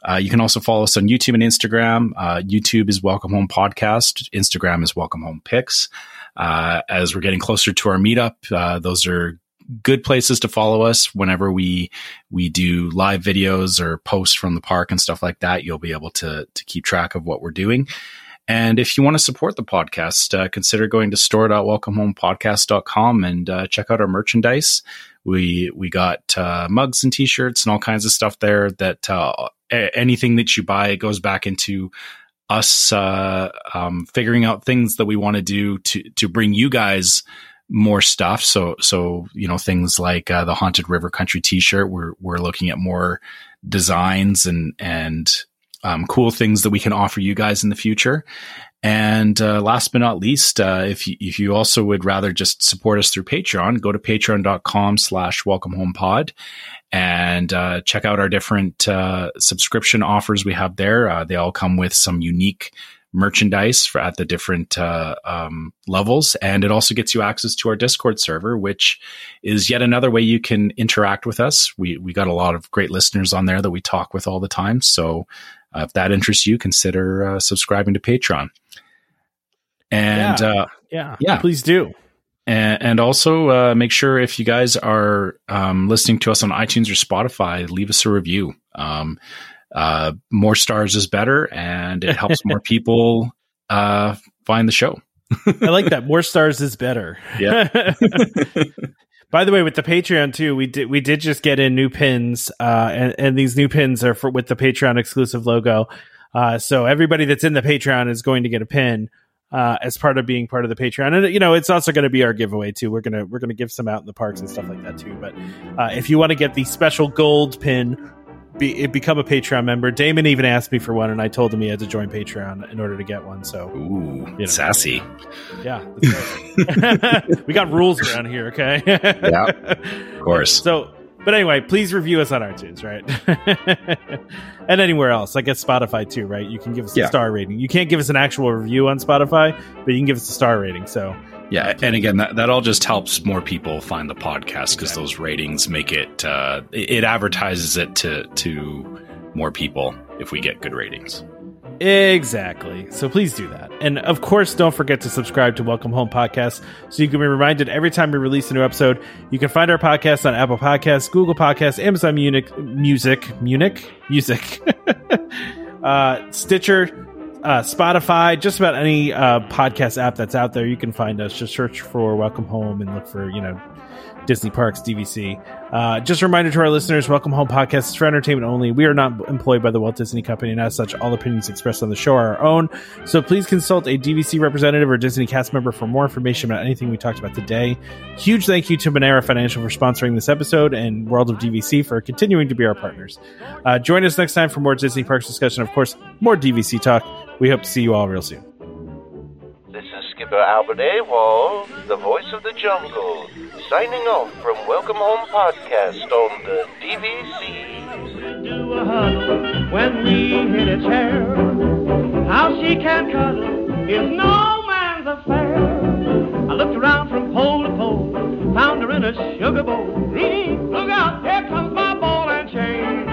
Uh, you can also follow us on YouTube and Instagram. Uh, YouTube is Welcome Home Podcast. Instagram is Welcome Home Pics. Uh, as we're getting closer to our meetup, uh, those are good places to follow us whenever we we do live videos or posts from the park and stuff like that. You'll be able to to keep track of what we're doing. And if you want to support the podcast, uh, consider going to store.welcomehomepodcast.com and uh, check out our merchandise. We we got uh, mugs and t-shirts and all kinds of stuff there. That uh, anything that you buy it goes back into us uh, um, figuring out things that we want to do to to bring you guys more stuff. So so you know things like uh, the haunted river country T-shirt. We're we're looking at more designs and and um, cool things that we can offer you guys in the future. And uh, last but not least, uh, if you, if you also would rather just support us through Patreon, go to patreon.com slash welcome home pod and uh, check out our different uh, subscription offers we have there. Uh, they all come with some unique merchandise for, at the different uh, um, levels. And it also gets you access to our Discord server, which is yet another way you can interact with us. We, we got a lot of great listeners on there that we talk with all the time. So uh, if that interests you, consider uh, subscribing to Patreon. And yeah, uh, yeah, yeah. please do. And, and also uh, make sure if you guys are um, listening to us on iTunes or Spotify, leave us a review. Um, uh, more stars is better, and it helps more [laughs] people uh, find the show. I like that. More stars is better. Yeah. [laughs] [laughs] By the way, with the Patreon too, we did we did just get in new pins, uh, and, and these new pins are for with the Patreon exclusive logo. Uh, so everybody that's in the Patreon is going to get a pin uh, as part of being part of the Patreon, and you know it's also going to be our giveaway too. We're gonna we're gonna give some out in the parks and stuff like that too. But uh, if you want to get the special gold pin be, become a Patreon member. Damon even asked me for one, and I told him he had to join Patreon in order to get one. So, Ooh, know. sassy. Yeah, [laughs] we got rules around here. Okay. yeah, of course. So, but anyway, please review us on iTunes, right? [laughs] and anywhere else, I guess Spotify too, right? You can give us Yeah. a star rating. You can't give us an actual review on Spotify, but you can give us a star rating. So, Yeah, and again, that, that all just helps more people find the podcast because those ratings make it, uh, it it advertises it to to more people if we get good ratings. Exactly. So please do that. And of course, don't forget to subscribe to Welcome Home Podcast so you can be reminded every time we release a new episode. You can find our podcast on Apple Podcasts, Google Podcasts, Amazon Munich, Music, Munich, Music, [laughs] uh, Stitcher, uh, Spotify, just about any uh, podcast app that's out there. You can find us. Just search for Welcome Home and look for, you know, Disney Parks DVC. Uh, just a reminder to our listeners Welcome Home Podcast is for entertainment only. We are not employed by the Walt Disney Company, and as such, all opinions expressed on the show are our own. So please consult a DVC representative or Disney cast member for more information about anything we talked about today. Huge thank you to Monera Financial for sponsoring this episode and World of DVC for continuing to be our partners. Uh, join us next time for more Disney Parks discussion. Of course, more DVC talk. We hope to see you all real soon. This is Skipper Albert Awol, the voice of the jungle, signing off from Welcome Home Podcast on the DVC. When we hit a chair. how she can cuddle is no man's affair. I looked around from pole to pole, found her in a sugar bowl. Look out, here comes my ball and chain.